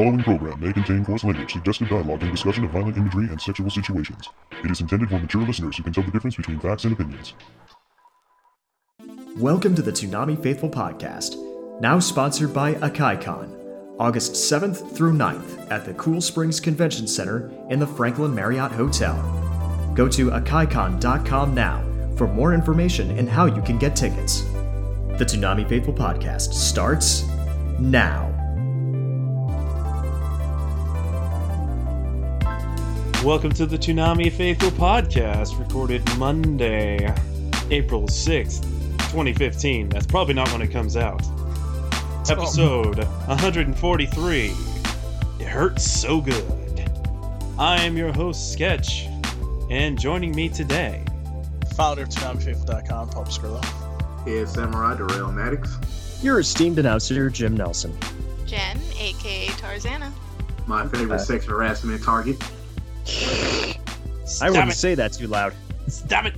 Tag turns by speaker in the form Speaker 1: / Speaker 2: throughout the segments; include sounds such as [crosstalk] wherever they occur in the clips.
Speaker 1: following program may contain coarse language, suggestive dialogue, and discussion of violent imagery and sexual situations. It is intended for mature listeners who can tell the difference between facts and opinions.
Speaker 2: Welcome to the Toonami Faithful Podcast, now sponsored by AkaiCon, August 7th through 9th at the Cool Springs Convention Center in the Franklin Marriott Hotel. Go to akaicon.com now for more information and how you can get tickets. The Toonami Faithful Podcast starts now.
Speaker 3: Welcome to the Toonami Faithful Podcast, recorded Monday, April 6th, 2015. That's probably not when it comes out. Episode 143. It hurts so good. I am your host, Sketch, and joining me today,
Speaker 4: founder of ToonamiFaithful.com, Paul Skrillo.
Speaker 5: Head Samurai Darrell Maddox.
Speaker 6: Your esteemed announcer, Jim Nelson.
Speaker 7: Jen, aka Tarzana.
Speaker 5: My favorite
Speaker 6: Uh,
Speaker 5: sex harassment target.
Speaker 6: I wouldn't
Speaker 3: it.
Speaker 6: say that too loud.
Speaker 3: Stop it!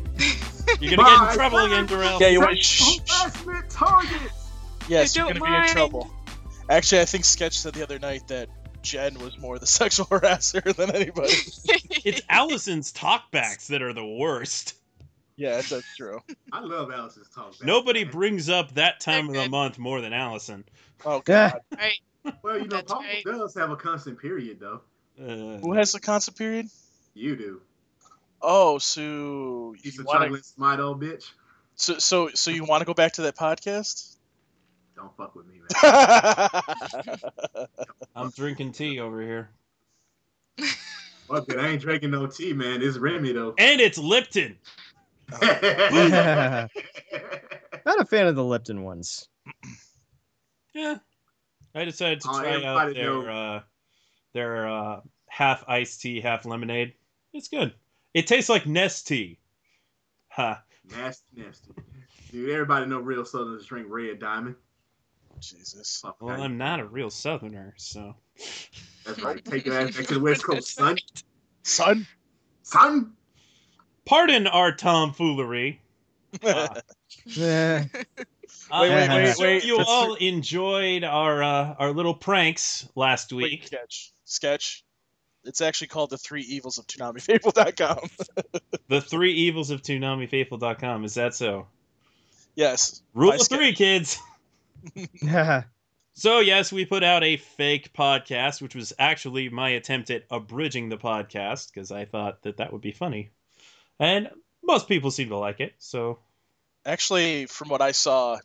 Speaker 3: You're gonna get in trouble again, Darrell.
Speaker 4: Yeah, you want
Speaker 5: Sex harassment target.
Speaker 4: Yes,
Speaker 7: You
Speaker 4: you're gonna be in trouble. Actually, I think Sketch said the other night that Jen was more the [laughs] sexual harasser than anybody. [laughs]
Speaker 3: It's Allison's talkbacks that are the worst.
Speaker 4: yeah, that's true.
Speaker 5: I love Allison's talkbacks.
Speaker 3: Nobody
Speaker 5: man.
Speaker 3: brings up that time of the month more than Allison.
Speaker 4: Oh
Speaker 6: Yeah.
Speaker 4: god.
Speaker 7: right.
Speaker 5: Well, you know,
Speaker 7: That's
Speaker 5: Paul
Speaker 7: right.
Speaker 5: does have a constant period, though.
Speaker 3: Uh,
Speaker 4: Who has the constant period?
Speaker 5: You do.
Speaker 4: Oh, so
Speaker 5: Piece
Speaker 4: you
Speaker 5: of
Speaker 4: want to
Speaker 5: chocolate, smart old bitch.
Speaker 4: so so so you want to go back to that podcast?
Speaker 5: Don't fuck with me, man. [laughs]
Speaker 3: I'm drinking tea over here.
Speaker 5: Fuck it, I ain't drinking no tea, man. It's Remy though.
Speaker 3: And it's Lipton. [laughs]
Speaker 6: Not a fan of the Lipton ones.
Speaker 3: Yeah. I decided to
Speaker 5: Oh,
Speaker 3: try out their uh, their uh, half iced tea, half lemonade. It's good. It tastes like Nestea. Ha.
Speaker 5: nasty, nasty. Dude, everybody know real Southerners drink Red Diamond.
Speaker 4: Jesus.
Speaker 5: Fuck
Speaker 3: Well,
Speaker 5: that.
Speaker 3: I'm not a real Southerner, so.
Speaker 5: That's right. Take your ass back to the West Coast, son.
Speaker 4: Son.
Speaker 5: Son.
Speaker 3: Pardon our tomfoolery. [laughs] Uh, [laughs] I-
Speaker 4: wait,
Speaker 3: I'm
Speaker 6: wait,
Speaker 3: sure
Speaker 4: wait.
Speaker 3: You all enjoyed our uh, our little pranks last
Speaker 4: Wait,
Speaker 3: week.
Speaker 4: sketch. Sketch. It's actually called the Three Evils of ToonamiFaithful.com. [laughs]
Speaker 3: The three evils of ToonamiFaithful.com. Is that so?
Speaker 4: yes.
Speaker 3: Rule
Speaker 4: By
Speaker 3: of three, kids. [laughs] So, yes, we put out a fake podcast, which was actually my attempt at abridging the podcast because I thought that that would be funny. And most people seem to like it. So,
Speaker 4: Actually, from what I saw,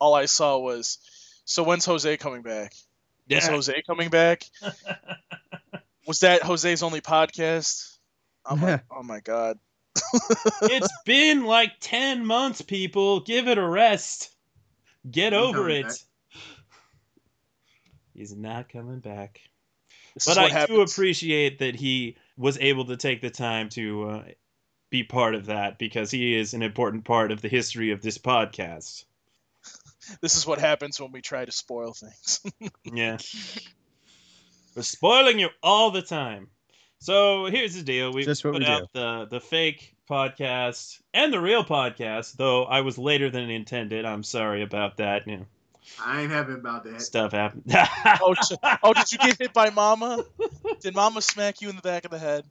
Speaker 4: all I saw was, so when's Jose coming back? Is. Jose coming back? [laughs] Was that Jose's only podcast? Oh [laughs] my, oh my god. [laughs]
Speaker 3: it's been like 10 months, people. Give it a rest. Get
Speaker 5: He's
Speaker 3: over it.
Speaker 5: back.
Speaker 3: He's not coming back.
Speaker 4: This
Speaker 3: But
Speaker 4: is what
Speaker 3: I do appreciate that he was able to take the time to uh, be part of that because he is an important part of the history of this podcast. [laughs]
Speaker 4: This is what happens when we try to spoil things. [laughs]
Speaker 3: Yeah. We're spoiling you all the time. So here's the deal. We
Speaker 6: Just
Speaker 3: put
Speaker 6: we
Speaker 3: out the, the fake podcast and the real podcast, though I was later than intended. I'm sorry about that. You know,
Speaker 5: I ain't happy about that.
Speaker 3: stuff happened.
Speaker 4: oh, sh- oh, did you get [laughs] hit by Mama? Did Mama smack you in the back of the head?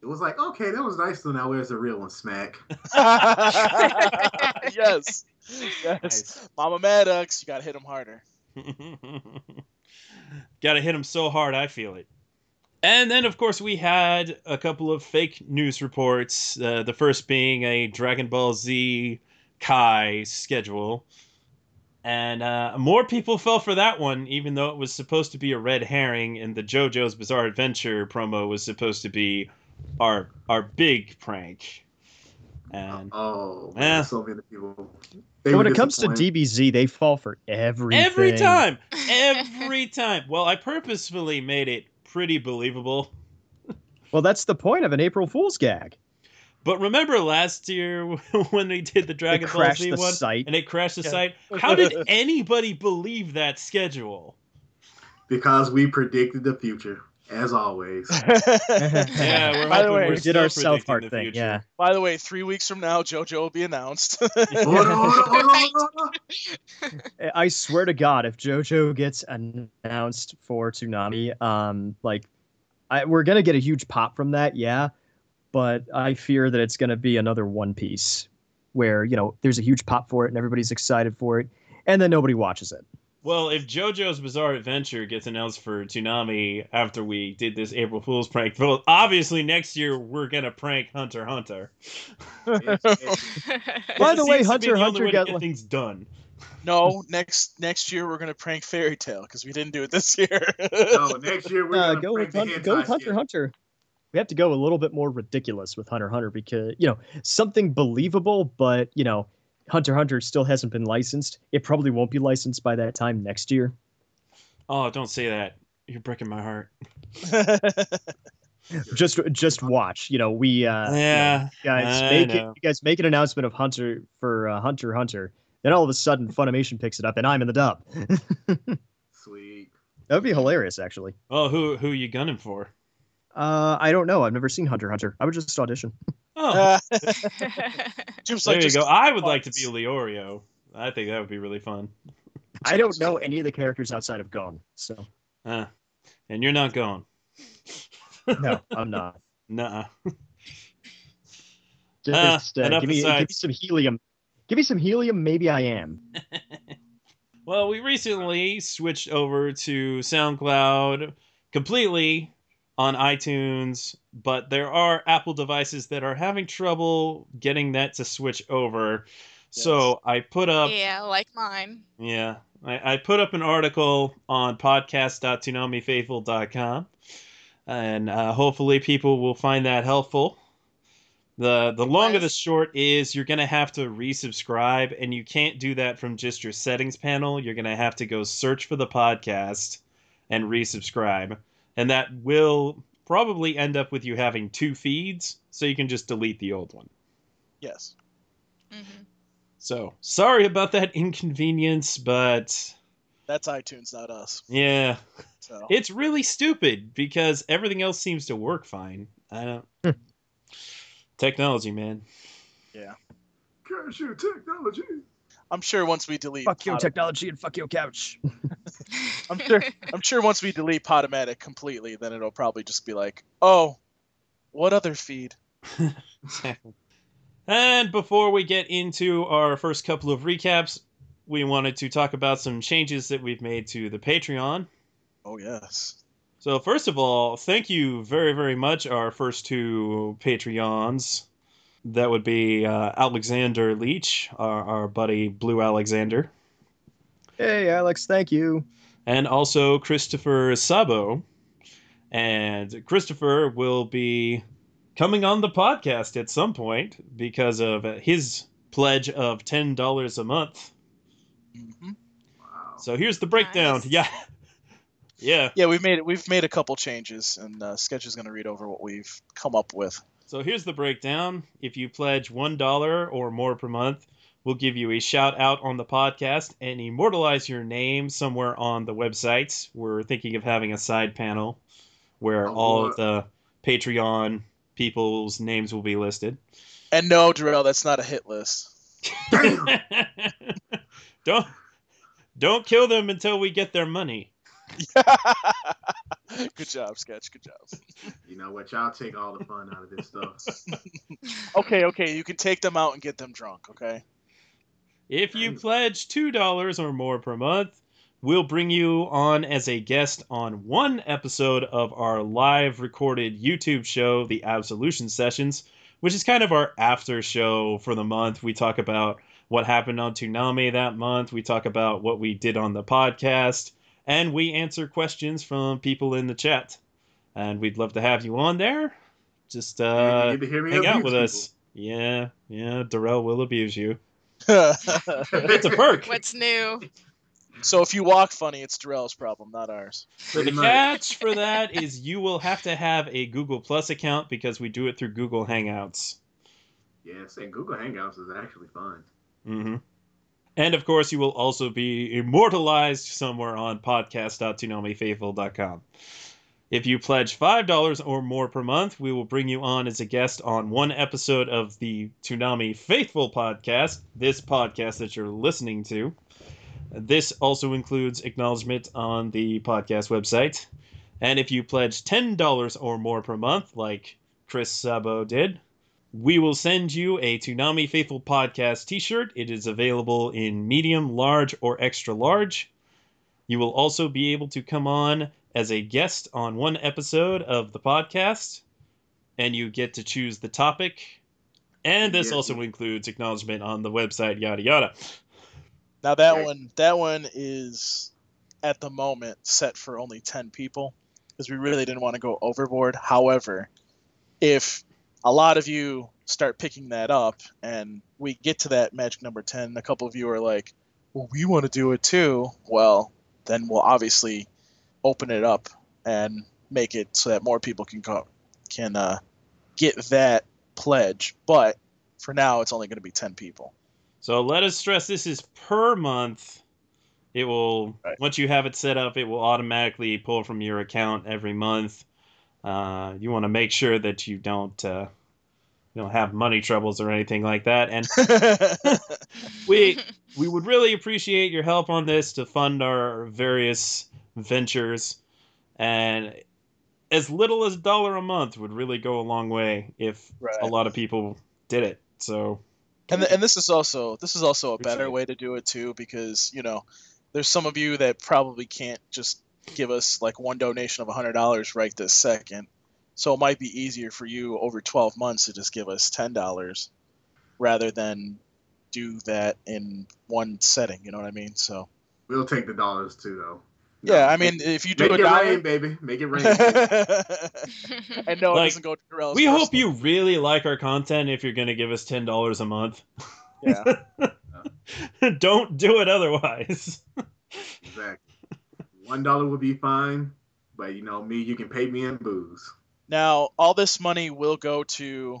Speaker 5: It was like, okay, that was nice. So now where's the real one? Smack. [laughs] [laughs]
Speaker 4: yes. Yes.
Speaker 3: Nice.
Speaker 4: Mama Maddox, you gotta hit him harder. [laughs]
Speaker 3: Gotta hit him so hard, I feel it. And then, of course, we had a couple of fake news reports. Uh, the first being a Dragon Ball Z Kai schedule. And uh, more people fell for that one, even though it was supposed to be a red herring, and the JoJo's Bizarre Adventure promo was supposed to be our our big prank. And
Speaker 5: Oh,
Speaker 3: Yeah.
Speaker 5: man, eh. so many people. They
Speaker 6: when it comes to. DBZ, they fall for everything.
Speaker 3: every time, [laughs] every time. Well, I purposefully made it pretty believable.
Speaker 6: Well, that's the point of an April Fool's gag.
Speaker 3: But remember last year [laughs] when we did the Dragon Ball Z one
Speaker 6: site.
Speaker 3: and it crashed the
Speaker 4: Yeah.
Speaker 3: site? How did [laughs] anybody believe that schedule?
Speaker 5: because we predicted the future. As always. [laughs]
Speaker 3: Yeah,
Speaker 4: By the way,
Speaker 3: we're
Speaker 6: did our South
Speaker 3: predicting
Speaker 6: Park
Speaker 3: the
Speaker 6: thing.
Speaker 3: future.
Speaker 6: Yeah.
Speaker 4: By the way, three weeks from now, JoJo will be announced. [laughs]
Speaker 6: I swear to God, if JoJo gets announced for Toonami, um, like, I, we're gonna get a huge pop from that, yeah. But I fear that it's gonna be another One Piece, where you know there's a huge pop for it and everybody's excited for it, and then nobody watches it.
Speaker 3: Well, if JoJo's Bizarre Adventure gets announced for Toonami after we did this April Fool's prank, well, obviously next year we're gonna prank Hunter Hunter.
Speaker 5: It's- it's- [laughs]
Speaker 6: By the way,
Speaker 3: seems to be
Speaker 6: Hunter
Speaker 3: the
Speaker 6: Hunter
Speaker 3: way
Speaker 6: got
Speaker 3: get
Speaker 6: like-
Speaker 3: things done.
Speaker 4: no, [laughs] next next year we're gonna prank Fairy Tail because we didn't do it this year.
Speaker 5: no, [laughs] next year we're
Speaker 6: Uh,
Speaker 5: gonna
Speaker 6: go
Speaker 5: prank
Speaker 6: with
Speaker 5: the
Speaker 6: Hunter, go with Hunter
Speaker 5: skit.
Speaker 6: Hunter. We have to go a little bit more ridiculous with Hunter Hunter because you know something believable, but you know Hunter Hunter still hasn't been licensed. It probably won't be licensed by that time next year.
Speaker 3: Oh, don't say that. You're breaking my heart. [laughs]
Speaker 6: Just just watch. You know we uh, you know,
Speaker 3: yeah.
Speaker 6: guys
Speaker 3: I
Speaker 6: make it, you guys make an announcement of Hunter for uh, Hunter Hunter. Then all of a sudden Funimation picks it up and I'm in the dub. [laughs]
Speaker 5: Sweet.
Speaker 6: That would be hilarious, actually.
Speaker 3: Oh, who who you gunning for?
Speaker 6: Uh, I don't know. I've never seen Hunter Hunter. I would just audition. [laughs]
Speaker 3: Oh,
Speaker 4: Uh, [laughs] Jim's
Speaker 3: there
Speaker 4: like,
Speaker 3: you
Speaker 4: just
Speaker 3: go. I would like to
Speaker 4: parts.
Speaker 3: be Leorio. I think that would be really fun.
Speaker 6: I don't know any of the characters outside of Gon, so
Speaker 3: Uh, and you're not going. [laughs]
Speaker 6: no, I'm not.
Speaker 3: Nuh-uh. [laughs]
Speaker 6: Just uh,
Speaker 3: enough
Speaker 6: give, me, give me some helium. Give me some helium. Maybe I am.
Speaker 3: Well, we recently switched over to SoundCloud completely on iTunes, but there are Apple devices that are having trouble getting that to switch over. So I put up,
Speaker 7: yeah, like mine.
Speaker 3: yeah, I, I put up an article on podcast.toonamifaithful.com, and uh, hopefully people will find that helpful. The the long of the short is you're gonna have to resubscribe, and you can't do that from just your settings panel. You're gonna have to go search for the podcast and resubscribe, and that will probably end up with you having two feeds, so you can just delete the old one.
Speaker 4: yes.
Speaker 7: hmm
Speaker 3: So sorry about that inconvenience, but
Speaker 4: That's iTunes, not us.
Speaker 3: yeah,
Speaker 4: So
Speaker 3: it's really stupid because everything else seems to work fine. I don't. Technology, man. Yeah.
Speaker 5: Cashew technology.
Speaker 4: I'm sure once we delete
Speaker 6: Fuck your
Speaker 4: Pod-
Speaker 6: technology and fuck your couch. [laughs]
Speaker 4: I'm sure I'm sure once we delete Podomatic completely, then it'll probably just be like, oh, what other feed? [laughs]
Speaker 3: And before we get into our first couple of recaps, we wanted to talk about some changes that we've made to the Patreon.
Speaker 4: Oh yes.
Speaker 3: So, first of all, thank you very, very much, our first two Patreons. That would be uh, Alexander Leach, our, our buddy Blue Alexander,
Speaker 6: hey, Alex. Thank you.
Speaker 3: and also Christopher Sabo. And Christopher will be coming on the podcast at some point because of his pledge of $10 a month.
Speaker 4: hmm
Speaker 5: Wow.
Speaker 3: So here's the breakdown.
Speaker 7: Nice.
Speaker 3: Yeah. [laughs] Yeah.
Speaker 4: Yeah, we've made it. We've made a couple changes, and uh, Sketch is going to read over what we've come up with.
Speaker 3: So here's the breakdown. If you pledge $1 or more per month, we'll give you a shout out on the podcast and immortalize your name somewhere on the website. We're thinking of having a side panel where
Speaker 5: Oh,
Speaker 3: all of the Patreon people's names will be listed.
Speaker 4: And no, Darrell, that's not a hit list. [laughs]
Speaker 3: don't don't kill them until we get their money. [laughs] [laughs]
Speaker 4: Good job, Sketch. Good job.
Speaker 5: You know what? Y'all take all the fun out of this stuff. [laughs]
Speaker 4: Okay, okay, you can take them out and get them drunk. Okay.
Speaker 3: If you pledge $2 or more per month, we'll bring you on as a guest on one episode of our live recorded YouTube show, The Absolution Sessions, which is kind of our after show for the month. We talk about what happened on Toonami that month, we talk about what we did on the podcast, and we answer questions from people in the chat. And we'd love to have you on there. Just uh,
Speaker 5: you get to hear me
Speaker 3: hang out with
Speaker 5: people.
Speaker 3: us. Yeah, yeah, Darrell will abuse you.
Speaker 4: it's [laughs]
Speaker 3: It's a perk.
Speaker 7: What's new?
Speaker 4: so if you walk funny, it's Darrell's problem, not ours.
Speaker 3: So the catch for that is you will have to have a Google Plus account because we do it through Google Hangouts.
Speaker 5: Yeah, saying Google Hangouts is actually fun.
Speaker 3: hmm And of course, you will also be immortalized somewhere on podcast.toonamifaithful.com. If you pledge $5 or more per month, we will bring you on as a guest on one episode of the Toonami Faithful podcast, this podcast that you're listening to. This also includes acknowledgement on the podcast website. And if you pledge $10 or more per month, like Chris Sabo did, we will send you a Toonami Faithful podcast t shirt. It is available in medium, large, or extra large. You will also be able to come on as a guest on one episode of the podcast, and you get to choose the topic. And this
Speaker 5: Yeah.
Speaker 3: also includes acknowledgement on the website, yada yada.
Speaker 4: Now that
Speaker 5: Right.
Speaker 4: one, that one is at the moment set for only ten people because we really didn't want to go overboard. However, if a lot of you start picking that up and we get to that magic number ten, a couple of you are like, "Well, we want to do it too." Well, then we'll obviously open it up and make it so that more people can can uh, get that pledge. But for now, it's only going to be ten people.
Speaker 3: So let us stress this is per month. It will
Speaker 4: Right.
Speaker 3: once you have it set up, it will automatically pull from your account every month. Uh, you want to make sure that you don't uh, you don't have money troubles or anything like that. And [laughs] we we would really appreciate your help on this to fund our various ventures. And as little as a dollar a month would really go a long way if
Speaker 4: Right.
Speaker 3: a lot of people did it. So
Speaker 4: and th- and this is also this is also a better way to do it too because you know there's some of you that probably can't just give us like one donation of hundred dollars right this second so it might be easier for you over 12 months to just give us ten dollars rather than do that in one setting you know what i mean so
Speaker 5: We'll take the dollars too, though.
Speaker 4: yeah i mean if you do
Speaker 5: make
Speaker 4: a
Speaker 5: it
Speaker 4: dollar
Speaker 5: rain, baby. Make it rain. [laughs]
Speaker 4: and no it doesn't go to Corell's
Speaker 3: we hope
Speaker 4: personal-
Speaker 3: you really like our content if you're going to give us $10 a month.
Speaker 4: yeah [laughs]
Speaker 3: Don't do it otherwise.
Speaker 5: exactly. One dollar would be fine, but you know me, you can pay me in booze.
Speaker 4: Now, all this money will go to.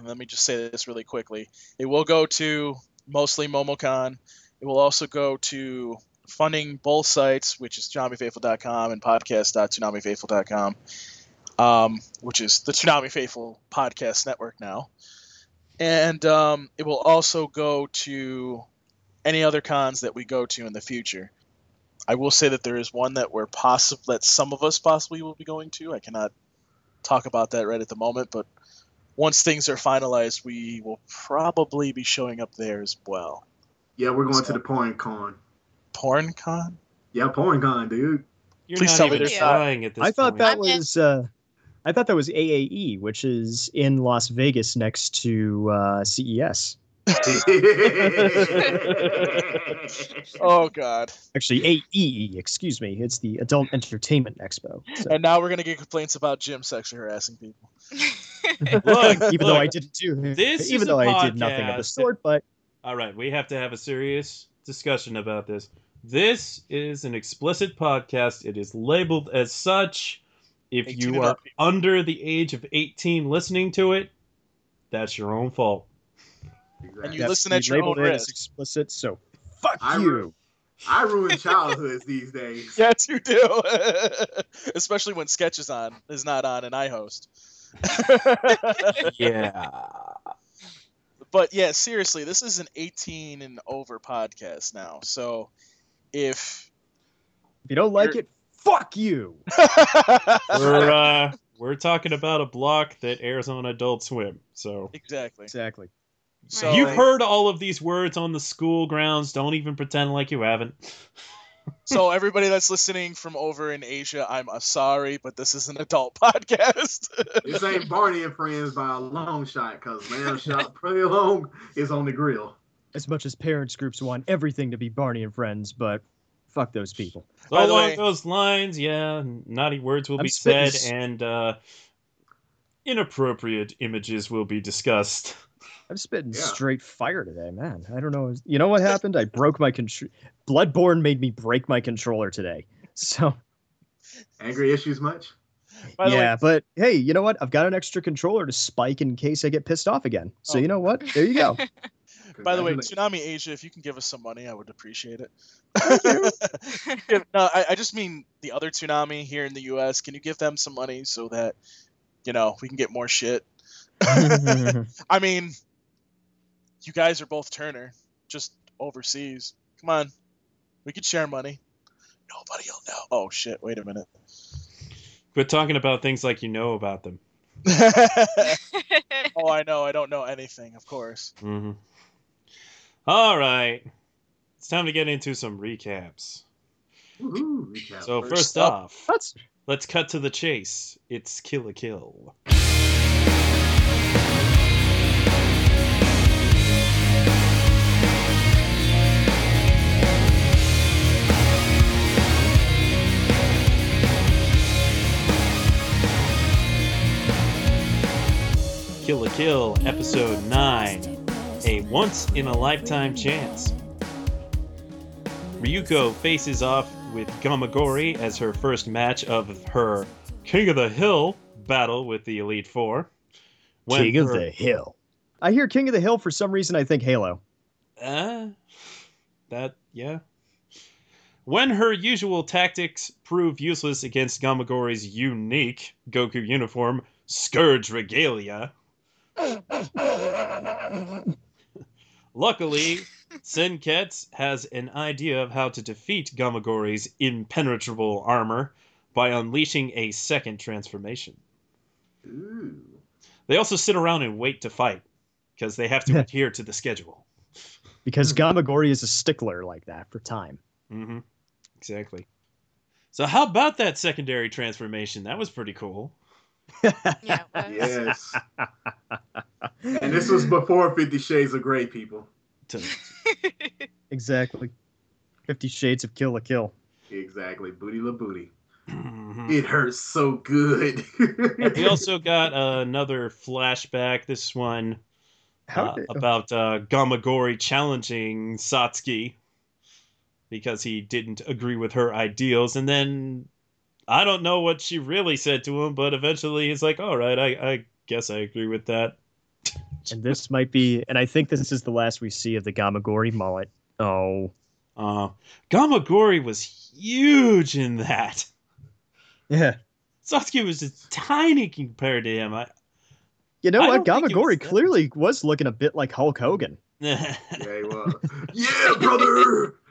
Speaker 4: Let me just say this really quickly. It will go to mostly MomoCon. It will also go to funding both sites, which is ToonamiFaithful.com and podcast.toonamifaithful.com, um, which is the Toonami Faithful podcast network now. And um, it will also go to any other cons that we go to in the future. I will say that there is one that we're possible that some of us possibly will be going to. I cannot talk about that right at the moment, but once things are finalized, we will probably be showing up there as well.
Speaker 5: Yeah, we're going
Speaker 4: So-
Speaker 5: to the porn con.
Speaker 4: Porn con?
Speaker 5: Yeah, porn con, dude.
Speaker 3: You're
Speaker 4: Please
Speaker 3: not
Speaker 4: tell me
Speaker 3: even
Speaker 7: there's not-
Speaker 3: trying at this
Speaker 6: I thought
Speaker 3: point.
Speaker 6: that
Speaker 7: I'm in.
Speaker 6: was uh, I thought that was AAE, which is in Las Vegas next to uh, CES. [laughs]
Speaker 4: Oh God!
Speaker 6: Actually, AEE, excuse me. It's the Adult Entertainment Expo. So,
Speaker 4: And now we're gonna get complaints about Jim sexually harassing people. [laughs]
Speaker 3: Look, [laughs]
Speaker 6: even though I didn't do
Speaker 3: this
Speaker 6: even
Speaker 3: a
Speaker 6: though I did nothing of the sort, but
Speaker 3: All right, we have to have a serious discussion about this. This is an explicit podcast. It is labeled as such. If you are under the age of 18 listening to it, that's your own fault.
Speaker 4: And you
Speaker 6: yes,
Speaker 4: listen
Speaker 6: we
Speaker 4: at your
Speaker 6: labeled
Speaker 4: own risk.
Speaker 6: explicit. So fuck
Speaker 5: I
Speaker 6: you.
Speaker 5: I ruin childhoods these days. [laughs]
Speaker 4: Yes, you do. [laughs] Especially when Sketch is on, is not on, and I host. [laughs]
Speaker 3: Yeah.
Speaker 4: but yeah, seriously, this is an 18 and over podcast now. So if
Speaker 6: If you don't like it, fuck you.
Speaker 3: we're uh, we're talking about a block that airs on Adult Swim. So
Speaker 4: exactly.
Speaker 6: Exactly.
Speaker 4: So
Speaker 3: you've heard all of these words on the school grounds. Don't even pretend like you haven't. [laughs]
Speaker 4: So everybody that's listening from over in Asia, I'm sorry, but this is an adult [laughs] podcast.
Speaker 5: This ain't Barney and Friends by a long shot, because Lamb Shot Pretty Long is on the grill.
Speaker 6: As much as parents groups want everything to be Barney and Friends, but fuck those people.
Speaker 3: So
Speaker 4: By the
Speaker 3: along
Speaker 4: way-
Speaker 3: those lines, yeah, naughty words will
Speaker 6: I'm
Speaker 3: be
Speaker 6: spitting
Speaker 3: said, and uh, inappropriate images will be discussed. [laughs]
Speaker 6: I'm spitting
Speaker 5: Yeah.
Speaker 6: straight fire today, man. I don't know. You know what [laughs] happened? I broke my control. Bloodborne made me break my controller today. [laughs] So
Speaker 5: Angry issues much?
Speaker 4: By the way,
Speaker 6: yeah, but hey, you know what? I've got an extra controller to spike in case I get pissed off again. So
Speaker 4: Oh.
Speaker 6: you know what? There you go. [laughs]
Speaker 4: By the way, Toonami Asia, if you can give us some money, I would appreciate it. no, I, I just mean the other Toonami here in the U.S. Can you give them some money so that you know we can get more shit? I mean, you guys are both Turner, just overseas. Come on, we could share money. Nobody'll know. Oh shit! Wait a minute.
Speaker 3: Quit talking about things like you know about them. [laughs]
Speaker 4: oh, I know. I don't know anything, of course.
Speaker 3: hmm All right. It's time to get into some recaps.
Speaker 5: Woohoo, recap.
Speaker 3: So
Speaker 4: First
Speaker 3: first
Speaker 4: up-
Speaker 3: off,
Speaker 6: That's
Speaker 3: let's cut to the chase. It's Kill la Kill. Kill Episode 9 A Once in a Lifetime Chance. Ryuko faces off with Gamagori as her first match of her King of the Hill battle with the Elite Four. When
Speaker 6: King of
Speaker 3: her-
Speaker 6: the Hill. I hear King of the Hill for some reason. I think Halo.
Speaker 3: Uh, that, yeah. When her usual tactics prove useless against Gamagori's unique Goku uniform, Scourge Regalia. Luckily, Senketsu has an idea of how to defeat Gamagori's impenetrable armor by unleashing a second transformation.
Speaker 5: Ooh.
Speaker 3: They also sit around and wait to fight because they have to [laughs] adhere to the schedule.
Speaker 6: Because Gamagori is a stickler like that for time.
Speaker 3: Mm-hmm. Exactly. So how about that secondary transformation? That was pretty cool.
Speaker 7: Yeah. [laughs]
Speaker 5: Yes. [laughs] and this was before Fifty Shades of Grey, people. [laughs]
Speaker 6: Exactly. Fifty Shades of Kill la Kill.
Speaker 5: Exactly. Booty la booty.
Speaker 3: Mhm.
Speaker 5: It hurts so good.
Speaker 3: We also got another flashback. This one uh,
Speaker 6: did,
Speaker 3: about uh, Gamagori challenging Satsuki because he didn't agree with her ideals, and then I don't know what she really said to him, but eventually he's like, "All right, I, I guess I agree with that."
Speaker 6: and this might be, and I think this is the last we see of the Gamagori mullet. Oh,
Speaker 3: Uh, Gamagori was huge in that.
Speaker 6: yeah.
Speaker 3: Satsuki was just tiny compared to him. I,
Speaker 6: You know
Speaker 3: I
Speaker 6: what?
Speaker 3: don't was
Speaker 6: Gamagori clearly was looking a bit like Hulk Hogan. [laughs]
Speaker 5: yeah, he was. [laughs] Yeah, brother. [laughs]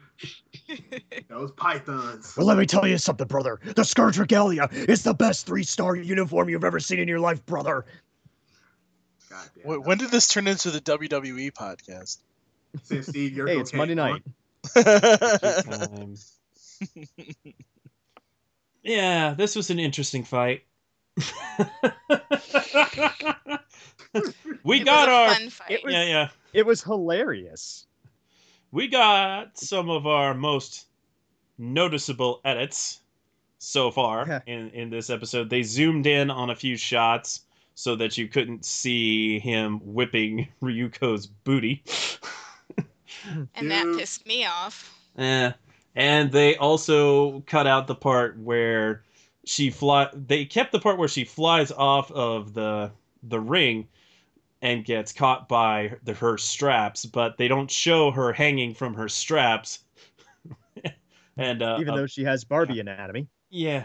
Speaker 5: [laughs] Those pythons.
Speaker 6: Well, let me tell you something, brother. The Scourge Regalia is the best three-star uniform you've ever seen in your life, brother.
Speaker 5: God damn.
Speaker 4: When did this turn into the WWE podcast?
Speaker 5: Since Steve Urkel
Speaker 6: Hey, it's Monday night. [laughs]
Speaker 3: yeah, this was an interesting fight. [laughs] we
Speaker 7: It
Speaker 3: got our
Speaker 7: fun fight.
Speaker 6: it was-
Speaker 3: yeah yeah
Speaker 6: It was hilarious.
Speaker 3: We got some of our most noticeable edits so far
Speaker 6: Yeah.
Speaker 3: in in this episode. They zoomed in on a few shots so that you couldn't see him whipping [laughs] Ryuko's booty. [laughs]
Speaker 7: and that pissed me off.
Speaker 3: Eh. And they also cut out the part where she fly. They kept the part where she flies off of the the ring and gets caught by the, her straps, but they don't show her hanging from her straps. [laughs] and uh,
Speaker 6: Even
Speaker 3: uh,
Speaker 6: though she has Barbie anatomy.
Speaker 3: yeah,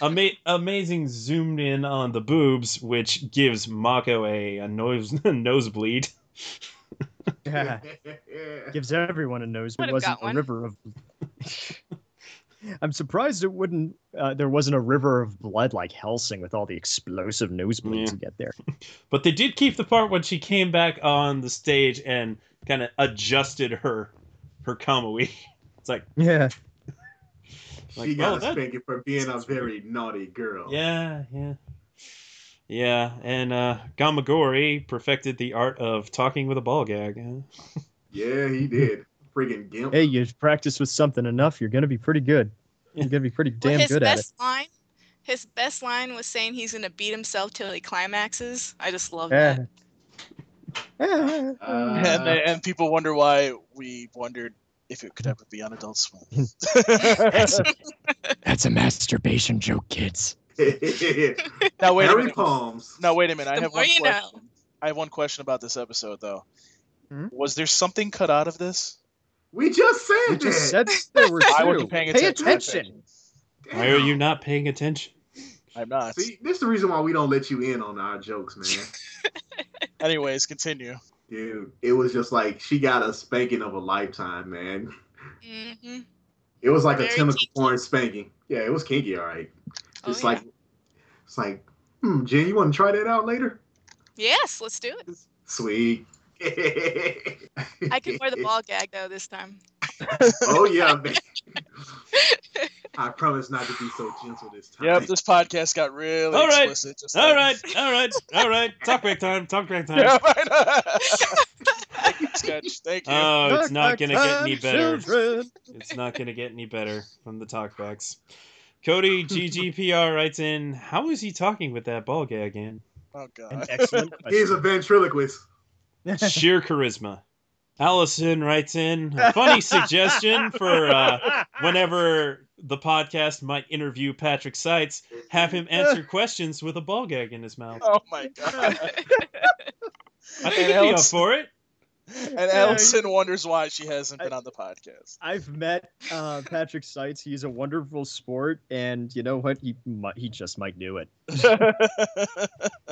Speaker 3: Ama- amazing zoomed in on the boobs, which gives Mako a, a nose [laughs] nosebleed.
Speaker 6: Yeah. Gives everyone a nosebleed. It
Speaker 7: Would've
Speaker 6: wasn't
Speaker 7: got
Speaker 6: a
Speaker 7: one.
Speaker 6: river of. [laughs] I'm surprised it wouldn't. Uh, there wasn't a river of blood like Hellsing with all the explosive nosebleeds
Speaker 3: Yeah.
Speaker 6: you get there. [laughs]
Speaker 3: But they did keep the part when she came back on the stage and kind of adjusted her her kamui. [laughs] It's like,
Speaker 6: Yeah. [laughs]
Speaker 5: she
Speaker 3: Like,
Speaker 5: got
Speaker 3: oh,
Speaker 5: a
Speaker 3: that-
Speaker 5: spanking for being a very naughty girl.
Speaker 3: yeah, yeah. Yeah, and uh, Gamagori perfected the art of talking with a ball gag.
Speaker 5: Yeah, he did. Friggin' gimp.
Speaker 6: Hey, you practice with something enough, you're gonna be pretty good. You're gonna be pretty damn
Speaker 7: his
Speaker 6: good at it.
Speaker 7: best line, his best line was saying he's gonna beat himself till he climaxes. I just love
Speaker 6: Yeah.
Speaker 7: that.
Speaker 5: Uh,
Speaker 4: and, they, and people wonder why we wondered if it could ever be on Adult Swim. [laughs] [laughs]
Speaker 6: That's a masturbation joke, kids. [laughs]
Speaker 4: now wait a
Speaker 5: Harry
Speaker 4: minute.
Speaker 5: Palms.
Speaker 4: Now wait a minute. I
Speaker 7: The
Speaker 4: have one question.
Speaker 7: know.
Speaker 4: I have one question about this episode though. Was there something cut out of this?
Speaker 5: We just said
Speaker 6: We
Speaker 5: that.
Speaker 6: just said there were two. [laughs]
Speaker 4: I wasn't paying
Speaker 6: Pay
Speaker 4: attention.
Speaker 6: attention.
Speaker 3: Why are you not paying attention?
Speaker 4: I'm not.
Speaker 5: See, this is the reason why we don't let you in on our jokes, man. [laughs]
Speaker 4: Anyways, continue.
Speaker 5: Dude, it was just like she got a spanking of a lifetime, man.
Speaker 7: hmm
Speaker 5: It was like a
Speaker 7: Very
Speaker 5: tentacle
Speaker 7: kinky.
Speaker 5: porn spanking. Yeah, it was kinky, all right.
Speaker 7: Oh,
Speaker 5: It's
Speaker 7: yeah.
Speaker 5: like, it's like, hmm, Jen, you want to try that out later?
Speaker 7: Yes, let's do it.
Speaker 5: Sweet. [laughs]
Speaker 7: I can wear the ball gag though this time. [laughs]
Speaker 5: oh yeah, man. [laughs] I promise not to be so gentle this time.
Speaker 4: Yep, this podcast got really
Speaker 3: All right.
Speaker 4: explicit. Just
Speaker 3: All
Speaker 4: then.
Speaker 3: right, all right, all right. Talk break time. Talk break time.
Speaker 4: Yeah, right. [laughs] Thank you, Sketch. Thank you.
Speaker 3: Oh, it's not gonna get any better.
Speaker 6: children.
Speaker 3: It's not gonna get any better from the talkbacks. Cody GGPR writes in, "How is he talking with that ball gag in?
Speaker 4: oh
Speaker 6: An
Speaker 4: god.
Speaker 6: excellent
Speaker 5: He's a ventriloquist.
Speaker 6: question.
Speaker 3: Sheer charisma." Allison writes in, a funny suggestion for uh, whenever the podcast might interview Patrick Seitz, have him answer [laughs] questions with a ball gag in his mouth.
Speaker 4: Oh my god. [laughs]
Speaker 3: I think
Speaker 4: And
Speaker 3: he'd be up for it.
Speaker 4: And Allison wonders why she hasn't been on the podcast.
Speaker 6: I've met uh, Patrick Seitz. He's a wonderful sport, and you know what? He might, he just might do it. [laughs]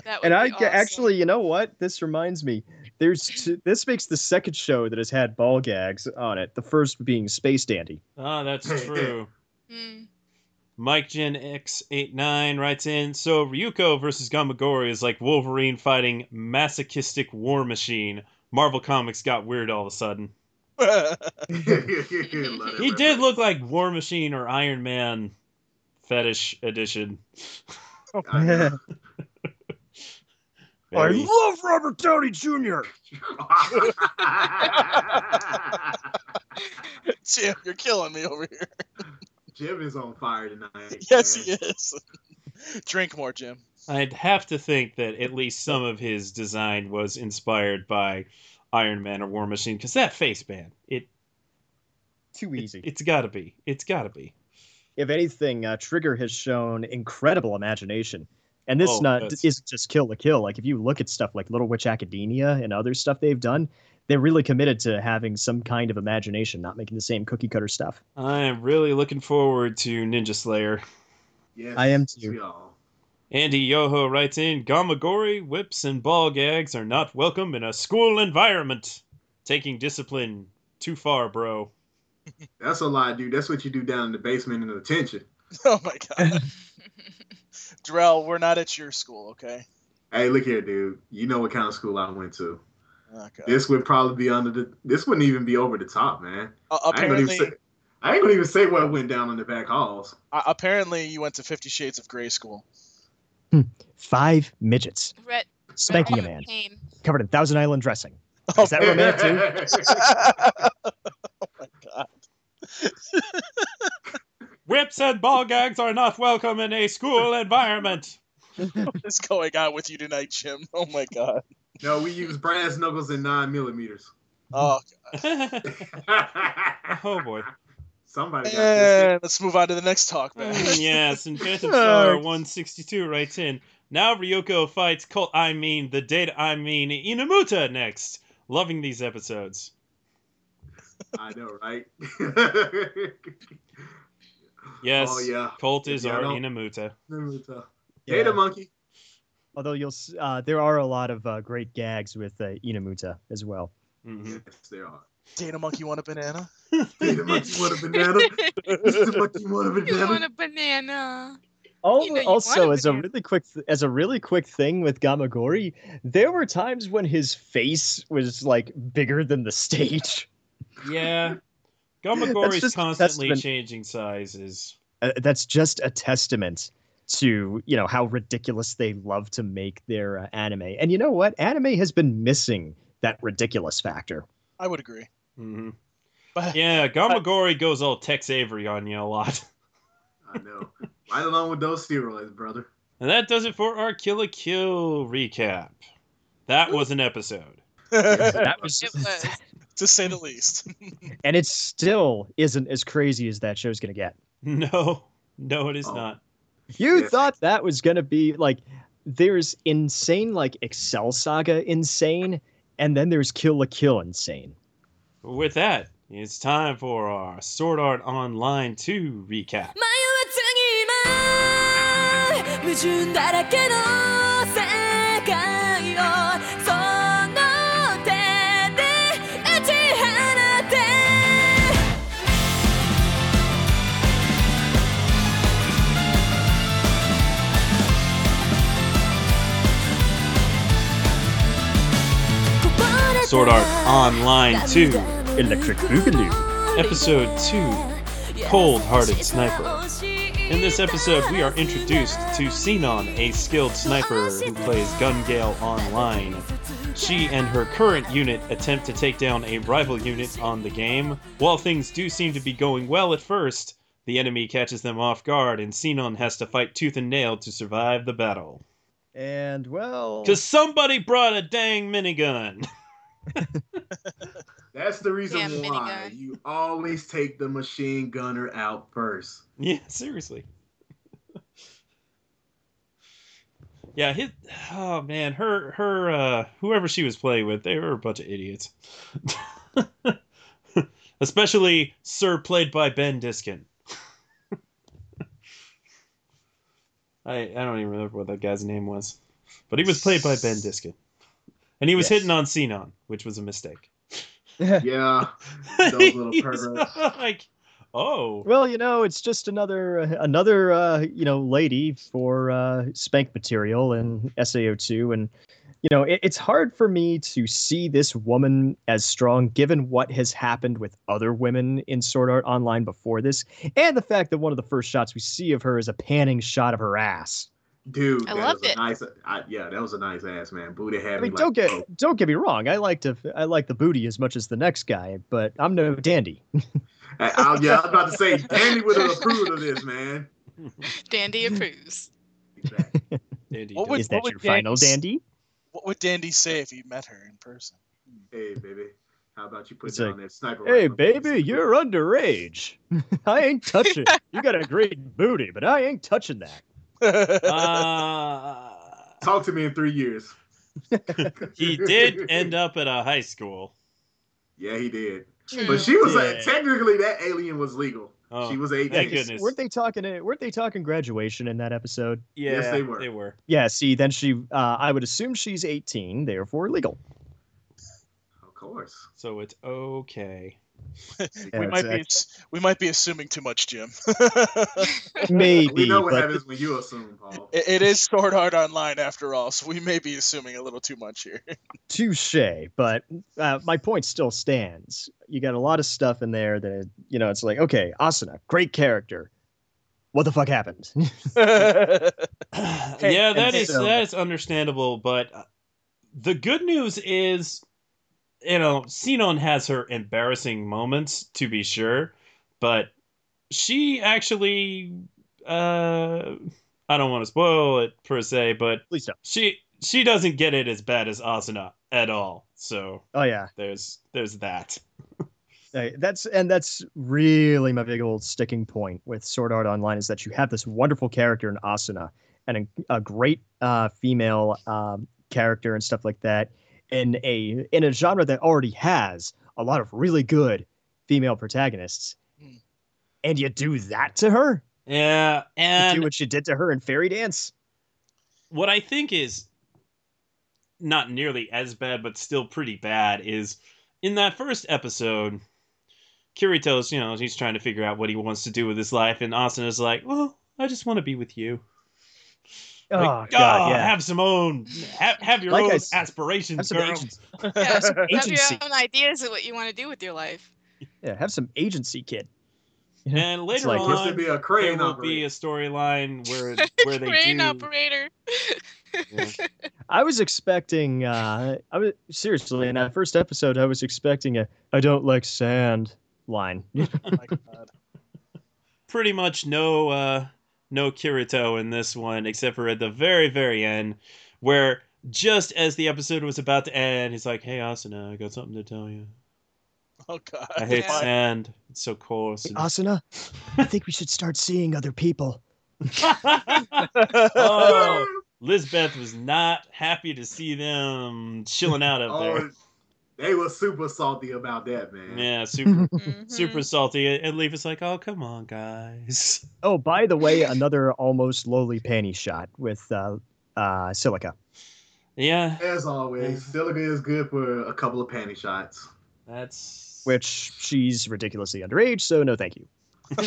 Speaker 7: That would
Speaker 6: And I
Speaker 7: be
Speaker 6: ge-
Speaker 7: awesome.
Speaker 6: actually, you know what? This reminds me. There's two, this makes the second show that has had ball gags on it. The first being Space Dandy.
Speaker 3: Ah, that's [laughs] true.
Speaker 7: Mm.
Speaker 3: Mike Gen X89 writes in, so Ryuko versus Gamagori is like Wolverine fighting masochistic war machine. Marvel Comics got weird all of a sudden. [laughs] He did look like War Machine or Iron Man fetish edition.
Speaker 5: I [laughs] know.
Speaker 3: Very-
Speaker 6: love Robert Downey Jr. [laughs]
Speaker 4: Jim, you're killing me over here.
Speaker 5: Jim is on fire tonight. [laughs]
Speaker 4: Yes,
Speaker 5: man.
Speaker 4: he is. Drink more, Jim.
Speaker 3: I'd have to think that at least some of his design was inspired by Iron Man or War Machine, because that face, man, it
Speaker 6: Too easy.
Speaker 3: it's got to be. It's got to be.
Speaker 6: if anything, uh, Trigger has shown incredible imagination. And this
Speaker 3: Oh,
Speaker 6: not
Speaker 3: that's-
Speaker 6: isn't just kill the kill. Like if you look at stuff like Little Witch Academia and other stuff they've done, they're really committed to having some kind of imagination, not making the same cookie cutter stuff.
Speaker 3: I am really looking forward to Ninja Slayer.
Speaker 5: Yes,
Speaker 6: I am too.
Speaker 5: y'all.
Speaker 3: Andy Yoho writes in Gamagori, whips, and ball gags are not welcome in a school environment. Taking discipline too far, bro.
Speaker 5: That's a lie, dude. That's what you do down in the basement in the detention. [laughs]
Speaker 4: Oh my god. [laughs] Drell, we're not at your school, okay?
Speaker 5: Hey, look here, dude. You know what kind of school I went to.
Speaker 4: God.
Speaker 5: This would probably be under the. This wouldn't even be over the top, man.
Speaker 4: Uh,
Speaker 5: I ain't gonna
Speaker 4: apparently,
Speaker 5: even say. I ain't gonna even say what went down in the back halls.
Speaker 4: uh, apparently, you went to Fifty Shades of Grey school.
Speaker 6: Five midgets
Speaker 7: Red,
Speaker 6: spanking a man
Speaker 7: pain.
Speaker 6: covered in Thousand Island dressing.
Speaker 4: Oh,
Speaker 6: Is that romantic too? [laughs]
Speaker 4: oh my god. [laughs] [laughs]
Speaker 3: Whips and ball gags are not welcome in a school environment.
Speaker 4: What is going on with you tonight, Jim? Oh my god.
Speaker 5: no, we use brass knuckles and nine millimeters.
Speaker 4: Oh, [laughs]
Speaker 3: oh boy.
Speaker 5: Somebody got this.
Speaker 4: and let's move on to the next talk, man.
Speaker 3: Mm, yes, and Phantom [laughs] Star 162 writes in. Now Ryuko fights Colt I mean the data I mean Inumuta next. Loving these episodes.
Speaker 5: I know, right? [laughs]
Speaker 3: Yes.
Speaker 5: Oh yeah.
Speaker 3: Colt is
Speaker 5: Yeah,
Speaker 3: our
Speaker 5: don't-
Speaker 3: Inumuta.
Speaker 5: Naruto.
Speaker 6: Yeah.
Speaker 5: Data monkey.
Speaker 6: Although you'll, uh, there are a lot of uh, great gags with uh, Inumuta as well.
Speaker 3: Mm-hmm.
Speaker 5: Yes, there are.
Speaker 4: Dana Monkey want a banana? [laughs]
Speaker 5: Data monkey want a banana. Mr. [laughs] monkey want a
Speaker 7: You
Speaker 5: banana.
Speaker 7: want a banana?
Speaker 6: Oh,
Speaker 7: You know you
Speaker 6: also, as a really quick, th- as a really quick thing with Gamagori, there were times when his face was like bigger than the stage.
Speaker 3: Yeah.
Speaker 6: That's is
Speaker 3: constantly
Speaker 6: testament.
Speaker 3: changing sizes.
Speaker 6: Uh, that's just a testament to you know how ridiculous they love to make their uh, anime. And you know what? Anime has been missing that ridiculous factor.
Speaker 4: I would agree.
Speaker 3: hmm
Speaker 4: But [laughs]
Speaker 3: Yeah, Gamagori goes all Tex Avery on you a lot. [laughs]
Speaker 5: I know. Right along with those steroids, brother.
Speaker 3: And that does it for our Kill la Kill recap. That was an episode.
Speaker 6: That was,
Speaker 7: It was. [laughs]
Speaker 4: to say the least. [laughs]
Speaker 6: and it still isn't as crazy as that show's gonna get.
Speaker 3: No, no, it is
Speaker 5: Oh.
Speaker 3: not.
Speaker 6: You
Speaker 5: Yes.
Speaker 6: thought that was gonna be like there's insane like Excel Saga insane, And then there's Kill la Kill Insane.
Speaker 3: With that, it's time for our Sword Art Online 2 recap.
Speaker 8: 迷わずに今矛盾だらけの世界を
Speaker 3: Sword Art Online 2,
Speaker 6: Electric Boogaloo.
Speaker 3: Episode 2 Cold Hearted Sniper. In this episode, we are introduced to Sinon, a skilled sniper who plays Gun Gale online. She and her current unit attempt to take down a rival unit on the game. While things do seem to be going well at first, the enemy catches them off guard, and Sinon has to fight tooth and nail to survive the battle.
Speaker 6: And well,
Speaker 3: Because somebody brought a dang minigun. [laughs] [laughs]
Speaker 5: That's the reason
Speaker 7: Damn
Speaker 5: why
Speaker 7: minigun.
Speaker 5: you always take the machine gunner out first.
Speaker 3: Yeah, seriously. yeah, his oh man, her her uh whoever she was playing with, they were a bunch of idiots. [laughs] Especially Sir played by Ben Diskin. [laughs] I I don't even remember what that guy's name was. But he was played by Ben Diskin. And he was
Speaker 6: Yes.
Speaker 3: hitting on Sinon, which was a mistake. [laughs]
Speaker 5: Yeah, [laughs] those little perverts.
Speaker 3: like, oh.
Speaker 6: well, you know, it's just another uh, another uh, you know lady for uh, spank material in SAO2, and you know it, it's hard for me to see this woman as strong given what has happened with other women in Sword Art Online before this, and the fact that one of the first shots we see of her is a panning shot of her ass.
Speaker 5: Dude.
Speaker 7: I
Speaker 5: that
Speaker 7: loved
Speaker 5: was a
Speaker 7: it.
Speaker 5: Nice, I, yeah, that was a nice ass man. Booty had
Speaker 6: I
Speaker 5: me
Speaker 6: mean,
Speaker 5: like,
Speaker 6: don't get
Speaker 5: oh.
Speaker 6: don't get me wrong. I like to I like the booty as much as the next guy, but I'm no dandy.
Speaker 5: I, I, yeah, I was about to say, [laughs] Dandy would have approved of this, man.
Speaker 7: Dandy approves.
Speaker 5: Exactly. [laughs]
Speaker 3: Dandy
Speaker 4: What would-
Speaker 6: Is that
Speaker 4: would
Speaker 6: your final
Speaker 4: Danny's-
Speaker 6: dandy?
Speaker 4: What would Dandy say if he met her in person?
Speaker 5: Hey, baby, how about you put
Speaker 6: It's
Speaker 5: down
Speaker 6: like,
Speaker 5: that sniper?
Speaker 6: Hey,
Speaker 5: rifle?
Speaker 6: baby, you're underage. [laughs] I ain't touching. you got a great booty, but I ain't touching that.
Speaker 3: Uh,
Speaker 5: Talk to me in three years. [laughs]
Speaker 3: he did end up at a high school.
Speaker 5: Yeah, he did.
Speaker 7: True.
Speaker 5: But she was
Speaker 6: Yeah.
Speaker 5: uh, technically that alien was legal.
Speaker 3: Oh,
Speaker 5: she was 18.
Speaker 3: thank goodness.
Speaker 6: Weren't they talking? Weren't they talking graduation in that episode?
Speaker 3: Yeah,
Speaker 5: Yes, they were.
Speaker 3: They were.
Speaker 6: Yeah. See, then she. Uh, I would assume she's 18, therefore legal.
Speaker 5: Of course.
Speaker 3: So it's okay. [laughs]
Speaker 4: we
Speaker 6: Yeah,
Speaker 4: might be we might be assuming too much, Jim. [laughs]
Speaker 6: Maybe,
Speaker 5: we know what
Speaker 6: but
Speaker 5: happens when you assume, Paul.
Speaker 4: It- it is Sword Art Online after all, so we may be assuming a little too much here. [laughs]
Speaker 6: touche. But uh, my point still stands. You got a lot of stuff in there that you know. It's like, okay, Asuna, great character. What the fuck happened?
Speaker 3: yeah, that
Speaker 6: and
Speaker 3: is
Speaker 6: so-
Speaker 3: that is understandable, but uh, the good news is, you know, Sinon has her embarrassing moments to be sure, but she actually, uh, I don't want to spoil it per se, but
Speaker 6: Please don't.
Speaker 3: she she doesn't get it as bad as Asuna at all. So
Speaker 6: Oh yeah,
Speaker 3: there's there's that. [laughs]
Speaker 6: That's and that's really my big old sticking point with Sword Art Online is that you have this wonderful character in Asuna and a, a great uh, female um, character and stuff like that in a in a genre that already has a lot of really good female protagonists,
Speaker 4: Hmm.
Speaker 6: and you do that to her.
Speaker 3: Yeah, and You
Speaker 6: do what you did to her in Fairy Dance.
Speaker 3: what I think is not nearly as bad, but still pretty bad, is in that first episode, Kirito's, you know, he's trying to figure out what he wants to do with his life, and Asuna's like, well, I just want to be with you.
Speaker 6: Oh
Speaker 3: Like,
Speaker 6: God,
Speaker 3: "Oh,
Speaker 6: yeah.
Speaker 3: Have some own, have, have your
Speaker 6: Like
Speaker 3: own
Speaker 6: s-
Speaker 3: aspirations,
Speaker 6: have some
Speaker 3: girl.
Speaker 6: agency. [laughs]
Speaker 7: Yeah,
Speaker 6: Have some
Speaker 7: have your [laughs] own ideas of what you want to do with your life.
Speaker 6: Yeah, have some agency, kid. [laughs]
Speaker 3: And later
Speaker 6: like-
Speaker 5: Wants to
Speaker 3: on,
Speaker 5: be a
Speaker 3: there
Speaker 5: crane
Speaker 3: will
Speaker 5: operator.
Speaker 3: be a storyline where where they
Speaker 7: Crane
Speaker 3: do.
Speaker 7: operator.
Speaker 3: Yeah.
Speaker 6: I was expecting. Uh, I was seriously in that first episode. I was expecting a "I don't like sand" line.
Speaker 4: Oh my God.
Speaker 3: pretty much no uh no Kirito in this one except for at the very very end where just as the episode was about to end he's like hey Asuna I got something to tell you
Speaker 4: Oh God.
Speaker 3: I hate
Speaker 7: Yeah.
Speaker 3: sand it's so coarse and-
Speaker 6: Asuna, I think we should start seeing other people. [laughs]
Speaker 3: oh [laughs] Lisbeth was not happy to see them chilling out up
Speaker 5: Oh,
Speaker 3: there
Speaker 5: They were super salty about that, man.
Speaker 3: Yeah, super [laughs] super salty. And Leaf is like, "Oh, come on, guys." [laughs]
Speaker 6: Oh, by the way, another almost lowly panty shot with uh, uh, Silica.
Speaker 3: Yeah,
Speaker 5: As always, Silica is good for a couple of panty shots.
Speaker 3: that's
Speaker 6: which she's ridiculously underage, so no thank you. [laughs]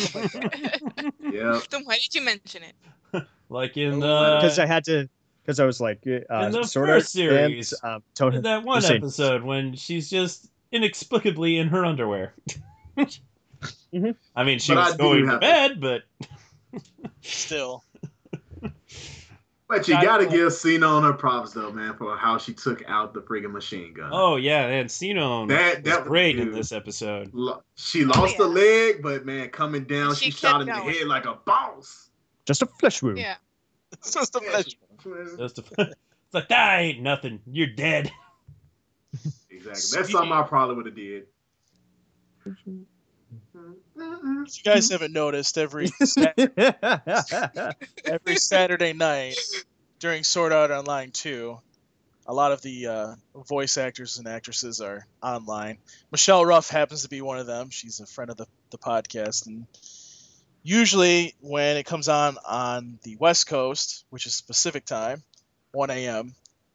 Speaker 5: yeah.
Speaker 7: then why did you mention it?
Speaker 3: like in uh
Speaker 6: Because
Speaker 3: the
Speaker 6: I had to, because I was like, uh,
Speaker 3: In the
Speaker 6: sort
Speaker 3: first
Speaker 6: of
Speaker 3: series,
Speaker 6: and, um, Tony,
Speaker 3: in that one
Speaker 6: Same.
Speaker 3: episode when she's just inexplicably in her underwear. [laughs]
Speaker 6: Mhm.
Speaker 3: I mean, she
Speaker 5: But
Speaker 3: was
Speaker 5: do
Speaker 3: going to
Speaker 5: have-
Speaker 3: bed, but
Speaker 4: Still,
Speaker 5: But you
Speaker 3: I-
Speaker 5: gotta give Sinon her props though, man, for how she took out the friggin' machine gun.
Speaker 3: oh yeah, and Sinon
Speaker 5: That-
Speaker 3: was
Speaker 5: that was
Speaker 3: great in this episode.
Speaker 5: Lo- She lost a
Speaker 7: yeah.
Speaker 5: leg, but man, coming down,
Speaker 7: She
Speaker 5: she, shot
Speaker 7: kept
Speaker 5: in the head like a boss.
Speaker 6: just a flesh wound.
Speaker 7: Yeah.
Speaker 4: it's [laughs] just a
Speaker 5: Yeah,
Speaker 4: pleasure.
Speaker 5: she-
Speaker 3: Just a, it's like that ain't nothing. You're dead. [laughs]
Speaker 5: Exactly. That's something I probably would have did.
Speaker 4: You guys haven't noticed, every [laughs] Sat- every Saturday night during Sword Art Online 2, a lot of the uh, voice actors and actresses are online. Michelle Ruff happens to be one of them. She's a friend of the, the podcast. And usually, when it comes on on the West Coast, which is Pacific time, 1 a.m.,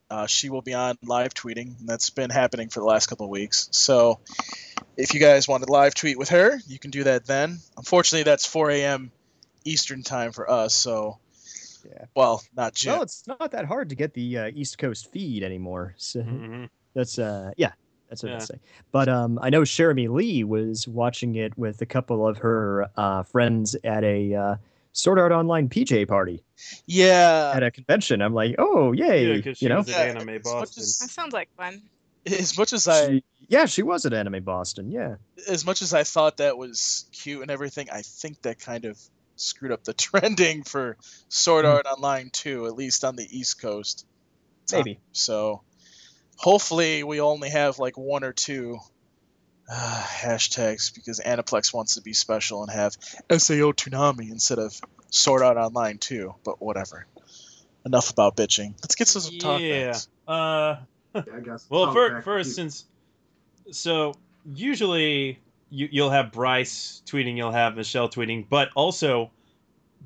Speaker 4: uh, she will be on live tweeting. And that's been happening for the last couple of weeks. So if you guys want to live tweet with her, you can do that then. Unfortunately, that's 4 a.m. Eastern time for us. So,
Speaker 6: Yeah.
Speaker 4: well, not Jim.
Speaker 6: well, it's not that hard to get the uh, East Coast feed anymore. So
Speaker 3: Mhm.
Speaker 6: that's uh, yeah, that's what
Speaker 3: Yeah.
Speaker 6: I'd say. But um, I know Cherami Leigh was watching it with a couple of her uh, friends at a uh, Sword Art Online PJ party
Speaker 4: yeah,
Speaker 6: at a convention. I'm like, oh
Speaker 3: Yeah,
Speaker 6: yay,
Speaker 3: because she
Speaker 6: you know.
Speaker 3: was
Speaker 4: Yeah,
Speaker 3: at Anime Boston.
Speaker 4: as-
Speaker 7: That sounds like fun.
Speaker 4: as much as I
Speaker 6: She- yeah, she was at Anime Boston. Yeah.
Speaker 4: as much as I thought that was cute and everything, I think that kind of screwed up the [laughs] trending for Sword
Speaker 6: Hmm.
Speaker 4: Art Online too, at least on the East Coast.
Speaker 6: Maybe.
Speaker 4: So hopefully we only have like one or two uh, hashtags because Aniplex wants to be special and have SAO Toonami instead of Sword Art Online too. but whatever. Enough about bitching. Let's get to some talk
Speaker 3: Yeah.
Speaker 4: backs.
Speaker 3: Uh,
Speaker 5: Yeah, I got some [laughs]
Speaker 3: well,
Speaker 5: talk
Speaker 3: fir- first, since so usually you, you'll have Bryce tweeting, you'll have Michelle tweeting, but also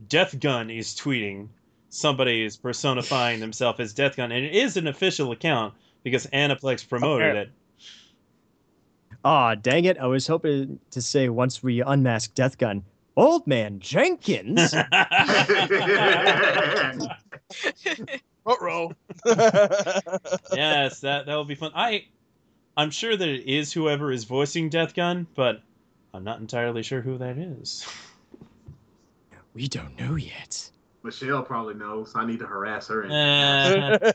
Speaker 3: Death Gun is tweeting. Somebody is personifying themselves as Death Gun, and it is an official account because Aniplex promoted it.
Speaker 6: Ah, dang it. I was hoping to say once we unmask Death Gun, Old Man Jenkins. [laughs] [laughs]
Speaker 4: Ruh-roh. [laughs]
Speaker 3: yes, that that will be fun. I I'm sure that it is whoever is voicing Death Gun, but I'm not entirely sure who that is.
Speaker 6: we don't know yet.
Speaker 5: Michelle probably knows. I need to harass her. And
Speaker 3: Eh,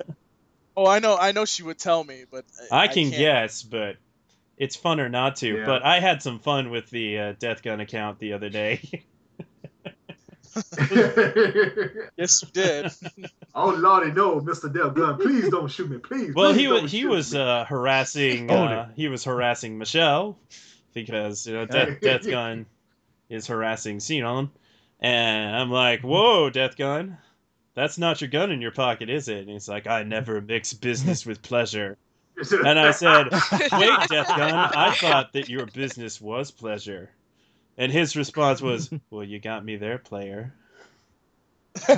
Speaker 4: oh, I know. I know she would tell me, but
Speaker 3: I can
Speaker 4: can't.
Speaker 3: guess, but it's funner not to.
Speaker 5: Yeah.
Speaker 3: But I had some fun with the uh, Death Gun account the other day. [laughs]
Speaker 4: Yes, you did. [laughs]
Speaker 5: oh lordy, no, Mr. Del Gun, please don't shoot me, please.
Speaker 3: well,
Speaker 5: please
Speaker 3: he was he was uh, harassing uh, he was harassing Michelle because you know [laughs] Death, Death Gun is harassing Sinon, and I'm like, whoa, Death Gun. That's not your gun in your pocket, is it? And he's like, I never mix business with pleasure. [laughs] And I said, Wait, [laughs] Death Gun, I thought that your business was pleasure. And his response was, Well, you got me there, player. [laughs]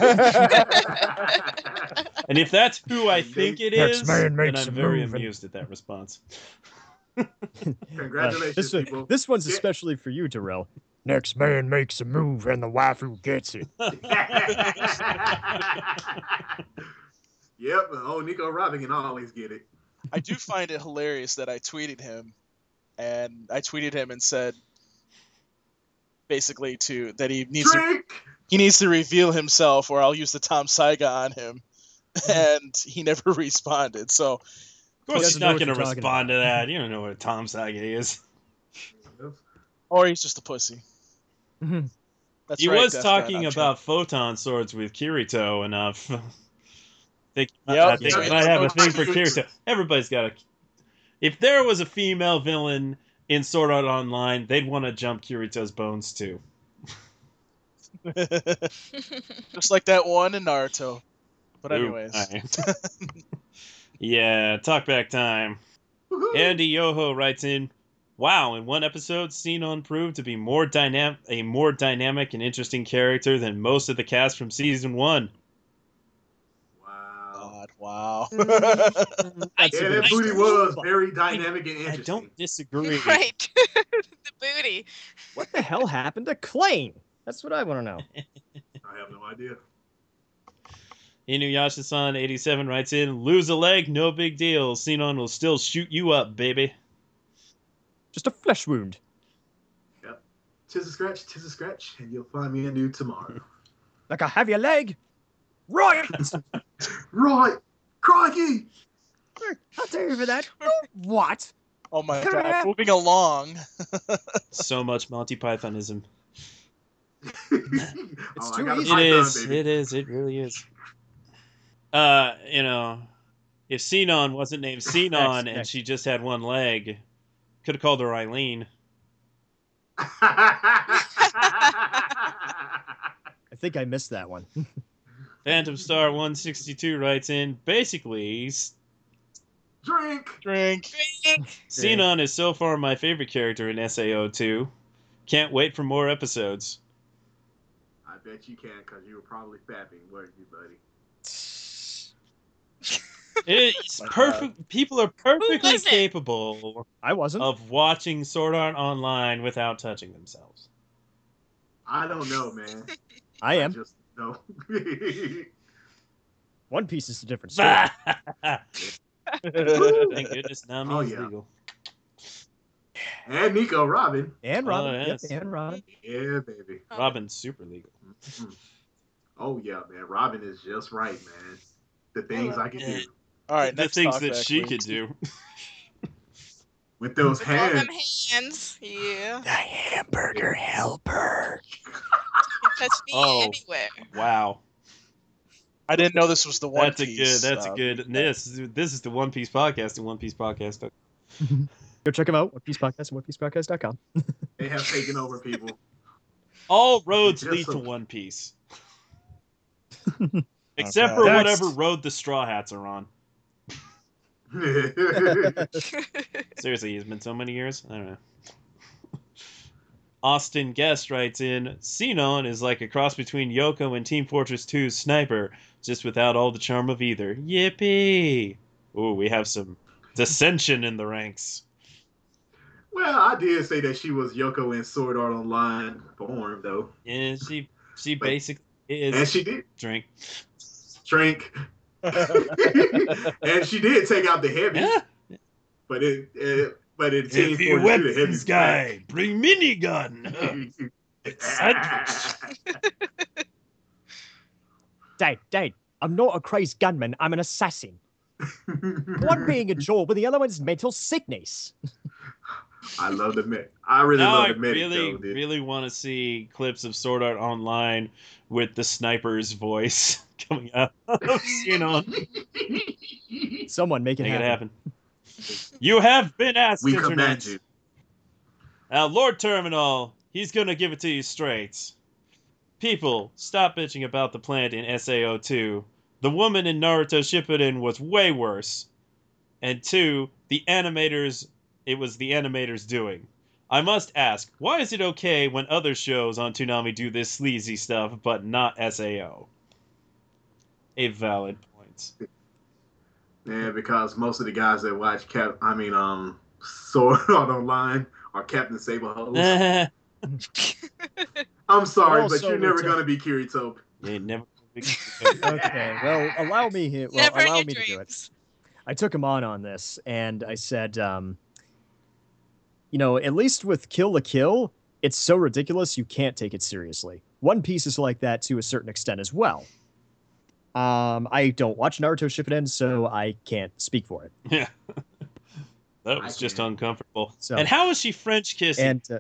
Speaker 3: And if that's who I think it is,
Speaker 6: Next
Speaker 3: is, then I'm very
Speaker 6: move
Speaker 3: amused at that response.
Speaker 6: Uh,
Speaker 5: Congratulations,
Speaker 6: this, one-
Speaker 5: people.
Speaker 6: this one's especially for you, Darrell. Next man makes a move and the waifu gets it. [laughs]
Speaker 5: yep. Oh, Nico Robin can always get it.
Speaker 4: I do find it hilarious that I tweeted him, and I tweeted him and said, basically to that he needs to he needs to reveal himself, or I'll use the Tom Saiga on him, [laughs] and he never [laughs] responded. So
Speaker 3: Of course, he's
Speaker 6: doesn't know
Speaker 3: not
Speaker 6: what
Speaker 3: going to
Speaker 6: you're
Speaker 3: respond to that. You don't know what a Tom Saget is.
Speaker 4: or he's just a pussy.
Speaker 6: Mhm.
Speaker 4: That's
Speaker 3: he
Speaker 4: right,
Speaker 3: was
Speaker 4: Death
Speaker 3: talking
Speaker 4: I'm
Speaker 3: about photon swords with Kirito enough. [laughs] think,
Speaker 4: Yep,
Speaker 3: I think
Speaker 5: yeah.
Speaker 3: he have a thing for Kirito. Everybody's got a. If there was a female villain in Sword Art Online, they'd want to jump Kirito's bones too. [laughs]
Speaker 4: just like that one in Naruto. But anyways,
Speaker 3: alright. [laughs] yeah, talk back time.
Speaker 5: Woohoo.
Speaker 3: Andy Yoho writes in, "Wow, in one episode, Sinon proved to be more dynamic, a more dynamic and interesting character than most of the cast from season one."
Speaker 5: Wow.
Speaker 4: God, wow. Mm-hmm. [laughs]
Speaker 3: I,
Speaker 5: Yeah, that booty
Speaker 3: don't-
Speaker 5: was very dynamic and interesting.
Speaker 3: I don't disagree. [laughs]
Speaker 7: right. [laughs] the booty.
Speaker 6: What the hell happened to Klein? That's what I want to know.
Speaker 5: I have no idea.
Speaker 3: Inuyasha-san 87 writes in, "Lose a leg, no big deal. Sinon will still shoot you up, baby."
Speaker 6: Just a flesh wound. Yep.
Speaker 5: Tis a scratch, tis a scratch, and you'll find me anew tomorrow. [laughs]
Speaker 6: Like I have your leg. Right. [laughs]
Speaker 5: right, crikey!
Speaker 6: I'll tell you for that. What?
Speaker 4: oh my god. Moving along. [laughs]
Speaker 3: So much Monty Pythonism.
Speaker 5: oh,
Speaker 6: too
Speaker 5: I got a
Speaker 6: easy.
Speaker 3: It
Speaker 5: python,
Speaker 3: is.
Speaker 5: baby.
Speaker 3: It is. It really is. Uh, you know, if Sinon wasn't named Sinon and
Speaker 6: next.
Speaker 3: she just had one leg, could have called her Eileen. [laughs]
Speaker 6: I think I missed that one. [laughs]
Speaker 3: Phantom Star 162 writes in, basically, S-
Speaker 5: Drink.
Speaker 4: Drink.
Speaker 7: Drink.
Speaker 3: Sinon is so far my favorite character in SAO2. Can't wait for more episodes.
Speaker 5: I bet you can, cause you were probably fapping, weren't you, buddy? [laughs]
Speaker 3: It's
Speaker 4: My God.
Speaker 3: perfect. People are perfectly capable
Speaker 6: I wasn't.
Speaker 3: of watching Sword Art Online without touching themselves.
Speaker 5: I don't know, man. [laughs]
Speaker 6: I am.
Speaker 5: just know. [laughs]
Speaker 6: One Piece is a different story. [laughs]
Speaker 3: Thank goodness Nami
Speaker 5: Oh,
Speaker 3: is
Speaker 5: yeah.
Speaker 3: legal.
Speaker 5: and Nico Robin.
Speaker 6: And Robin.
Speaker 3: Oh,
Speaker 6: Yep, and Robin.
Speaker 5: Yeah, baby.
Speaker 3: Robin's super legal.
Speaker 5: Mhm. Oh yeah, man. Robin is just right, man. The things I can do
Speaker 4: All right,
Speaker 3: the
Speaker 4: next
Speaker 3: things
Speaker 4: talk
Speaker 3: that she
Speaker 4: please.
Speaker 3: could do. [laughs]
Speaker 5: with those
Speaker 7: With all them
Speaker 5: hands.
Speaker 7: hands. Yeah.
Speaker 6: The hamburger helper.
Speaker 7: Touch me
Speaker 3: Oh.
Speaker 7: anywhere.
Speaker 3: Wow,
Speaker 4: I didn't know this was the one
Speaker 3: that's a good.
Speaker 4: piece.
Speaker 3: That's a
Speaker 4: uh,
Speaker 3: good. This this is the One Piece podcast and One Piece podcast. [laughs]
Speaker 6: Go check them out. One Piece Podcast and OnePiecePodcast.com. [laughs]
Speaker 5: They have taken over people.
Speaker 3: All roads
Speaker 5: Just
Speaker 3: lead to One Piece, except
Speaker 4: Okay.
Speaker 3: for
Speaker 6: Next.
Speaker 3: whatever road the Straw Hats are on. [laughs] Seriously, it's been so many years. I don't know. Austin Guest writes in Sinon is like a cross between Yoko and Team Fortress 2's Sniper, just without all the charm of either. Yippee! Ooh, we have some dissension in the ranks.
Speaker 5: well, I did say that she was Yoko in Sword Art Online form, though,
Speaker 3: Yeah, she she basically
Speaker 5: and
Speaker 3: is
Speaker 5: she did
Speaker 3: drink.
Speaker 5: drink, [laughs] and she did take out the heavy,
Speaker 3: Yeah.
Speaker 5: but it, it but in Team
Speaker 3: Heavy
Speaker 5: Fortress 2, the
Speaker 3: weapons
Speaker 5: heavy's
Speaker 3: guy, bring minigun. [laughs]
Speaker 6: Dad, [laughs] Dad, I'm not a crazed gunman. I'm an assassin. One being a jaw, but the other one's mental sickness.
Speaker 5: I love the med. I really
Speaker 3: now
Speaker 5: love
Speaker 3: I
Speaker 5: the medic
Speaker 3: really,
Speaker 5: though. dude.
Speaker 3: really want to see clips of Sword Art Online with the sniper's voice [laughs] coming up. [laughs] you know,
Speaker 6: Someone make it
Speaker 3: Make
Speaker 6: happen.
Speaker 3: it happen. You have been asked,
Speaker 5: we
Speaker 3: Internet.
Speaker 5: command you.
Speaker 3: Now, Lord Terminal, he's gonna give it to you straight. People, stop bitching about the plant in SAO2. The woman in Naruto Shippuden was way worse. And two, the animators, it was the animators doing. I must ask, why is it okay when other shows on Toonami do this sleazy stuff, but not SAO? A valid point.
Speaker 5: Yeah, because most of the guys that watch Cap, I mean, um, [laughs] Sword Art Online are Captain Sable hoes. [laughs] I'm sorry, but you're never gonna be [laughs] Kirito.
Speaker 3: you never.
Speaker 6: Okay, well, allow me here. Well,
Speaker 7: Never
Speaker 6: allow
Speaker 7: your
Speaker 6: me to do it. I took him on on this, and I said, um, you know, at least with Kill la Kill, it's so ridiculous you can't take it seriously. One Piece is like that to a certain extent as well. Um, I don't watch Naruto Shippuden, so I can't speak for it.
Speaker 3: Yeah. [laughs] That
Speaker 5: I
Speaker 3: was just
Speaker 5: can't.
Speaker 3: uncomfortable.
Speaker 6: So-
Speaker 3: and how is she French kissing?
Speaker 6: And uh,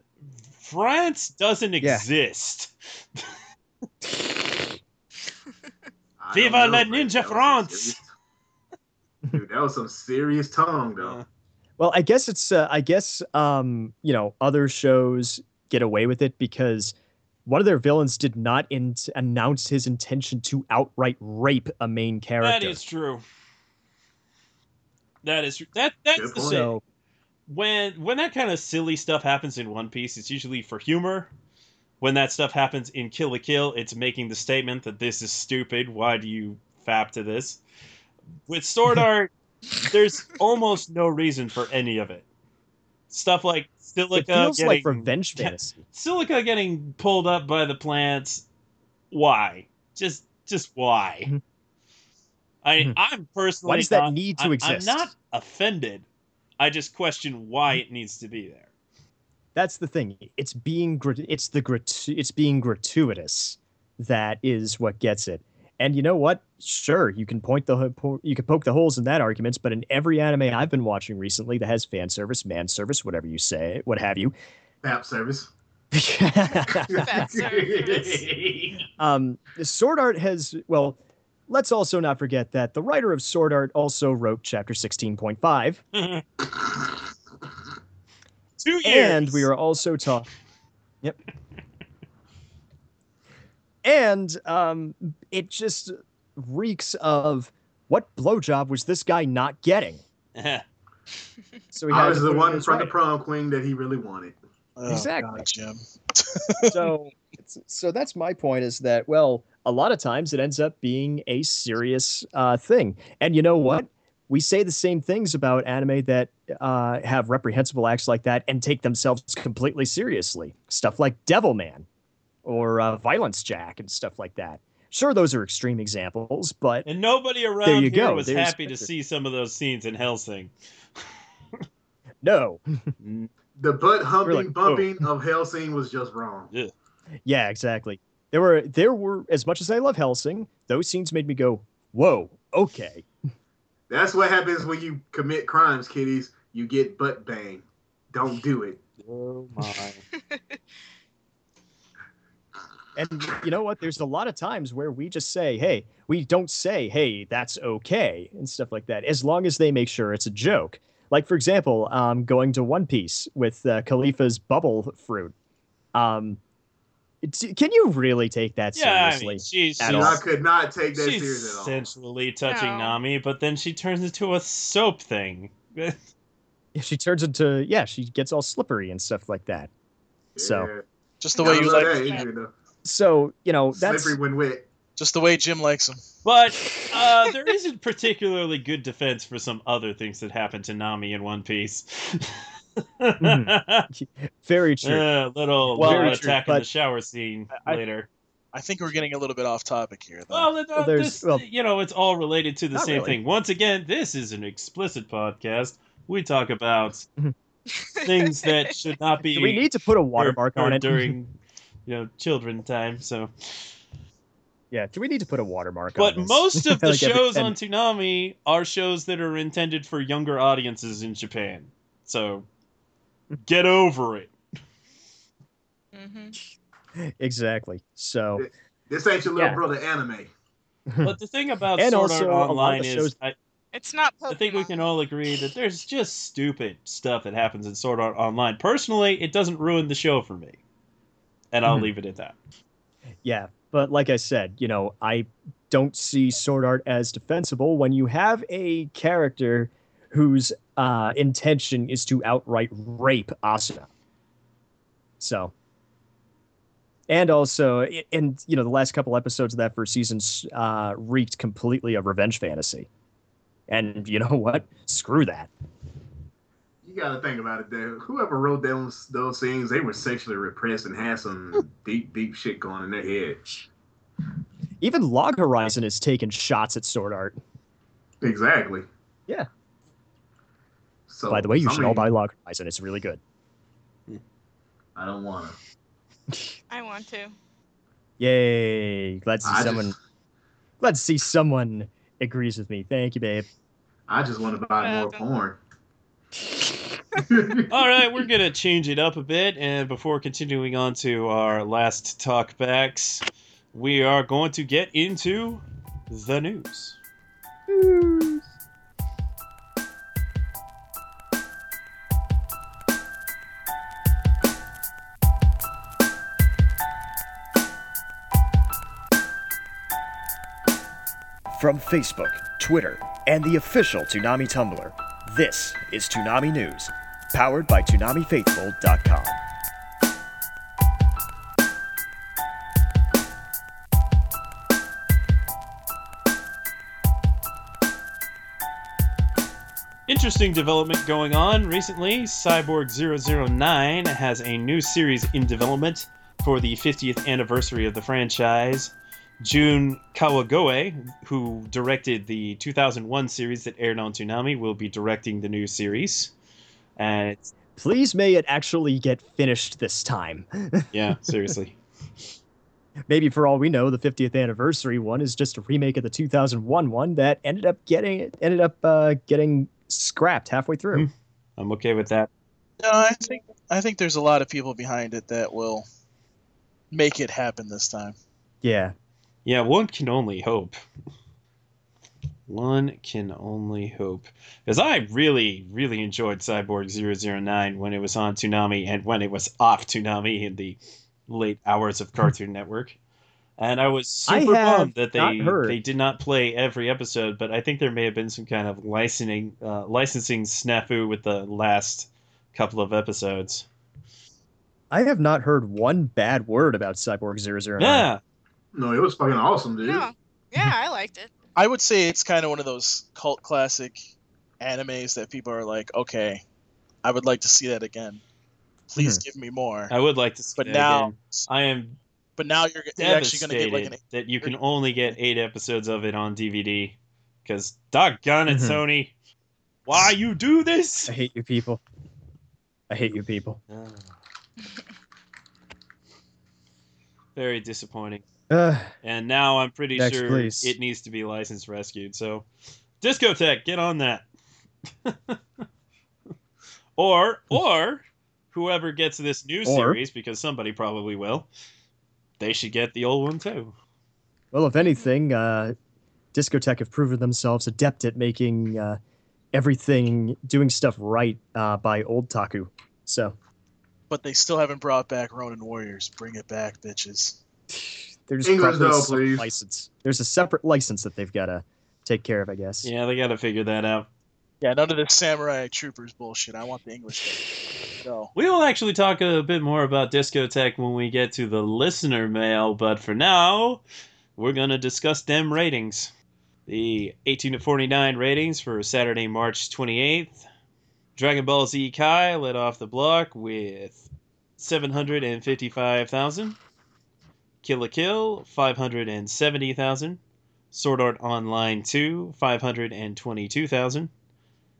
Speaker 3: France doesn't
Speaker 6: Yeah.
Speaker 3: exist. [laughs]
Speaker 5: I
Speaker 3: Viva la Ninja
Speaker 5: That was some
Speaker 3: France!
Speaker 5: Dude, that was some serious tongue, though.
Speaker 6: Well, I guess it's uh, I guess um, you know, other shows get away with it because one of their villains did not in- announce his intention to outright rape a main character.
Speaker 3: that is true. That is that that's
Speaker 5: Good
Speaker 3: the
Speaker 5: point.
Speaker 3: thing.
Speaker 6: So
Speaker 3: when when that kind of silly stuff happens in One Piece, it's usually for humor. When that stuff happens in Kill la Kill, it's making the statement that this is stupid. Why do you fap to this? With [laughs] Sword Art, there's almost no reason for any of it. Stuff like
Speaker 6: it
Speaker 3: Silica
Speaker 6: feels
Speaker 3: getting
Speaker 6: like revenge fantasy.
Speaker 3: Silica getting pulled up by the plants. Why? Just just why?
Speaker 6: Mhm.
Speaker 3: I
Speaker 6: Mhm.
Speaker 3: I'm personally
Speaker 6: Why does that need to
Speaker 3: I'm-
Speaker 6: exist?
Speaker 3: I'm not offended. I just question why it needs to be there.
Speaker 6: That's the thing. It's being it's the gratu- it's being gratuitous that is what gets it. And you know what? Sure, you can point the you can poke the holes in that arguments, but in every anime I've been watching recently that has fan service, man service, whatever you say, what have you,
Speaker 5: App service. [laughs]
Speaker 7: Fat service.
Speaker 6: um, Sword Art has well. Let's also not forget that the writer of Sword Art also wrote Chapter sixteen point five, [laughs]
Speaker 3: Two years.
Speaker 6: and we are also talking. Yep. And um, it just reeks of what blowjob was this guy not getting? [laughs] So he
Speaker 5: I
Speaker 6: had
Speaker 5: was the one from the
Speaker 6: writing.
Speaker 5: prom queen that he really wanted.
Speaker 4: Oh,
Speaker 6: Exactly.
Speaker 4: God, Jim. [laughs]
Speaker 6: so so that's my point is that well a lot of times it ends up being a serious uh, thing and you know what we say the same things about anime that uh, have reprehensible acts like that and take themselves completely seriously stuff like devilman or uh, violence jack and stuff like that sure those are extreme examples but
Speaker 3: and nobody around
Speaker 6: There
Speaker 3: here
Speaker 6: go.
Speaker 3: was
Speaker 6: There's
Speaker 3: happy to see some of those scenes in Hellsing. [laughs]
Speaker 6: no [laughs]
Speaker 5: The butt humping,
Speaker 6: like,
Speaker 5: bumping of Hellsing was just wrong.
Speaker 6: yeah exactly there were there were as much as i love Hellsing those scenes made me go whoa okay [laughs]
Speaker 5: That's what happens when you commit crimes, kiddies. You get butt bang. Don't do it.
Speaker 3: Oh my.
Speaker 6: And you know what? There's a lot of times where we just say, hey, we don't say, hey, that's okay, and stuff like that, as long as they make sure it's a joke. Like, for example, um, going to One Piece with uh, Kalifa's bubble fruit. Um, it's, can you really take that
Speaker 3: Yeah, I
Speaker 6: seriously?
Speaker 3: mean, she's,
Speaker 6: At
Speaker 5: And
Speaker 6: all.
Speaker 5: I could not take that
Speaker 3: she's
Speaker 5: serious at all.
Speaker 3: sensually touching
Speaker 7: No.
Speaker 3: Nami, but then she turns into a soap thing. [laughs]
Speaker 6: she turns into, yeah, she gets all slippery and stuff like that. So-
Speaker 5: Yeah.
Speaker 4: Just the way you
Speaker 5: love
Speaker 4: like,
Speaker 5: that either, though.
Speaker 6: So, you know, that's.
Speaker 5: Slippery when wet.
Speaker 4: just the way Jim likes them.
Speaker 3: But uh, [laughs] there isn't particularly good defense for some other things that happen to Nami in One Piece. [laughs]
Speaker 6: Very true.
Speaker 3: Uh, little
Speaker 4: Well,
Speaker 3: little
Speaker 6: very true,
Speaker 3: attack in the shower scene
Speaker 4: I-
Speaker 3: later.
Speaker 4: I think we're getting a little bit off topic here, though.
Speaker 3: Well, uh,
Speaker 6: there's-
Speaker 3: this,
Speaker 6: well-
Speaker 3: you know, it's all related to the same
Speaker 6: really.
Speaker 3: thing. Once again, this is an explicit podcast. We talk about
Speaker 6: Mhm.
Speaker 3: things that should not be
Speaker 6: Do [laughs] we need to put a watermark
Speaker 3: heard
Speaker 6: on it?
Speaker 3: during, you know, children time. So,
Speaker 6: yeah, do we need to put a watermark
Speaker 3: but
Speaker 6: on this?
Speaker 3: most of [laughs] the
Speaker 6: Like
Speaker 3: shows
Speaker 6: and-
Speaker 3: on Toonami are shows that are intended for younger audiences in Japan. So, get over it.
Speaker 7: Mm-hmm. [laughs]
Speaker 6: Exactly. So,
Speaker 5: This ain't your little
Speaker 6: Yeah.
Speaker 5: brother anime.
Speaker 3: But the thing [laughs] about
Speaker 6: And
Speaker 3: Sword
Speaker 6: also,
Speaker 3: Art Online
Speaker 6: the
Speaker 3: is,
Speaker 6: shows-
Speaker 3: I,
Speaker 7: It's not Pokemon.
Speaker 3: I think we can all agree that there's just stupid stuff that happens in Sword Art Online. Personally, it doesn't ruin the show for me. And I'll
Speaker 6: Mhm.
Speaker 3: leave it at that.
Speaker 6: Yeah, but like I said, you know, I don't see Sword Art as defensible when you have a character whose uh, intention is to outright rape Asuna. So, and also, and you know, the last couple episodes of that first season uh, reeked completely of revenge fantasy. And you know [laughs] what? Screw that.
Speaker 5: You got to think about it, though. Whoever wrote those those scenes, they were sexually repressed and had some hmm. deep, deep shit going in their head.
Speaker 6: Even Log Horizon has taken shots at Sword Art.
Speaker 5: Exactly.
Speaker 6: Yeah.
Speaker 5: So
Speaker 6: By the way, you
Speaker 5: I
Speaker 6: should all buy Log Horizon. It's really good.
Speaker 5: I don't want to.
Speaker 7: I want to.
Speaker 6: Yay! Glad to see
Speaker 5: I
Speaker 6: someone.
Speaker 5: just,
Speaker 6: Glad to see someone agrees with me. Thank you, babe.
Speaker 5: I just want to buy more
Speaker 7: Welcome.
Speaker 5: porn. [laughs] [laughs]
Speaker 3: All right, we're going to change it up a bit. And before continuing on to our last talkbacks, we are going to get into the news. News.
Speaker 2: From Facebook, Twitter, and the official Toonami Tumblr, This is Toonami News, powered by ToonamiFaithful.com.
Speaker 3: Interesting development going on recently. Cyborg 009 has a new series in development for the 50th anniversary of the franchise. Jun Kawagoe, who directed the 2001 series that aired on Toonami, will be directing the new series. And it's,
Speaker 6: Please may it actually get finished this time. [laughs]
Speaker 3: yeah, seriously.
Speaker 6: Maybe for all we know, the 50th anniversary one is just a remake of the 2001 one that ended up getting ended up uh, getting scrapped halfway through.
Speaker 3: Hmm. I'm okay with that.
Speaker 4: No, I think I think there's a lot of people behind it that will make it happen this time.
Speaker 6: Yeah,
Speaker 3: Yeah, one can only hope. One can only hope. Because I really, really enjoyed Cyborg 009 when it was on Toonami and when it was off Toonami in the late hours of [laughs] Cartoon Network. And I was super
Speaker 6: have
Speaker 3: bummed that they they did not play every episode, but I think there may have been some kind of licensing uh, licensing snafu with the last couple of episodes.
Speaker 6: I have not heard one bad word about Cyborg 009.
Speaker 3: Yeah,
Speaker 5: No, it was fucking awesome, dude.
Speaker 7: No. Yeah, I liked it.
Speaker 4: I would say it's kind of one of those cult classic animes that people are like, okay, I would like to see that again. Please give me more.
Speaker 3: I would like to see
Speaker 4: But
Speaker 3: that
Speaker 4: now,
Speaker 3: again. I am
Speaker 4: but now you're, you're actually going to get like
Speaker 3: devastated
Speaker 4: an
Speaker 3: that you can only get eight episodes of it on DVD. Because doggone it,
Speaker 6: Mhm.
Speaker 3: Sony, why you do this?
Speaker 6: I hate you people. I hate you people.
Speaker 3: Very disappointing.
Speaker 6: Uh,
Speaker 3: And now I'm pretty
Speaker 6: Next,
Speaker 3: sure
Speaker 6: please.
Speaker 3: it needs to be licensed rescued. So, Discotek, get on that. [laughs] or or whoever gets this new
Speaker 6: Or-
Speaker 3: series, because somebody probably will, they should get the old one too.
Speaker 6: well, if anything, uh, Discotek have proven themselves adept at making uh, everything, doing stuff right uh, by old Taku. So
Speaker 4: but they still haven't brought back Ronin Warriors. Bring it back, bitches. [laughs]
Speaker 6: there's
Speaker 5: English
Speaker 6: probably a
Speaker 5: though,
Speaker 6: separate
Speaker 5: please.
Speaker 6: license. There's a separate license that they've got to take care of, I guess.
Speaker 3: Yeah, they got to figure that out.
Speaker 4: Yeah, none of this samurai troopers bullshit. I want the English. So
Speaker 3: We will actually talk a bit more about Discotek when we get to the listener mail, but for now, we're going to discuss them ratings. The 18 to 49 ratings for Saturday, March 28th. Dragon Ball Z Kai led off the block with 755,000. Kill la Kill, 570,000. Sword Art Online 2, 522,000.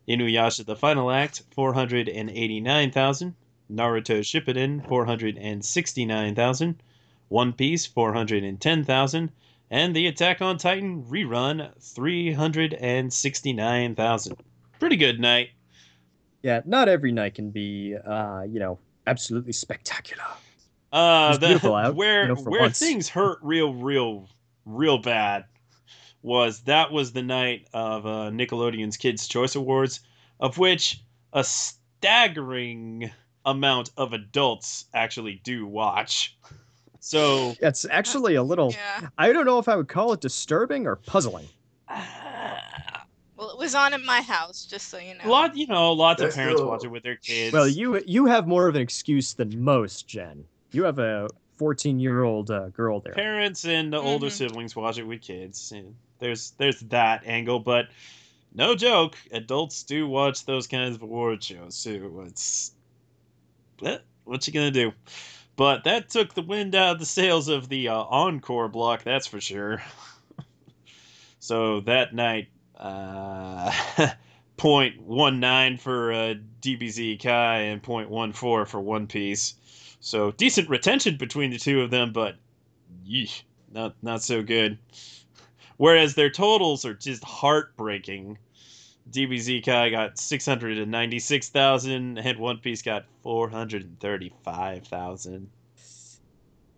Speaker 3: Inuyasha The Final Act, 489,000. Naruto Shippuden, 469,000. One Piece, 410,000. And the Attack on Titan rerun, 369,000. Pretty good night.
Speaker 6: Yeah, not every night can be, uh, you know, absolutely spectacular.
Speaker 3: Uh,
Speaker 6: It's
Speaker 3: the,
Speaker 6: beautiful out,
Speaker 3: where
Speaker 6: you know,
Speaker 3: where
Speaker 6: once.
Speaker 3: things hurt real, real, real bad was that was the night of uh, Nickelodeon's Kids Choice Awards, of which a staggering amount of adults actually do watch. So,
Speaker 6: It's actually a little.
Speaker 7: Yeah.
Speaker 6: I don't know if I would call it disturbing or puzzling. [sighs]
Speaker 7: Well, it was on at my house, just so you know.
Speaker 3: lot you know, lots of parents
Speaker 5: still-
Speaker 3: watch it with their kids.
Speaker 6: Well, you you have more of an excuse than most, Jen. You have a 14 year old uh, girl there.
Speaker 3: parents and the older
Speaker 7: Mhm.
Speaker 3: siblings watch it with kids. And there's there's that angle, but no joke, adults do watch those kinds of award shows too. It's eh, what you gonna do? But that took the wind out of the sails of the uh, encore block, that's for sure. [laughs] so that night, uh, [laughs] 0.19 for uh, DBZ Kai and 0.14 for One Piece. So decent retention between the two of them, but yeesh, not not so good. Whereas their totals are just heartbreaking. DBZ Kai got six hundred and ninety six thousand, and One Piece got four hundred and thirty five thousand.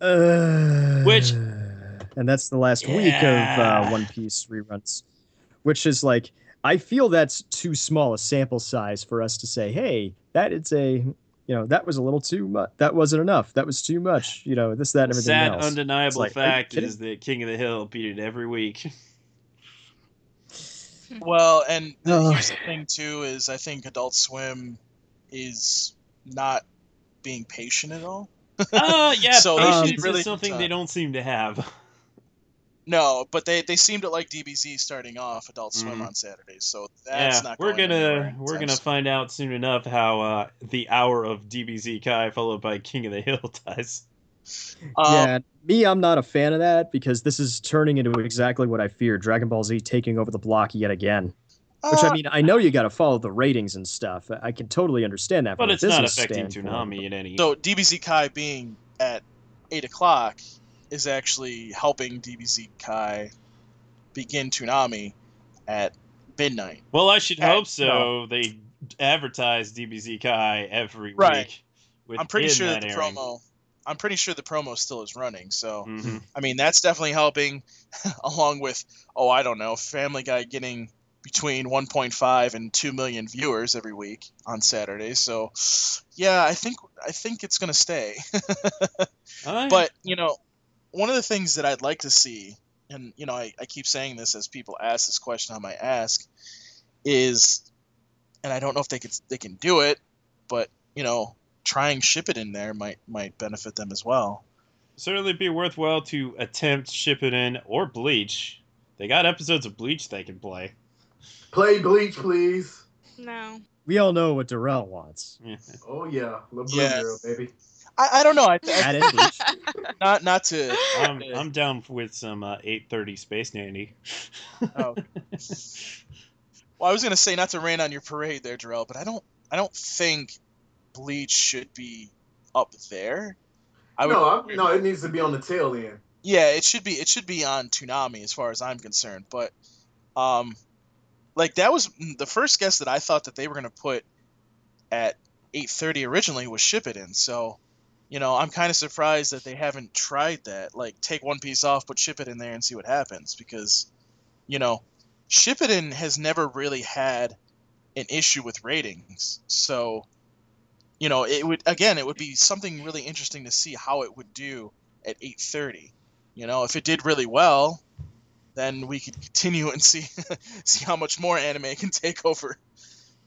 Speaker 6: Uh,
Speaker 3: Which-
Speaker 6: and that's the last week of uh, One Piece reruns, which is like I feel that's too small a sample size for us to say, hey, that is a you know that was a little too much. That wasn't enough. That was too much. You know this, that, and everything
Speaker 3: Sad,
Speaker 6: It's
Speaker 3: undeniable
Speaker 6: like,
Speaker 3: fact
Speaker 6: kidding?
Speaker 3: is that King of the Hill beat it every week. [laughs]
Speaker 4: Well, and the, [sighs]
Speaker 6: Ugh.
Speaker 4: here's the thing too is I think Adult Swim is not being patient at all.
Speaker 3: Uh, yeah, [laughs]
Speaker 4: So
Speaker 3: patience
Speaker 6: should
Speaker 4: really
Speaker 3: is something
Speaker 4: try.
Speaker 3: they don't seem to have.
Speaker 4: No, but they they seem to like DBZ starting off Adult Swim
Speaker 3: Mhm.
Speaker 4: on Saturdays, so that's
Speaker 3: yeah,
Speaker 4: not.
Speaker 3: we're
Speaker 4: going
Speaker 3: gonna
Speaker 4: anytime
Speaker 3: we're gonna find out soon enough how uh, the hour of DBZ Kai followed by King of the Hill [laughs] ties.
Speaker 4: Um,
Speaker 6: yeah, me, I'm not a fan of that because this is turning into exactly what I feared Dragon Ball Z taking over the block yet again. Which,
Speaker 4: uh,
Speaker 6: I mean, I know you got to follow the ratings and stuff. I can totally understand that.
Speaker 3: But
Speaker 6: from a
Speaker 3: it's not affecting
Speaker 6: standpoint.
Speaker 3: Toonami in any.
Speaker 4: So DBZ Kai being at eight o'clock is actually helping DBZ Kai begin Toonami at midnight.
Speaker 3: well, I should
Speaker 4: Uh,
Speaker 3: hope so.
Speaker 4: no.
Speaker 3: They advertise DBZ Kai every
Speaker 4: Right.
Speaker 3: week.
Speaker 4: I'm pretty sure that
Speaker 3: that
Speaker 4: the
Speaker 3: airing.
Speaker 4: promo. I'm pretty sure the promo still is running. So
Speaker 3: Mhm.
Speaker 4: I mean that's definitely helping, [laughs] along with oh I don't know Family Guy getting between 1.5 and 2 million viewers every week on Saturdays. So yeah, I think I think it's gonna stay. [laughs]
Speaker 3: I-
Speaker 4: but you know one of the things that i'd like to see and you know i, I keep saying this as people ask this question i might ask is and i don't know if they could they can do it but you know trying Shippuden there might might benefit them as well
Speaker 3: certainly be worthwhile to attempt Shippuden or Bleach. They got episodes of Bleach they can play.
Speaker 5: Play Bleach, please.
Speaker 7: No.
Speaker 6: We all know what Darrell wants.
Speaker 3: Yeah.
Speaker 5: Oh yeah, little blue
Speaker 4: Yeah.
Speaker 5: girl, baby.
Speaker 4: I, I don't know I, I,
Speaker 6: That is [laughs]
Speaker 4: not not to
Speaker 3: I'm, I'm down with some uh, 830 Space Dandy.
Speaker 4: oh. [laughs] well i was gonna say not to rain on your parade there Jarrell, but i don't i don't think bleach should be up there i would
Speaker 5: no, I, no, it needs to be on the tail end.
Speaker 4: Yeah, it should be it should be on Toonami as far as I'm concerned. But um like that was the first guess that I thought that they were gonna put at eight thirty originally was Shippuden. So, you know, I'm kinda surprised that they haven't tried that. Like take one piece off, put Shippuden there and see what happens because, you know, Shippuden has never really had an issue with ratings. So you know, it would again, it would be something really interesting to see how it would do at 8:30. You know, if it did really well, then we could continue and see [laughs] see how much more anime can take over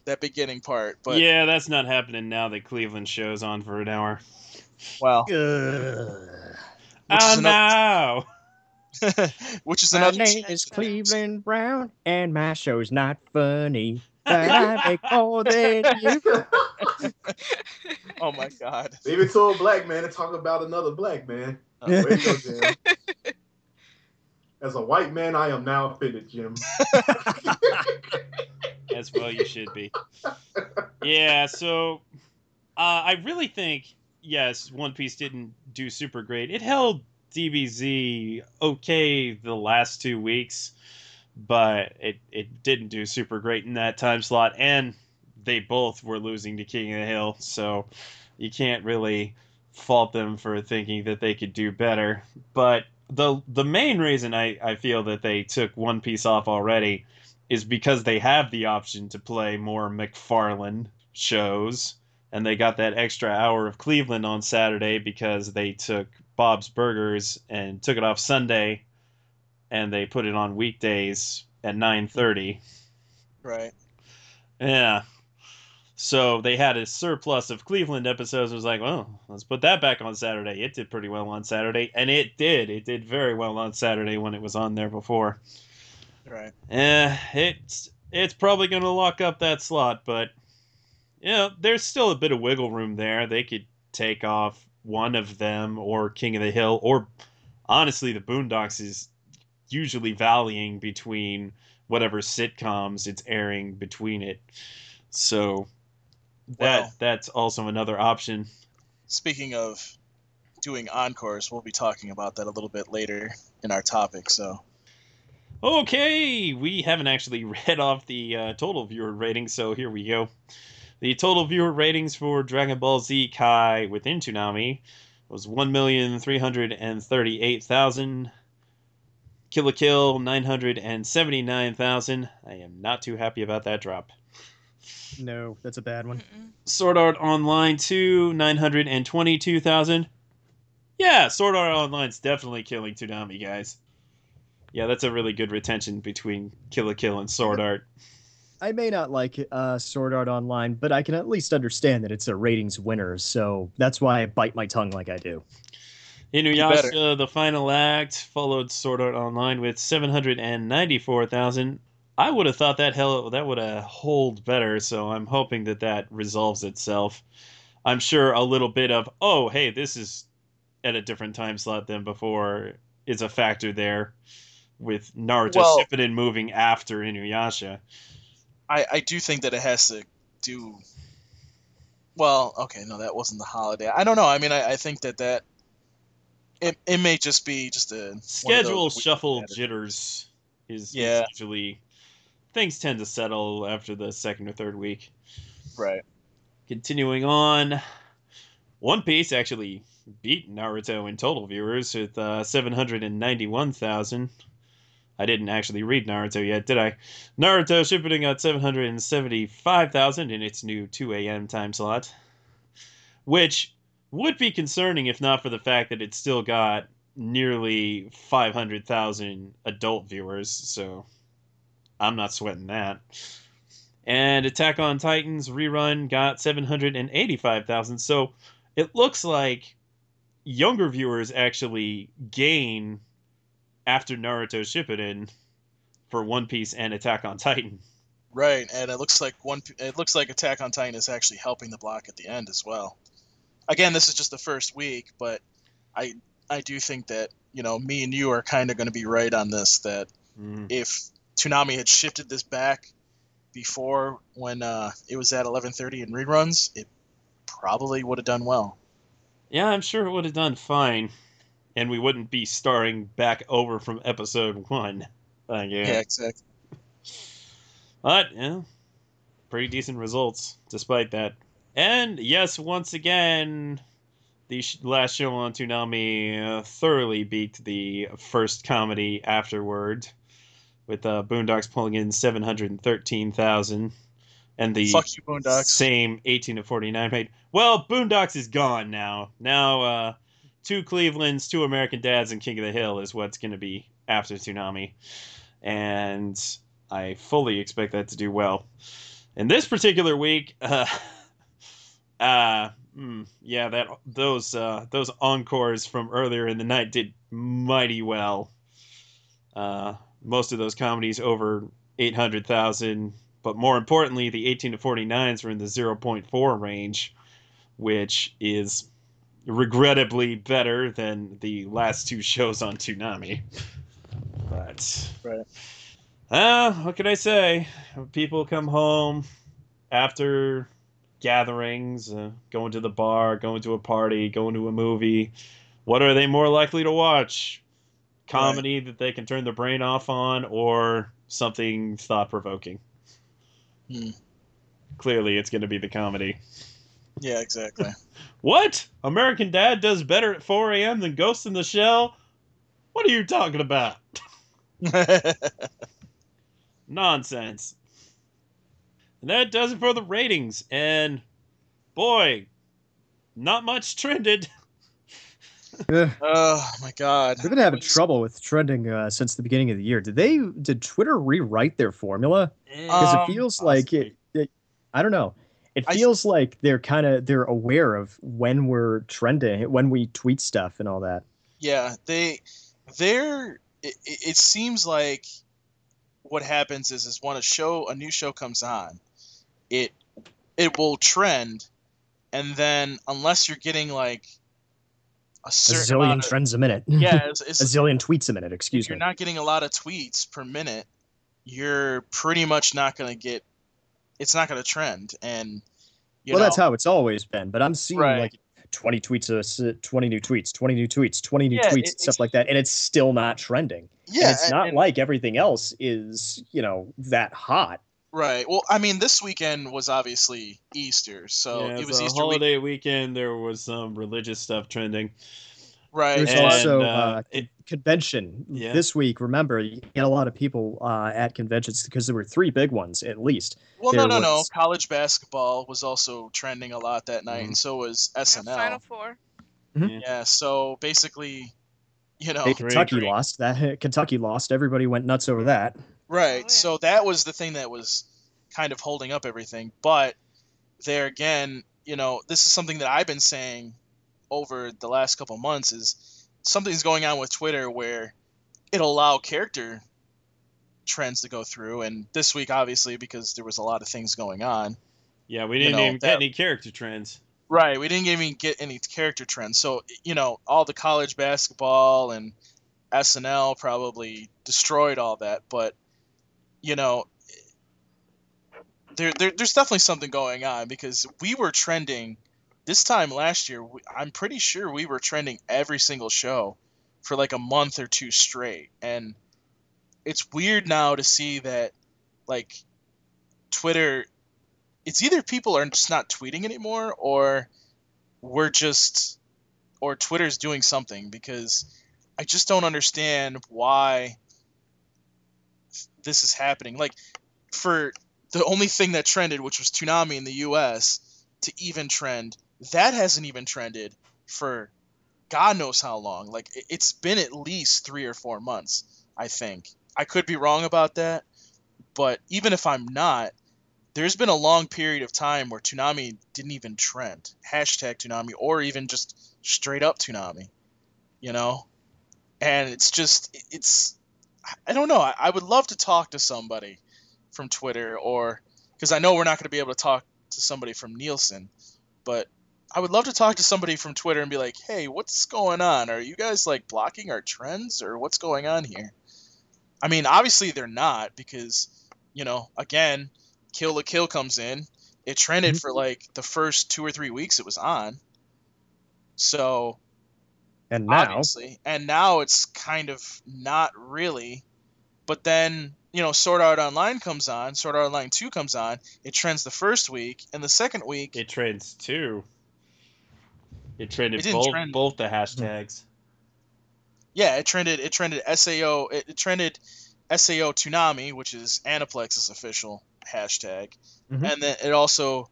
Speaker 4: that beginning part. But
Speaker 3: yeah, that's not happening now that Cleveland show's on for an hour.
Speaker 4: Well,
Speaker 6: Ugh.
Speaker 4: which
Speaker 3: oh
Speaker 4: is another,
Speaker 3: no! [laughs]
Speaker 4: which is
Speaker 6: My
Speaker 4: another
Speaker 6: name is Cleveland Brown, and my show's not funny, but I make more than you. [laughs]
Speaker 4: Oh my god.
Speaker 5: Leave it to a black man to talk about another black man.
Speaker 4: Uh,
Speaker 5: Way to go, As a white man, I am now offended, Jim. [laughs]
Speaker 3: As well, you should be. Yeah, so uh, I really think yes, One Piece didn't do super great. It held DBZ okay the last two weeks, but it it didn't do super great in that time slot, and they both were losing to King of the Hill, so you can't really fault them for thinking that they could do better. But the the main reason I, I feel that they took One Piece off already is because they have the option to play more MacFarlane shows, and they got that extra hour of Cleveland on Saturday because they took Bob's Burgers and took it off Sunday, and they put it on weekdays at nine thirty.
Speaker 4: Right.
Speaker 3: Yeah. So they had a surplus of Cleveland episodes. It was like, well, let's put that back on Saturday. It did pretty well on Saturday, and it did. It did very well on Saturday when it was on there before.
Speaker 4: Right.
Speaker 3: Eh, it's it's probably going to lock up that slot, but you know, there's still a bit of wiggle room there. They could take off one of them or King of the Hill, or honestly, the Boondocks is usually valying between whatever sitcoms it's airing between it. So that that's also another option.
Speaker 4: Speaking of doing encores, we'll be talking about that a little bit later in our topic. So
Speaker 3: Okay, we haven't actually [laughs] read off the uh, total viewer rating, so here we go. The total viewer ratings for Dragon Ball Z Kai within Toonami was 1,338,000. Kill la Kill, 979,000. I am not too happy about that drop.
Speaker 6: No, that's a bad one.
Speaker 7: Mm-mm.
Speaker 3: Sword Art Online 2, 922,000. Yeah, Sword Art Online's definitely killing Toonami, guys. Yeah, that's a really good retention between Kill la Kill and Sword Art.
Speaker 6: I may not like uh, Sword Art Online, but I can at least understand that it's a ratings winner. So that's why I bite my tongue like I do.
Speaker 3: Inuyasha, the final act, followed Sword Art Online with 794,000. I would have thought that hell that would have hold better, so I'm hoping that that resolves itself. I'm sure a little bit of oh hey this is at a different time slot than before is a factor there, with Naruto
Speaker 4: Well-
Speaker 3: Shippuden moving after Inuyasha.
Speaker 4: I, I do think that it has to do. Well, okay, no, that wasn't the holiday. I don't know. I mean, I, I think that that it, it may just be just a
Speaker 3: Schedule shuffle jitters is,
Speaker 4: Yeah.
Speaker 3: usually things tend to settle after the second or third week.
Speaker 4: Right.
Speaker 3: Continuing on, One Piece actually beat Naruto in total viewers with uh, 791,000. I didn't actually read Naruto yet, did I? Naruto Shippuden got 775,000 in its new 2 a.m. time slot, which would be concerning if not for the fact that it still got nearly 500,000 adult viewers, so I'm not sweating that. And Attack on Titans rerun got 785,000. So it looks like younger viewers actually gain after Naruto Shippuden for One Piece and Attack on Titan.
Speaker 4: Right, and it looks like one. It looks like Attack on Titan is actually helping the block at the end as well. Again, this is just the first week, but I I do think that you know me and you are kind of going to be right on this. That
Speaker 3: Mm.
Speaker 4: if Toonami had shifted this back before when uh, it was at 11:30 in reruns, it probably would have done well.
Speaker 3: Yeah, I'm sure it would have done fine. And we wouldn't be starting back over from episode one. Uh, yeah.
Speaker 4: Yeah, exactly.
Speaker 3: But, yeah, pretty decent results despite that. And yes, once again, the last show on Toonami uh, thoroughly beat the first comedy afterward, with uh, Boondocks pulling in 713,000. And the
Speaker 4: Fuck you, Boondocks.
Speaker 3: same 18 to 49 made. Well, Boondocks is gone now. Now, uh, two Clevelands, two American Dads, and King of the Hill is what's going to be after Toonami. And I fully expect that to do well. In this particular week, [laughs] uh, uh, mm, yeah, that those uh, those encores from earlier in the night did mighty well. Uh, most of those comedies over eight hundred thousand, but more importantly, the eighteen to forty nines were in the zero point four range, which is regrettably better than the last two shows on Toonami. But
Speaker 4: Right.
Speaker 3: uh, what can I say? People come home after gatherings, uh, going to the bar, going to a party, going to a movie. What are they more likely to watch? Comedy that they can turn their brain off on, or something thought provoking?
Speaker 4: Hmm.
Speaker 3: Clearly, it's going to be the comedy.
Speaker 4: Yeah, exactly. [laughs]
Speaker 3: What? American Dad does better at 4 a.m. than Ghost in the Shell? What are you talking about? [laughs] Nonsense. And that does it for the ratings. And boy, not much trended. [laughs]
Speaker 6: Ugh.
Speaker 4: oh my god.
Speaker 6: We've been having trouble with trending uh, since the beginning of the year. Did they? Did Twitter rewrite their formula? Because
Speaker 4: Um,
Speaker 6: it feels like it, it. I don't know. It
Speaker 4: I-
Speaker 6: feels like they're kind of they're aware of when we're trending, when we tweet stuff and all that.
Speaker 4: Yeah, they they're it, it seems like what happens is is when a show a new show comes on, it it will trend and then unless you're getting like a
Speaker 6: A zillion
Speaker 4: of,
Speaker 6: trends a minute.
Speaker 4: yeah, [laughs] it's,
Speaker 6: a zillion tweets a minute.
Speaker 4: if
Speaker 6: Excuse
Speaker 4: you're
Speaker 6: me.
Speaker 4: not getting a lot of tweets per minute, you're pretty much not going to get it's not going to trend and you
Speaker 6: well,
Speaker 4: know,
Speaker 6: that's how it's always been. But I'm seeing
Speaker 4: Right.
Speaker 6: like 20 tweets, a s- 20 new tweets, 20 new tweets, 20 new
Speaker 4: Yeah,
Speaker 6: tweets,
Speaker 4: it-
Speaker 6: stuff like that, and it's still not trending.
Speaker 4: yeah,
Speaker 6: and it's
Speaker 4: and-
Speaker 6: not
Speaker 4: and-
Speaker 6: like everything else is, you know, that hot.
Speaker 4: right. Well, I mean, this weekend was obviously Easter, so
Speaker 3: yeah,
Speaker 4: it was
Speaker 3: a
Speaker 4: Easter week,
Speaker 3: holiday weekend. There was some religious stuff trending.
Speaker 4: Right?
Speaker 6: There's
Speaker 3: And,
Speaker 6: also
Speaker 3: uh,
Speaker 6: uh,
Speaker 3: it-
Speaker 6: convention
Speaker 3: Yeah.
Speaker 6: this week. Remember, you had a lot of people uh, at conventions because there were three big ones at least.
Speaker 4: Well, no,
Speaker 6: there
Speaker 4: no, no.
Speaker 6: was-
Speaker 4: College basketball was also trending a lot that night,
Speaker 3: Mhm.
Speaker 4: and so was
Speaker 7: Yeah,
Speaker 4: SNL.
Speaker 7: Final Four.
Speaker 4: Yeah, so basically, You know,
Speaker 6: Hey, Kentucky
Speaker 3: great.
Speaker 6: lost. That [laughs] Kentucky lost. Everybody went nuts over that.
Speaker 4: Right.
Speaker 7: yeah.
Speaker 4: So that was the thing that was kind of holding up everything. But there again, you know, this is something that I've been saying over the last couple months is something's going on with Twitter where it'll allow character trends to go through and this week obviously because there was a lot of things going on.
Speaker 3: Yeah, we didn't
Speaker 4: know,
Speaker 3: even
Speaker 4: that-
Speaker 3: get any character trends.
Speaker 4: Right, we didn't even get any character trends. So, you know, all the college basketball and SNL probably destroyed all that, but you know, there, there there's definitely something going on because we were trending this time last year. we- I'm pretty sure we were trending every single show for like a month or two straight, and it's weird now to see that like Twitter it's either people are just not tweeting anymore or we're just or Twitter's doing something because I just don't understand why this is happening. Like for the only thing that trended, which was Toonami in the US, to even trend, that hasn't even trended for God knows how long. Like it- it's been at least three or four months, I think. I could be wrong about that, but even if I'm not, there's been a long period of time where Toonami didn't even trend. Hashtag Toonami or even just straight up Toonami. You know? And it's just it's I don't know. I, I would love to talk to somebody from Twitter or because I know we're not going to be able to talk to somebody from Nielsen, but I would love to talk to somebody from Twitter and be like, "Hey, what's going on? Are you guys like blocking our trends or what's going on here?" I mean, obviously they're not because, you know, again, Kill la Kill comes in. It trended mm-hmm. for like the first two or three weeks it was on. So
Speaker 6: And now,
Speaker 4: obviously, and now it's kind of not really. But then you know, Sword Art Online comes on. Sword Art Online Two comes on. It trends the first week, and the second week,
Speaker 3: It trends too. It trended
Speaker 4: It
Speaker 3: both
Speaker 4: trend.
Speaker 3: both the hashtags.
Speaker 4: yeah, it trended. It trended Sao. It, it trended Sao Toonami, which is Aniplex's official hashtag,
Speaker 6: Mhm.
Speaker 4: and then it also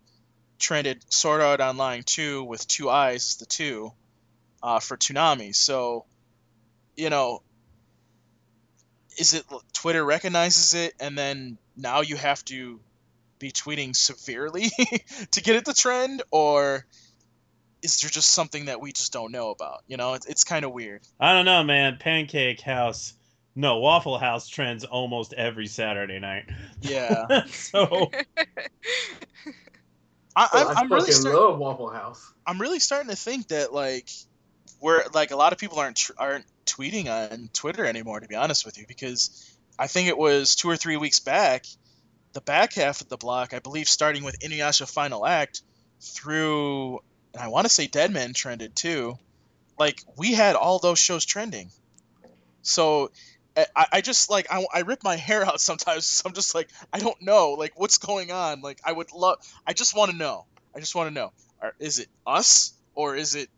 Speaker 4: trended Sword Art Online 2 with two eyes, the two, uh, for Toonami. So, you know, is it Twitter recognizes it, and then now you have to be tweeting severely [laughs] to get it to trend, or is there just something that we just don't know about? You know, it's, it's kind of weird.
Speaker 3: I don't know, man. Pancake House, no Waffle House trends almost every Saturday night.
Speaker 4: Yeah, [laughs]
Speaker 3: so
Speaker 4: I, I'm,
Speaker 5: I
Speaker 4: I'm really start,
Speaker 5: love Waffle House.
Speaker 4: I'm really starting to think that like we're like a lot of people aren't tr- aren't tweeting on Twitter anymore. To be honest with you, because I think it was two or three weeks back, the back half of the block, I believe, starting with Inuyasha Final Act through, and I want to say Dead Men trended too. Like we had all those shows trending, so. I, I just like I, I rip my [laughs] hair out sometimes. 'cause I'm just like I don't know like what's going on. Like I would love. I just want to know. I just want to know. Are, is it us or is it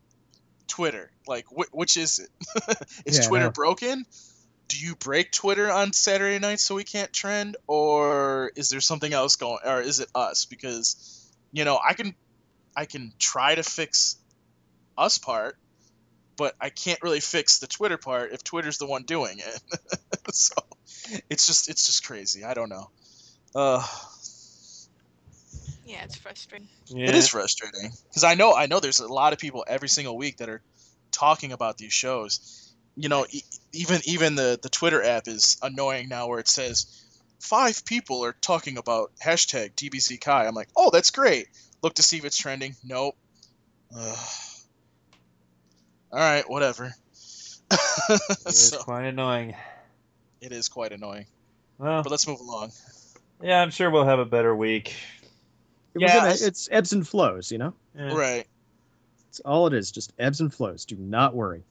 Speaker 4: Twitter? Like, wh- which is it? [laughs] is
Speaker 6: Yeah,
Speaker 4: Twitter
Speaker 6: know.
Speaker 4: broken? Do you break Twitter on Saturday night so we can't trend, or is there something else going? Or is it us? Because you know, I can, I can try to fix us part, but I can't really fix the Twitter part if Twitter's the one doing it. [laughs] so it's just, it's just crazy. I don't know. Uh,
Speaker 7: Yeah, it's frustrating.
Speaker 3: yeah.
Speaker 4: It is frustrating because I know I know there's a lot of people every single week that are talking about these shows. You know, e- even even the the Twitter app is annoying now, where it says five people are talking about hashtag DBZ Kai. I'm like, oh, that's great. Look to see if it's trending. Nope. Ugh. All right, whatever. [laughs]
Speaker 3: It is
Speaker 4: so
Speaker 3: quite annoying.
Speaker 4: it is quite annoying.
Speaker 3: Well,
Speaker 4: But let's move along.
Speaker 3: yeah, I'm sure we'll have a better week.
Speaker 6: We're
Speaker 4: Yeah,
Speaker 6: gonna- it's ebbs and flows. You know,
Speaker 3: Yeah.
Speaker 4: Right.
Speaker 6: it's all it is. Just ebbs and flows. Do not worry.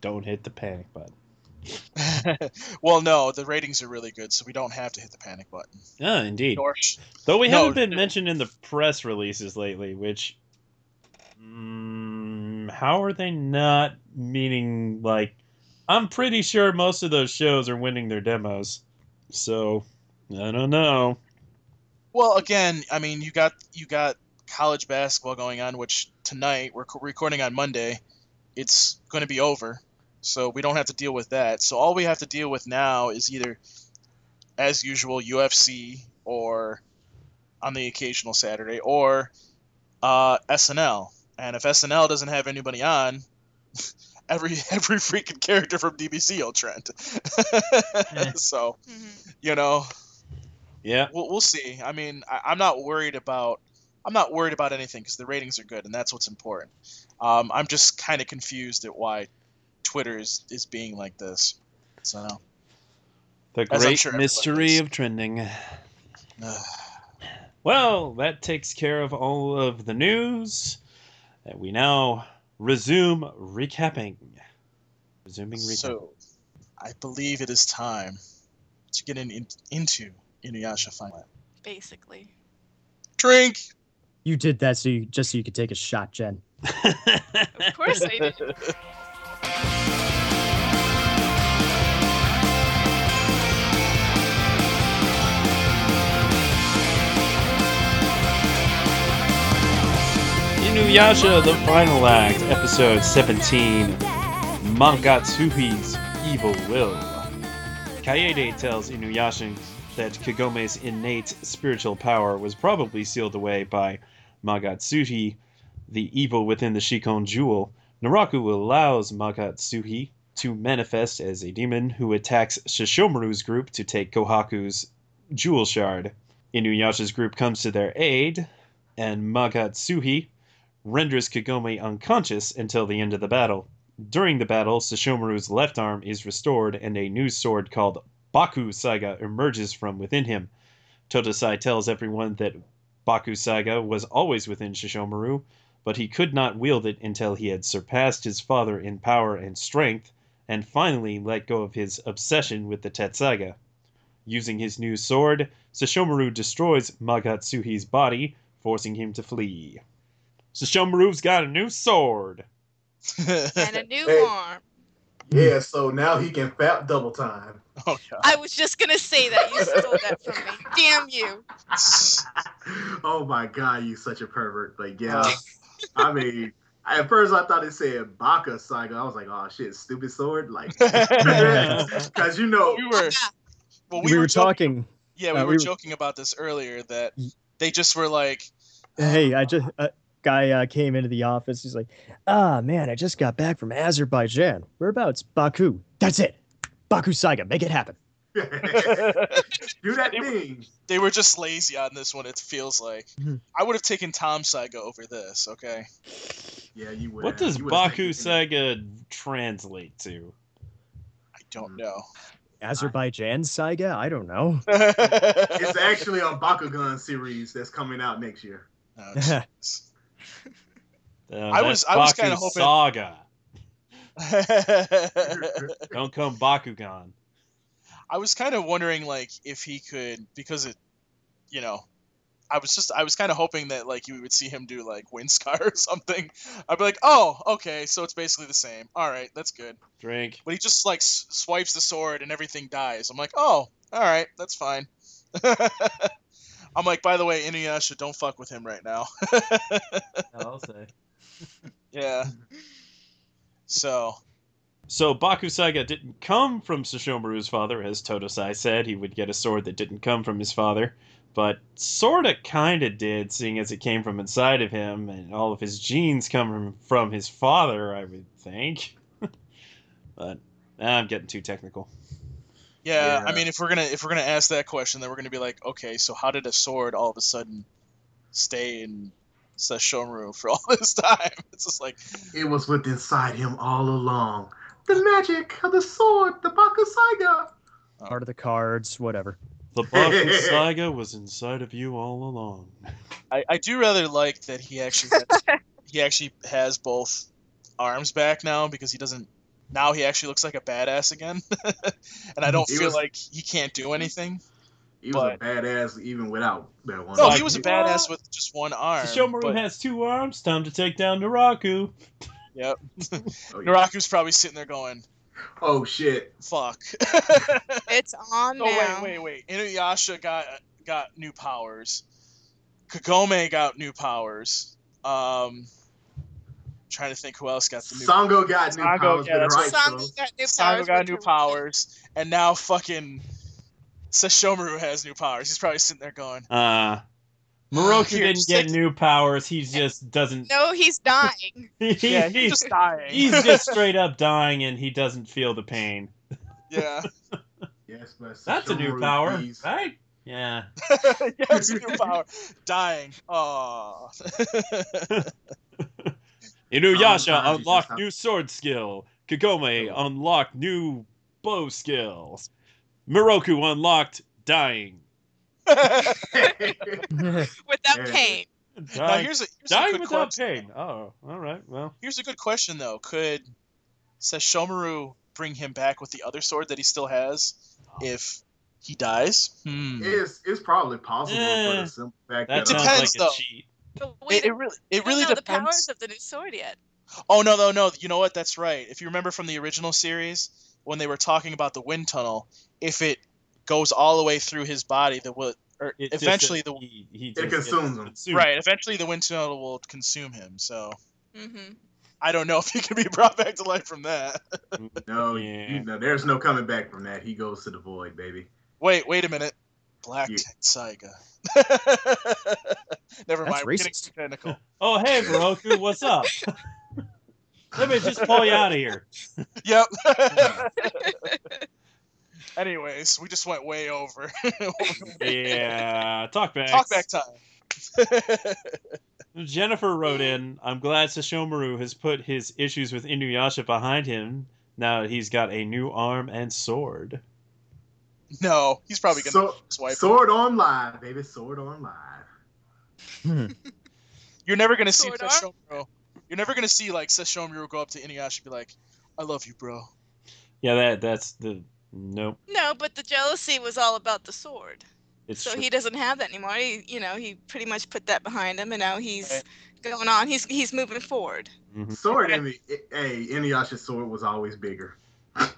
Speaker 3: Don't hit the panic button. [laughs]
Speaker 4: well, no, the ratings are really good, so we don't have to hit the panic button.
Speaker 3: Ah, indeed.
Speaker 4: Nor
Speaker 3: Though we
Speaker 4: No,
Speaker 3: haven't been mentioned in the press releases lately, which. Mm, how are they not meaning, like. I'm pretty sure most of those shows are winning their demos. So, I don't know.
Speaker 4: Well, again, I mean, you got you got college basketball going on, which tonight we're recording on Monday. it's going to be over. So we don't have to deal with that. So all we have to deal with now is either, as usual, UFC or on the occasional Saturday or uh, SNL. And if SNL doesn't have anybody on, [laughs] every [laughs] every freaking character from DBZ will trend. [laughs] so
Speaker 7: Mhm.
Speaker 4: you know,
Speaker 3: Yeah.
Speaker 4: we'll, we'll see. I mean, I, I'm not worried about I'm not worried about anything because the ratings are good and that's what's important. Um, I'm just kind of confused at why Twitter is, is being like this. So
Speaker 3: The great
Speaker 4: sure
Speaker 3: mystery of trending. [sighs] Well, that takes care of all of the news. And we now resume recapping. Resuming recapping.
Speaker 4: so I believe it is time to get in, in, into Inuyasha finally.
Speaker 7: Basically.
Speaker 4: Drink.
Speaker 6: You did that so you just so you could take a shot, Jen.
Speaker 7: Of course I did. [laughs]
Speaker 3: Inuyasha, the final act, episode 17. Magatsuhi's Evil Will. Kaede tells Inuyasha that Kagome's innate spiritual power was probably sealed away by Magatsuhi, the evil within the Shikon jewel. Naraku allows Magatsuhi to manifest as a demon who attacks Sesshomaru's group to take Kohaku's jewel shard. Inuyasha's group comes to their aid, and Magatsuhi renders Kagome unconscious until the end of the battle. During the battle, Sesshomaru's left arm is restored and a new sword called Baku Saiga emerges from within him. Totosai tells everyone that Baku Saiga was always within Sesshomaru, but he could not wield it until he had surpassed his father in power and strength, and finally let go of his obsession with the Tetsusaiga. Using his new sword, Sesshomaru destroys Magatsuhi's body, forcing him to flee. Sesshomaru's got a new sword. [laughs]
Speaker 7: And a new
Speaker 5: Hey.
Speaker 7: arm.
Speaker 5: Yeah, so now he can fap double time.
Speaker 4: oh god.
Speaker 7: I was just gonna say that. You stole that from me. Damn you. [laughs]
Speaker 5: oh my god, you such a pervert. Like, yeah. [laughs] I mean, at first I thought it said Baka Saga. I was like, oh shit, stupid sword. Like, [laughs] because you know,
Speaker 4: we were well,
Speaker 6: We, were, talking.
Speaker 4: Yeah, we
Speaker 6: uh,
Speaker 4: were
Speaker 6: we were-
Speaker 4: joking about this earlier that they just were like,
Speaker 6: Hey, I just a guy uh, came into the office. He's like, "Ah, man, I just got back from Azerbaijan. Whereabouts? Baku. That's it. Baku Saiga. Make it happen." [laughs]
Speaker 5: do that
Speaker 4: They-
Speaker 5: thing.
Speaker 4: they were just lazy on this one. It feels like
Speaker 6: Mhm.
Speaker 4: I would have taken Tom Saga over this. Okay.
Speaker 5: Yeah, you would.
Speaker 3: What does Baku Saga translate to?
Speaker 4: I don't know.
Speaker 6: Azerbaijan Saga? I don't know. [laughs]
Speaker 5: It's actually a Bakugan series that's coming out next year.
Speaker 4: Oh. [laughs]
Speaker 3: Uh,
Speaker 4: I was-
Speaker 3: that's
Speaker 4: I was kinda hoping-
Speaker 3: Saga. Don't come Bakugan.
Speaker 4: I was kind of wondering like if he could because it, you know, I was just I was kind of hoping that like you would see him do like Windscar [laughs] or something. I'd be like, oh, okay, so it's basically the same. All right, that's good.
Speaker 3: Drink.
Speaker 4: But he just like s- swipes the sword and everything dies. I'm like, oh, all right, that's fine. [laughs] I'm like, by the way, Inuyasha, don't fuck with him right now. [laughs]
Speaker 3: I'll say.
Speaker 4: yeah. So
Speaker 3: So Baku Saiga didn't come from Sesshomaru's father, as Totosai said. He would get a sword that didn't come from his father. But sorta kinda did, seeing as it came from inside of him, and all of his genes come from, from his father, I would think. [laughs] but I'm getting too technical.
Speaker 4: yeah, I mean, if we're gonna if we're gonna ask that question, then we're gonna be like, okay, so how did a sword all of a sudden stay in Sesshomaru for all [laughs] this time? It's just like,
Speaker 5: It was with inside him all along. The magic of the sword, the Baku Saiga.
Speaker 6: Uh, Part of the cards, whatever.
Speaker 3: The Baku Saiga was inside of you all along.
Speaker 4: I, I do rather like that he actually has, [laughs] he actually has both arms back now because he doesn't now he actually looks like a badass again, [laughs] and I don't
Speaker 5: He
Speaker 4: feel
Speaker 5: was-
Speaker 4: like he can't do anything.
Speaker 5: He was
Speaker 4: But-
Speaker 5: a badass even without that one.
Speaker 4: No,
Speaker 3: Like,
Speaker 4: he was a
Speaker 3: what?
Speaker 4: badass with just one arm.
Speaker 3: Sesshomaru
Speaker 4: but-
Speaker 3: has two arms. Time to take down Naraku. [laughs]
Speaker 4: Yep.
Speaker 5: Oh, yeah.
Speaker 4: Naraku's probably sitting there going,
Speaker 5: Oh shit.
Speaker 4: "Fuck." [laughs]
Speaker 7: It's on
Speaker 4: oh
Speaker 7: now.
Speaker 4: wait, wait, wait. Inuyasha got got new powers. Kagome got new powers. Um, trying to think who else got the new
Speaker 5: Sango got new
Speaker 4: Sango,
Speaker 5: powers,
Speaker 4: yeah,
Speaker 5: right,
Speaker 7: Sango
Speaker 5: so-
Speaker 7: got new powers.
Speaker 4: Sango got new powers, and now fucking Sesshomaru has new powers. He's probably sitting there going,
Speaker 3: Uh,
Speaker 4: Miroku
Speaker 3: didn't get
Speaker 4: stick-
Speaker 3: new powers. He just doesn't.
Speaker 7: No, he's dying. [laughs]
Speaker 3: he-
Speaker 4: "Yeah,
Speaker 3: he-
Speaker 4: he's just dying."
Speaker 3: he's just straight up dying, and he doesn't feel the pain.
Speaker 4: yeah, [laughs]
Speaker 5: Yes, but
Speaker 3: That's a new
Speaker 5: Sesshomaru
Speaker 3: power,
Speaker 5: bees-
Speaker 3: right? Yeah.
Speaker 4: yeah, it's a new power. Dying. Oh. [laughs]
Speaker 3: Inuyasha
Speaker 5: Um,
Speaker 3: unlocked new sword skill. Kagome unlocked new bow skills. Miroku unlocked dying. [laughs]
Speaker 7: Without
Speaker 5: Yeah.
Speaker 7: pain.
Speaker 4: now here's a, here's a good
Speaker 3: without
Speaker 4: question.
Speaker 3: pain. Oh, all right. Well,
Speaker 4: Here's a good question though. Could Sesshomaru bring him back with the other sword that he still has if he dies? Hmm.
Speaker 5: It's it's probably possible for
Speaker 3: Eh,
Speaker 5: the simple fact
Speaker 3: that
Speaker 5: that
Speaker 4: depends,
Speaker 3: like a
Speaker 4: though.
Speaker 3: cheat.
Speaker 7: But we
Speaker 4: It, it really, it
Speaker 7: don't
Speaker 4: really
Speaker 7: know the powers
Speaker 4: depends.
Speaker 7: of the new sword yet.
Speaker 4: Oh no, no, no! You know what? That's right. If you remember from the original series, when they were talking about the wind tunnel, if it goes all the way through his body, the will, or
Speaker 3: It just
Speaker 4: eventually
Speaker 3: says
Speaker 4: the
Speaker 3: he, he
Speaker 5: It
Speaker 3: just gets
Speaker 5: consumes him.
Speaker 3: consumed.
Speaker 4: right, eventually the wind tunnel will consume him. So
Speaker 7: hmm
Speaker 4: I don't know if he can be brought back to life from that. [laughs]
Speaker 5: no,
Speaker 3: Yeah.
Speaker 5: you know, there's no coming back from that. He goes to the void, baby.
Speaker 4: Wait, wait a minute. Black
Speaker 5: Yeah.
Speaker 4: Saiga. [laughs] Never
Speaker 6: That's
Speaker 4: mind. We're getting
Speaker 6: racist.
Speaker 4: too technical. [laughs]
Speaker 3: Oh, hey, Miroku, what's up? Let me just pull you out of here.
Speaker 4: Yep. Anyways, we just went way over. [laughs]
Speaker 3: Yeah, talk back.
Speaker 4: Talk back time. [laughs]
Speaker 3: Jennifer wrote in, I'm glad Sesshomaru has put his issues with Inuyasha behind him now that he's got a new arm and sword.
Speaker 4: no, he's probably gonna
Speaker 5: So,
Speaker 4: just wipe. it.
Speaker 5: sword on live, baby. Sword on live. Hmm. [laughs]
Speaker 4: You're never gonna see
Speaker 7: Sword arm?
Speaker 4: Sesshomaru. You're never gonna see like Sesshomaru go up to Inuyasha and be like, "I love you, bro."
Speaker 3: Yeah, that that's the nope.
Speaker 7: No, but the jealousy was all about the sword.
Speaker 3: It's
Speaker 7: so
Speaker 3: true.
Speaker 7: he doesn't have that anymore. He, you know, he pretty much put that behind him, and now he's
Speaker 4: Right.
Speaker 7: going on. He's he's moving forward.
Speaker 3: Mhm.
Speaker 5: Sword in the hey, Inuyasha's sword was always bigger. [laughs]
Speaker 3: I,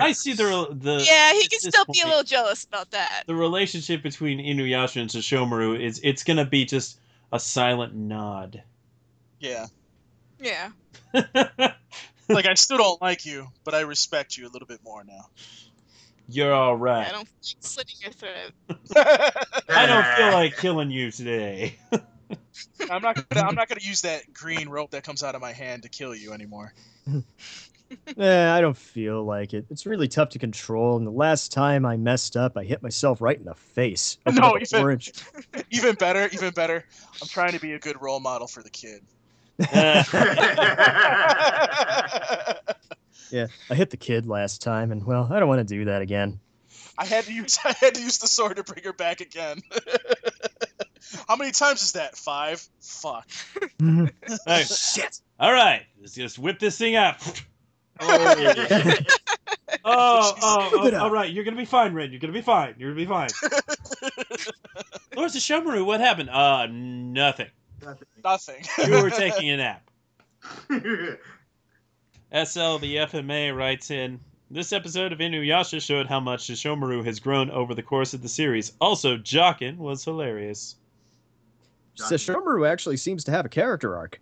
Speaker 3: I see the the
Speaker 7: yeah, he can
Speaker 3: this
Speaker 7: still be a little jealous about that.
Speaker 3: the relationship between Inuyasha and Sesshomaru is it's gonna be just a silent nod.
Speaker 4: Yeah.
Speaker 7: Yeah. [laughs]
Speaker 4: Like I still don't like you, but I respect you a little bit more now.
Speaker 3: You're all right.
Speaker 7: I don't feel like slitting your throat. [laughs]
Speaker 3: I don't feel like killing you today. [laughs]
Speaker 4: I'm not gonna I'm not gonna use that green rope that comes out of my hand to kill you anymore. [laughs]
Speaker 6: Eh, I don't feel like it. It's really tough to control. And the last time I messed up, I hit myself right in the face.
Speaker 4: No, even-
Speaker 6: orange.
Speaker 4: Even better, even better. I'm trying to be a good role model for the kid.
Speaker 6: Yeah, I hit the kid last time, and well, I don't want to do that again.
Speaker 4: I had to use [laughs] I had to use the sword to bring her back again. [laughs] How many times is that? Five? Fuck. [laughs]
Speaker 3: Hey,
Speaker 6: Shit.
Speaker 3: all right, let's just whip this thing up.
Speaker 4: Oh,
Speaker 3: Oh, oh,
Speaker 6: Whip it
Speaker 3: oh,
Speaker 6: out.
Speaker 3: all right. You're gonna be fine, Rin. You're gonna be fine. You're gonna be fine. where's Lord Sesshomaru, what happened? Uh, nothing.
Speaker 4: nothing.
Speaker 3: You were taking a nap. SL the FMA writes in. This episode of Inuyasha showed how much Sesshomaru has grown over the course of the series. Also, Jaken was hilarious.
Speaker 6: Sesshomaru actually seems to have a character arc.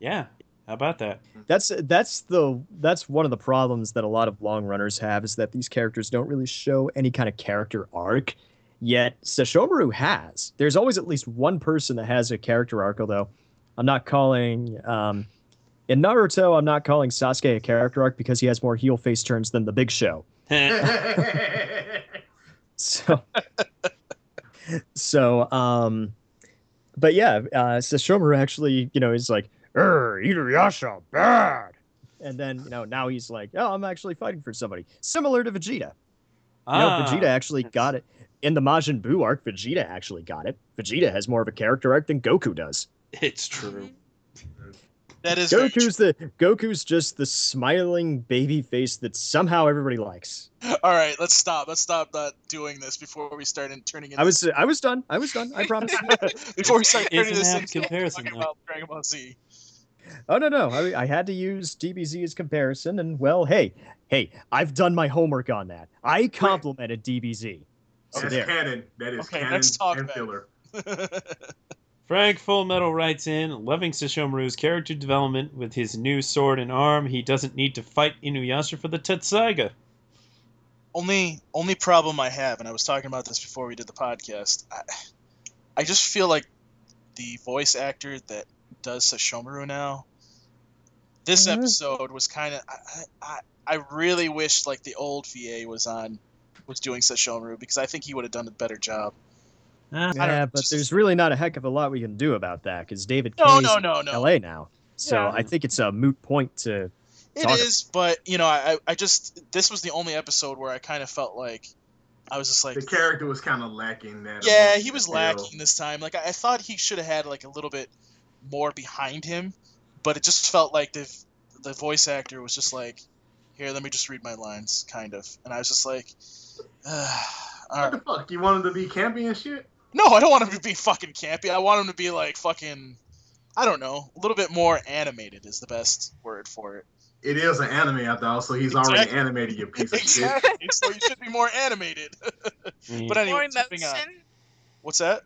Speaker 3: Yeah, how about that?
Speaker 6: That's that's the that's one of the problems that a lot of long runners have is that these characters don't really show any kind of character arc. Yet Sesshomaru has. There's always at least one person that has a character arc. Although I'm not calling um, in Naruto, I'm not calling Sasuke a character arc because he has more heel face turns than the Big Show. [laughs] So, so, um, but yeah, uh, Sesshomaru actually, you know, is like, "Er, Inuyasha, bad," and then you know now he's like, "Oh, I'm actually fighting for somebody," similar to Vegeta. You know,
Speaker 3: Ah,
Speaker 6: Vegeta actually got it in the Majin Buu arc. Vegeta actually got it. Vegeta has more of a character arc than Goku does.
Speaker 3: It's true.
Speaker 4: That is
Speaker 6: Goku's the Goku's just the smiling baby face that somehow everybody likes.
Speaker 4: All right, let's stop. Let's stop not doing this before we start in, turning.
Speaker 6: I was I was done. I was done. I promise. [laughs]
Speaker 4: before we start
Speaker 3: It's
Speaker 4: turning
Speaker 3: an
Speaker 4: this into
Speaker 3: comparison,
Speaker 4: talking about Dragon Ball Z.
Speaker 6: Oh no no! I, I had to use DBZ as comparison, and well, hey, hey, I've done my homework on that. I complimented DBZ. So
Speaker 5: That's
Speaker 6: there.
Speaker 5: canon. That is
Speaker 4: Okay,
Speaker 5: canon
Speaker 4: let's talk
Speaker 5: and filler. [laughs]
Speaker 3: Frank Full Metal writes in, loving Sesshomaru's character development with his new sword and arm. He doesn't need to fight Inuyasha for the Tetsusaiga.
Speaker 4: Only only problem I have, and I was talking about this before we did the podcast. I, I just feel like the voice actor that does Sesshomaru now. This
Speaker 6: Mhm.
Speaker 4: episode was kind of I, I I really wish like the old VA was on was doing Sesshomaru because I think he would have done a better job.
Speaker 3: Ah,
Speaker 6: Yeah, but
Speaker 4: just-
Speaker 6: there's really not a heck of a lot we can do about that because David
Speaker 4: No,
Speaker 6: Kaye's
Speaker 4: no, no, no.
Speaker 6: LA now. So
Speaker 4: Yeah.
Speaker 6: I think it's a moot point to.
Speaker 4: It
Speaker 6: Talk-
Speaker 4: is, but you know, I I just this was the only episode where I kind of felt like I was just like
Speaker 5: The character was kind of lacking that.
Speaker 4: Yeah, he was
Speaker 5: feel.
Speaker 4: lacking this time. Like I, I thought he should have had like a little bit more behind him, but it just felt like the the voice actor was just like, "Here, let me just read my lines," kind of, and I was just like, uh, all
Speaker 5: What
Speaker 4: right.
Speaker 5: the fuck? You wanted to be campy and shit?
Speaker 4: "No, I don't want him to be fucking campy. I want him to be like fucking, I don't know, a little bit more animated is the best word for it."
Speaker 5: It is an anime, I thought, so he's already animated, you piece of shit.
Speaker 4: So you should be more animated. [laughs]
Speaker 3: mm.
Speaker 4: but anyway,
Speaker 7: More
Speaker 4: moving on.
Speaker 7: emotion.
Speaker 4: What's that?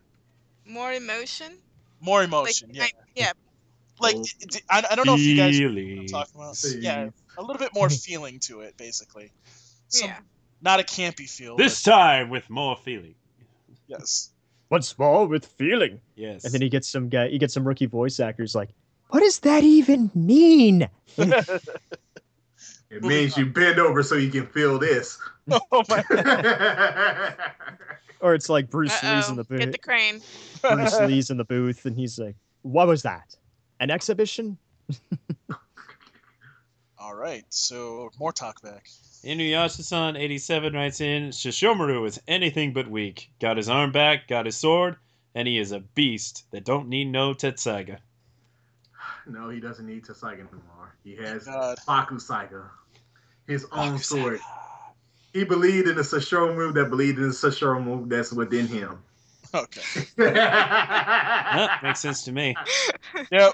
Speaker 7: More emotion.
Speaker 4: More
Speaker 7: Like,
Speaker 4: emotion. yeah.
Speaker 7: I- yeah.
Speaker 4: Like
Speaker 5: Oh.
Speaker 4: I, I don't know if you guys know what I'm talking about.
Speaker 5: See.
Speaker 4: Yeah, a little bit more feeling to it, basically. Some,
Speaker 7: Yeah.
Speaker 4: Not a campy feel.
Speaker 3: This time with more feeling.
Speaker 4: yes.
Speaker 6: What's more with feeling?
Speaker 3: Yes.
Speaker 6: And then he gets some guy. He gets some rookie voice actors like, what does that even mean? [laughs]
Speaker 5: It means you bend over so you can feel this.
Speaker 4: oh my. [laughs]
Speaker 6: Or it's like Bruce Lee's in the booth.
Speaker 7: Get the crane.
Speaker 6: Bruce [laughs] Lee's in the booth, and he's like, "What was that? An exhibition?"
Speaker 4: All right. So more talk back.
Speaker 3: Inuyasha-san 87 writes in, Sesshomaru is anything but weak. Got his arm back, got his sword, and he is a beast that don't need no Tetsusaiga.
Speaker 5: no, he doesn't need Tsuga anymore. He has
Speaker 4: God.
Speaker 5: Baku Saiga, his own sword. He believed in the Sashoro move that believed in the Sashoro move that's within him.
Speaker 4: Okay. [laughs]
Speaker 3: That makes sense to me. [laughs]
Speaker 4: Yep.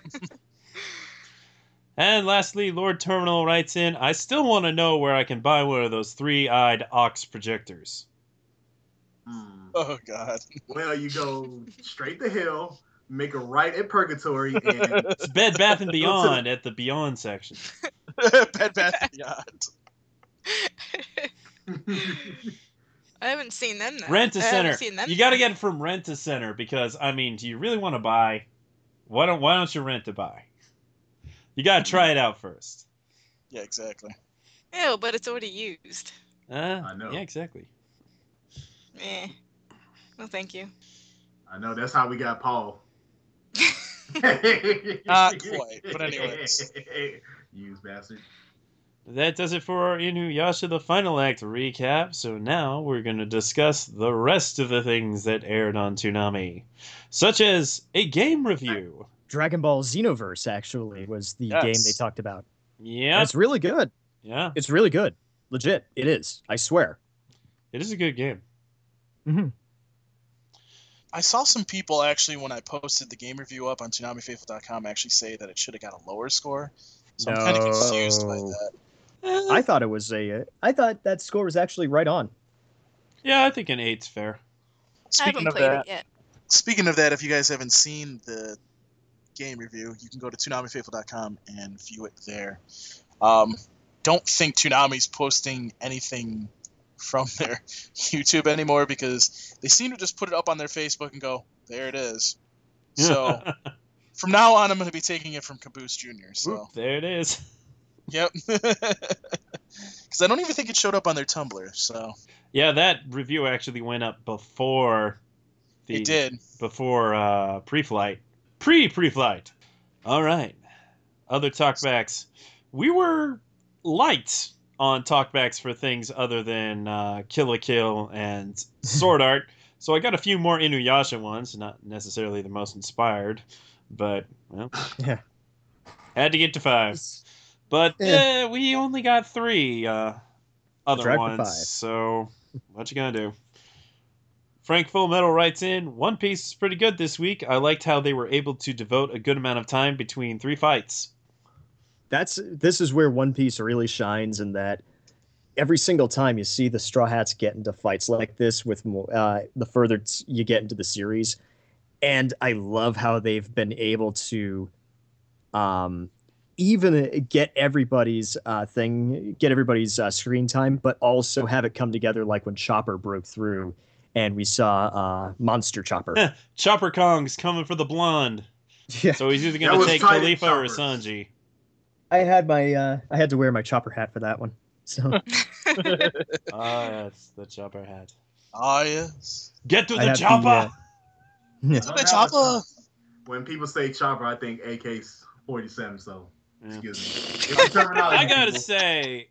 Speaker 3: And lastly, Lord Terminal writes in, I still want to know where I can buy one of those three-eyed ox projectors.
Speaker 5: Hmm.
Speaker 4: Oh God.
Speaker 5: Well, you go straight to hell, make a right at Purgatory, and [laughs]
Speaker 3: It's Bed Bath & [laughs] Beyond at the Beyond section. [laughs]
Speaker 4: Bed Bath and Beyond.
Speaker 7: I haven't seen them though.
Speaker 3: Rent a
Speaker 7: I haven't
Speaker 3: center.
Speaker 7: seen them
Speaker 3: You got to get it from Rent a Center because I mean, do you really want to buy? Why don't Why don't you rent to buy? You got to try it out first.
Speaker 4: Yeah, exactly.
Speaker 7: Ew, but it's already used.
Speaker 3: Uh,
Speaker 5: I know.
Speaker 3: Yeah, exactly.
Speaker 7: Eh. No, thank you.
Speaker 5: I know that's how we got Paul. [laughs]
Speaker 4: Not quite, but anyways. [laughs]
Speaker 5: Use bastard.
Speaker 3: That does it for our Inuyasha the Final Act recap. So now we're going to discuss the rest of the things that aired on Toonami, such as a game review.
Speaker 6: Dragon Ball Xenoverse actually was the
Speaker 4: Yes.
Speaker 6: game they talked about.
Speaker 3: Yeah,
Speaker 6: It's really good.
Speaker 3: yeah,
Speaker 6: It's really good. Legit. It is. I swear.
Speaker 3: it is a good game. Mm-hmm.
Speaker 4: I saw some people actually when I posted the game review up on ToonamiFaithful.com actually say that it should have got a lower score. So I'm kind of confused by that.
Speaker 6: I thought it was a. I thought that score was actually right on.
Speaker 3: yeah, I think an eight's fair.
Speaker 7: I haven't
Speaker 4: of
Speaker 7: played
Speaker 4: that,
Speaker 7: it yet.
Speaker 4: speaking of that, if you guys haven't seen the game review, you can go to ToonamiFaithful.com and view it there. Um, don't think Toonami's posting anything from [laughs] their YouTube anymore because they seem to just put it up on their Facebook and go, "There it is." So [laughs] from now on, I'm going to be taking it from Caboose Jr. So
Speaker 3: Oop, there it is. [laughs]
Speaker 4: yep, because I don't even think it showed up on their Tumblr. So
Speaker 3: Yeah, that review actually went up before the
Speaker 4: it did.
Speaker 3: before uh, pre-flight, pre pre-flight. All right, other talkbacks. We were light on talkbacks for things other than uh, Kill la Kill and [laughs] Sword Art, so I got a few more Inuyasha ones. Not necessarily the most inspired, but well, [laughs]
Speaker 6: Yeah.
Speaker 3: had to get to five. But
Speaker 6: Eh.
Speaker 3: uh, we only got three uh, other
Speaker 6: Tried
Speaker 3: ones. So what you gonna do? Frank Full Metal writes in, One Piece is pretty good this week. I liked how they were able to devote a good amount of time between three fights.
Speaker 6: That's this is where One Piece really shines in that every single time you see the Straw Hats get into fights like this, with uh, the further you get into the series, and I love how they've been able to, um, even get everybody's uh, thing, get everybody's uh, screen time, but also have it come together like when Chopper broke through, and we saw uh, Monster Chopper. [laughs]
Speaker 3: Chopper Kong's coming for the blonde.
Speaker 6: yeah,
Speaker 3: So he's either going to take Kalifa or Sanji.
Speaker 6: I had my uh, I had to wear my Chopper hat for that one. So [laughs] [laughs]
Speaker 3: Ah, that's the Chopper hat.
Speaker 4: Ah, yes.
Speaker 3: Get to
Speaker 6: I
Speaker 3: the
Speaker 6: have the,
Speaker 3: chopper!
Speaker 6: uh, yeah.
Speaker 4: To the chopper.
Speaker 5: When people say chopper, I think AK forty seven. So
Speaker 3: Yeah.
Speaker 5: excuse me. It's a terminology,
Speaker 3: I gotta
Speaker 5: people.
Speaker 3: say,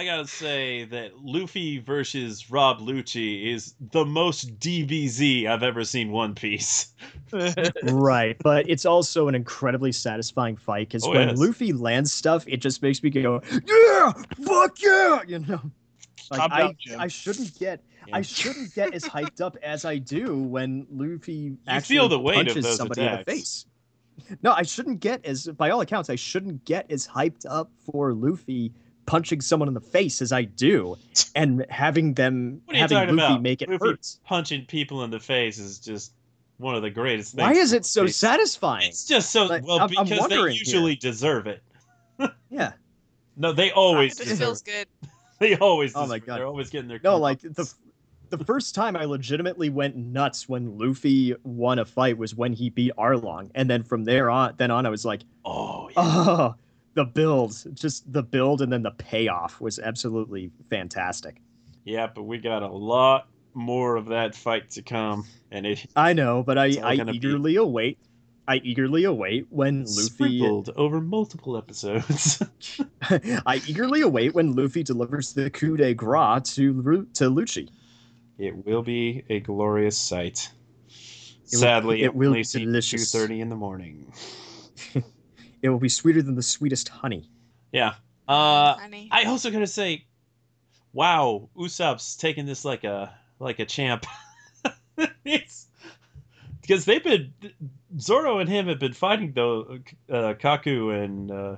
Speaker 3: I gotta say that Luffy versus Rob Lucci is the most DBZ I've ever seen One Piece. [laughs]
Speaker 6: right, but it's also an incredibly satisfying fight because
Speaker 3: Oh,
Speaker 6: when
Speaker 3: yes.
Speaker 6: Luffy lands stuff, it just makes me go, "Yeah, fuck yeah!" You know, like I,
Speaker 4: down,
Speaker 6: I shouldn't get, I shouldn't get as [laughs] hyped up as I do when Luffy actually
Speaker 3: feel the
Speaker 6: punches
Speaker 3: those
Speaker 6: somebody in the face. No, I shouldn't get as, by all accounts, I shouldn't get as hyped up for Luffy punching someone in the face as I do, and having them
Speaker 3: What are you
Speaker 6: having Luffy
Speaker 3: about?
Speaker 6: make it
Speaker 3: Luffy
Speaker 6: hurt.
Speaker 3: Punching people in the face is just one of the greatest things.
Speaker 6: Why is it so
Speaker 3: One Piece.
Speaker 6: satisfying?
Speaker 3: It's just so
Speaker 6: Like,
Speaker 3: well
Speaker 6: I'm- I'm
Speaker 3: because they
Speaker 6: wondering
Speaker 3: usually
Speaker 6: here.
Speaker 3: deserve it. [laughs]
Speaker 6: Yeah.
Speaker 3: No, they
Speaker 7: It
Speaker 3: always
Speaker 7: just
Speaker 3: deserve.
Speaker 7: feels good. [laughs]
Speaker 3: They always.
Speaker 6: Oh my God.
Speaker 3: They're always getting their.
Speaker 6: No, like the the first time I legitimately went nuts when Luffy won a fight was when he beat Arlong, and then from there on, then on, I was like,
Speaker 3: Oh yeah.
Speaker 6: oh, the build, just the build, and then the payoff was absolutely fantastic.
Speaker 3: Yeah, but we got a lot more of that fight to come, and it
Speaker 6: I know, but I, I
Speaker 3: gonna be-
Speaker 6: eagerly await. I eagerly await when Luffy.
Speaker 3: sprinkled over multiple episodes. [laughs]
Speaker 6: I eagerly await when Luffy delivers the coup de grace to to Lucci.
Speaker 3: it will be a glorious sight.
Speaker 6: will-
Speaker 3: Sadly,
Speaker 6: it
Speaker 3: it,
Speaker 6: will
Speaker 3: only
Speaker 6: be
Speaker 3: two
Speaker 6: delicious.
Speaker 3: thirty in the morning. [laughs]
Speaker 6: It will be sweeter than the sweetest honey.
Speaker 3: Yeah. Uh,
Speaker 7: Honey.
Speaker 3: I also gotta say, wow, Usopp's taking this like a like a champ. [laughs] because they've been Zoro and him have been fighting though uh, Kaku and uh,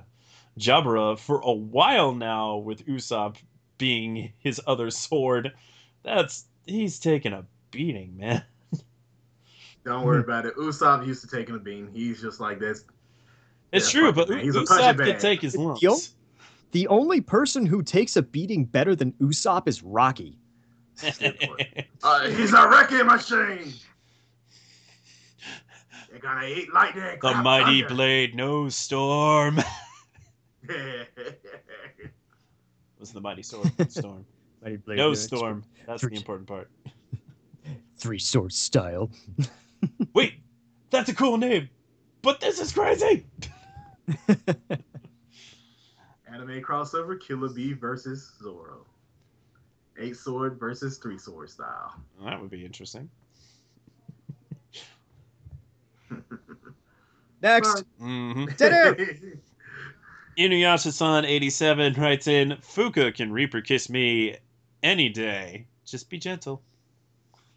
Speaker 3: Jabra for a while now with Usopp being his other sword. That's he's taking a beating, man.
Speaker 5: Don't worry about it. Usopp used to taking a bean. He's just like this.
Speaker 3: It's
Speaker 5: Yeah,
Speaker 3: true, but
Speaker 5: it, man. He's
Speaker 3: Usopp
Speaker 5: punching
Speaker 3: can
Speaker 5: bag.
Speaker 3: take his
Speaker 6: Yo.
Speaker 3: lumps.
Speaker 6: The only person who takes a beating better than Usopp is Rocky.
Speaker 5: Uh, [laughs] he's a wrecking machine. They're gonna eat lightning.
Speaker 3: the
Speaker 5: crap
Speaker 3: mighty
Speaker 5: thunder.
Speaker 3: blade, no storm. [laughs] [laughs] was the mighty sword storm.
Speaker 6: Mighty Blade
Speaker 3: No
Speaker 6: Blade,
Speaker 3: storm. That's
Speaker 6: Three-
Speaker 3: the important part.
Speaker 6: Three sword style.
Speaker 3: Wait, that's a cool name, but this is crazy. [laughs]
Speaker 5: Anime crossover: Killer Bee versus Zoro. Eight sword versus three sword style.
Speaker 3: That would be interesting. [laughs]
Speaker 6: Next.
Speaker 3: hmm [laughs] Inuyasha-san 87 writes in, Fuka can Reaper kiss me any day. Just be gentle.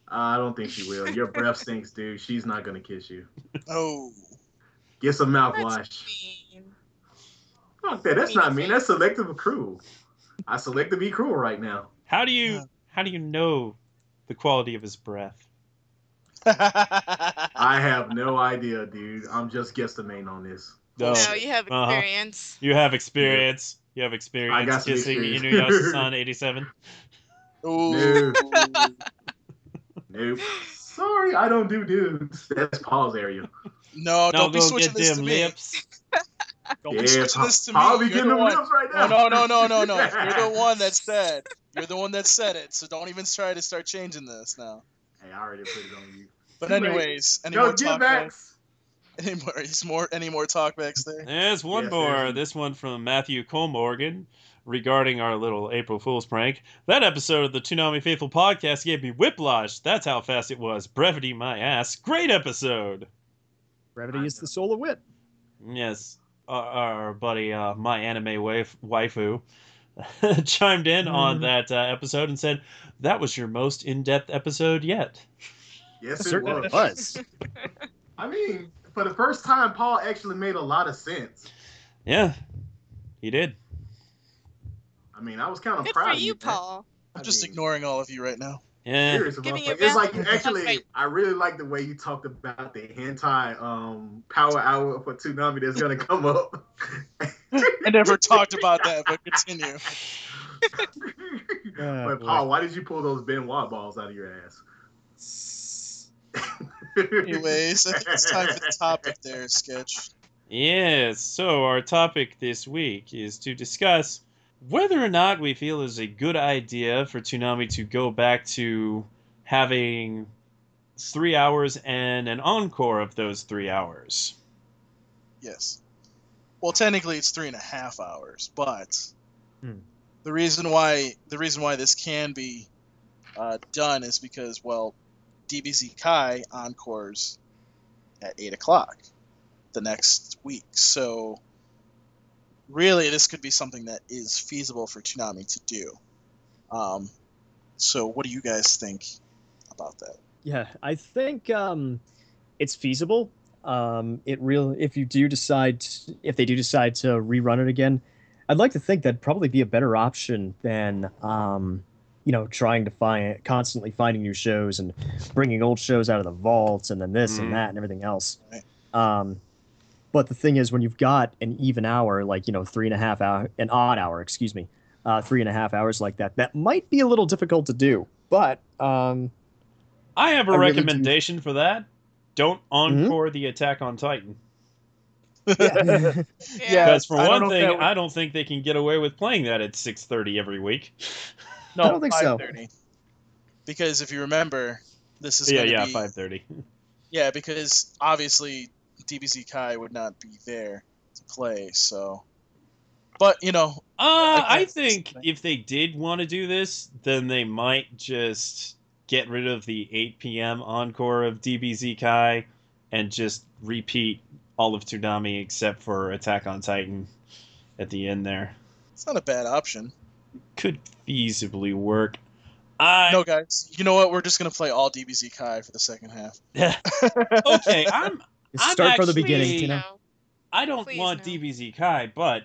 Speaker 5: I don't think she will. Your breath stinks, dude. She's not gonna kiss you.
Speaker 4: Oh.
Speaker 5: Get some
Speaker 7: That's
Speaker 5: mouthwash.
Speaker 7: mean.
Speaker 5: Fuck that. That's not mean. That's selective cruel. I select to be cruel right now.
Speaker 3: How do you how do you know the quality of his breath? [laughs]
Speaker 5: I have no idea, dude. I'm just guesstimating on this.
Speaker 3: No.
Speaker 7: No, you have
Speaker 3: Uh-huh.
Speaker 7: experience.
Speaker 3: You have experience. You have experience
Speaker 5: I
Speaker 3: experience
Speaker 5: got some
Speaker 3: kissing
Speaker 5: experience.
Speaker 3: Inuyasha-san [laughs] 87.
Speaker 4: Ooh.
Speaker 5: Nope. Sorry, I don't do dudes. That's Paul's area.
Speaker 4: No,
Speaker 3: Now
Speaker 4: don't be switching
Speaker 3: get
Speaker 4: this to me.
Speaker 3: lips. [laughs]
Speaker 4: Don't be switching this to me.
Speaker 5: Paul be
Speaker 4: You're
Speaker 5: getting
Speaker 4: the
Speaker 5: them
Speaker 4: one.
Speaker 5: lips right now.
Speaker 4: no, no, no, no, no. [laughs] You're the one that said. You're the one that said it. So don't even try to start changing this now.
Speaker 5: Hey, I already put it on you.
Speaker 4: But
Speaker 5: Too late.
Speaker 4: anyways, any
Speaker 5: Go
Speaker 4: more
Speaker 5: get
Speaker 4: talk
Speaker 5: Max. [laughs]
Speaker 4: Any more? Is more? Any more talkbacks there?
Speaker 3: There's one
Speaker 5: Yes,
Speaker 3: more.
Speaker 5: there's-
Speaker 3: This one from Matthew Colmorgan regarding our little April Fool's prank. That episode of the Toonami Faithful podcast gave me whiplash. That's how fast it was. Brevity, my ass. Great episode.
Speaker 6: Brevity is the soul of wit.
Speaker 3: Yes, our, our buddy, uh, my anime waif, waifu, [laughs] chimed in on
Speaker 6: Mhm.
Speaker 3: that uh, episode and said that was your most in-depth episode yet.
Speaker 5: Yes, it
Speaker 6: Certainly
Speaker 5: was.
Speaker 6: was. [laughs]
Speaker 5: I mean, for the first time, Paul actually made a lot of sense.
Speaker 3: Yeah, he did.
Speaker 5: I mean, I was kind of
Speaker 7: Good
Speaker 5: proud
Speaker 7: for
Speaker 5: of
Speaker 7: you. Paul.
Speaker 5: I
Speaker 4: I'm just
Speaker 5: mean,
Speaker 4: ignoring all of you right now.
Speaker 3: Yeah.
Speaker 5: Serious,
Speaker 7: Giving
Speaker 5: motherfucker.
Speaker 7: you
Speaker 5: It's like actually. I really like the way you talked about the hentai um power hour for Toonami that's gonna come up.
Speaker 4: I never talked about that, but continue. [laughs]
Speaker 6: Oh,
Speaker 5: but
Speaker 6: boy.
Speaker 5: Paul, why did you pull those Benoit balls out of your ass?
Speaker 4: Anyways, I think it's time for the topic there, sketch.
Speaker 3: Yes, so our topic this week is to discuss whether or not we feel is a good idea for Toonami to go back to having three hours and an encore of those three hours.
Speaker 4: Yes. Well, technically it's three and a half hours, but
Speaker 6: Hmm.
Speaker 4: the reason why the reason why this can be uh, done is because well, DBZ Kai encores at eight o'clock the next week. So really, this could be something that is feasible for Toonami to do. Um, so what do you guys think about that?
Speaker 6: Yeah, I think um, it's feasible. Um, it real if you do decide if they do decide to rerun it again, I'd like to think that'd probably be a better option than um, you know trying to find constantly finding new shows and bringing old shows out of the vaults and then this
Speaker 3: Mhm.
Speaker 6: and that and everything else.
Speaker 4: Right.
Speaker 6: Um, but the thing is, when you've got an even hour, like you know three and a half hour, an odd hour, excuse me, uh, three and a half hours like that, that might be a little difficult to do. But um,
Speaker 3: I have a
Speaker 6: I really do-
Speaker 3: recommendation for that. Don't
Speaker 6: Mm-hmm.
Speaker 3: encore the Attack on Titan.
Speaker 6: yeah. [laughs] [laughs]
Speaker 7: Yeah.
Speaker 3: Because for
Speaker 4: I
Speaker 3: one
Speaker 4: know
Speaker 3: thing,
Speaker 4: would-
Speaker 3: I don't think they can get away with playing that at 6:30 every week.
Speaker 4: No,
Speaker 6: I don't think so.
Speaker 4: 5:30. Because if you remember, this is
Speaker 3: yeah,
Speaker 4: gonna
Speaker 3: yeah,
Speaker 4: be
Speaker 3: 5:30.
Speaker 4: Yeah, because obviously DBZ Kai would not be there to play, so. But you know,
Speaker 3: Uh, I think if they did want to do this, then they might just get rid of the 8 p.m. encore of DBZ Kai and just repeat all of Toonami except for Attack on Titan at the end there.
Speaker 4: it's not a bad option.
Speaker 3: Could feasibly work. I
Speaker 4: No, guys, you know what? We're just gonna play all DBZ Kai for the second half. Yeah. [laughs]
Speaker 3: Okay. I'm I'm
Speaker 6: Start from the beginning, you know.
Speaker 3: I don't
Speaker 7: Please,
Speaker 3: want
Speaker 7: no.
Speaker 3: DBZ Kai, but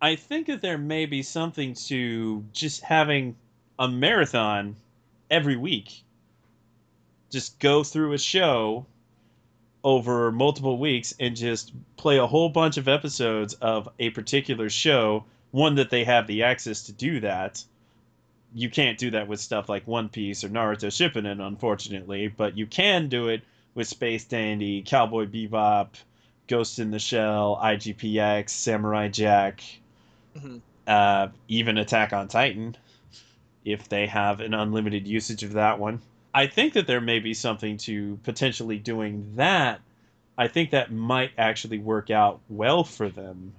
Speaker 3: I think that there may be something to just having a marathon every week. Just go through a show over multiple weeks and just play a whole bunch of episodes of a particular show. One that they have the access to do that. You can't do that with stuff like One Piece or Naruto Shippuden, unfortunately, but you can do it with Space Dandy, Cowboy Bebop, Ghost in the Shell, IGPX, Samurai Jack,
Speaker 4: Mhm.
Speaker 3: uh, even Attack on Titan, if they have an unlimited usage of that one. I think that there may be something to potentially doing that. I think that might actually work out well for them.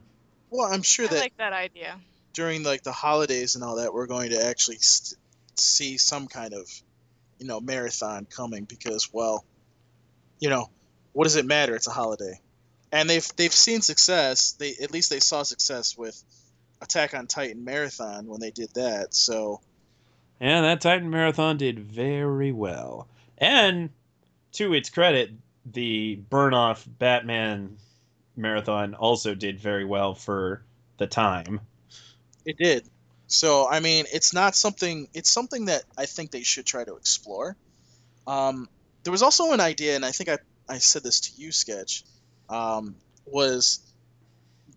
Speaker 4: Well, I'm sure
Speaker 7: I
Speaker 4: that
Speaker 7: like that idea.
Speaker 4: during like the holidays and all that, we're going to actually st- see some kind of, you know, marathon coming because, well, you know, what does it matter? It's a holiday, and they've they've seen success. They at least they saw success with Attack on Titan marathon when they did that. So
Speaker 3: yeah, that Titan Marathon did very well. And to its credit, the Burn Off Batman Marathon also did very well for the time.
Speaker 4: It did. So I mean, it's not something. It's something that I think they should try to explore. Um, there was also an idea, and I think I I said this to you, Sketch, um, was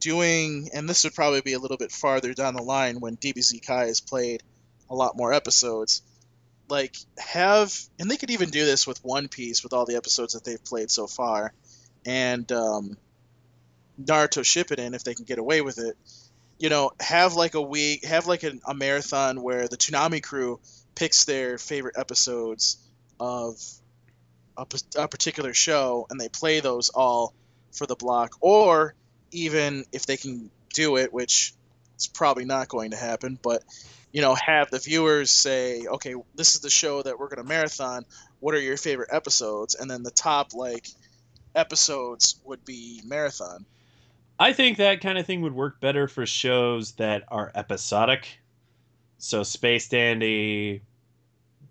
Speaker 4: doing, and this would probably be a little bit farther down the line when DBZ Kai has played a lot more episodes. Like have, and they could even do this with One Piece with all the episodes that they've played so far, and um, Naruto Shippuden if they can get away with it you know, have like a week, have like a, a marathon where the Toonami crew picks their favorite episodes of a, a particular show and they play those all for the block. Or even if they can do it, which is probably not going to happen, but you know, have the viewers say, okay, this is the show that we're going to marathon. What are your favorite episodes? And then the top like episodes would be marathon.
Speaker 3: I think that kind of thing would work better for shows that are episodic. So Space Dandy,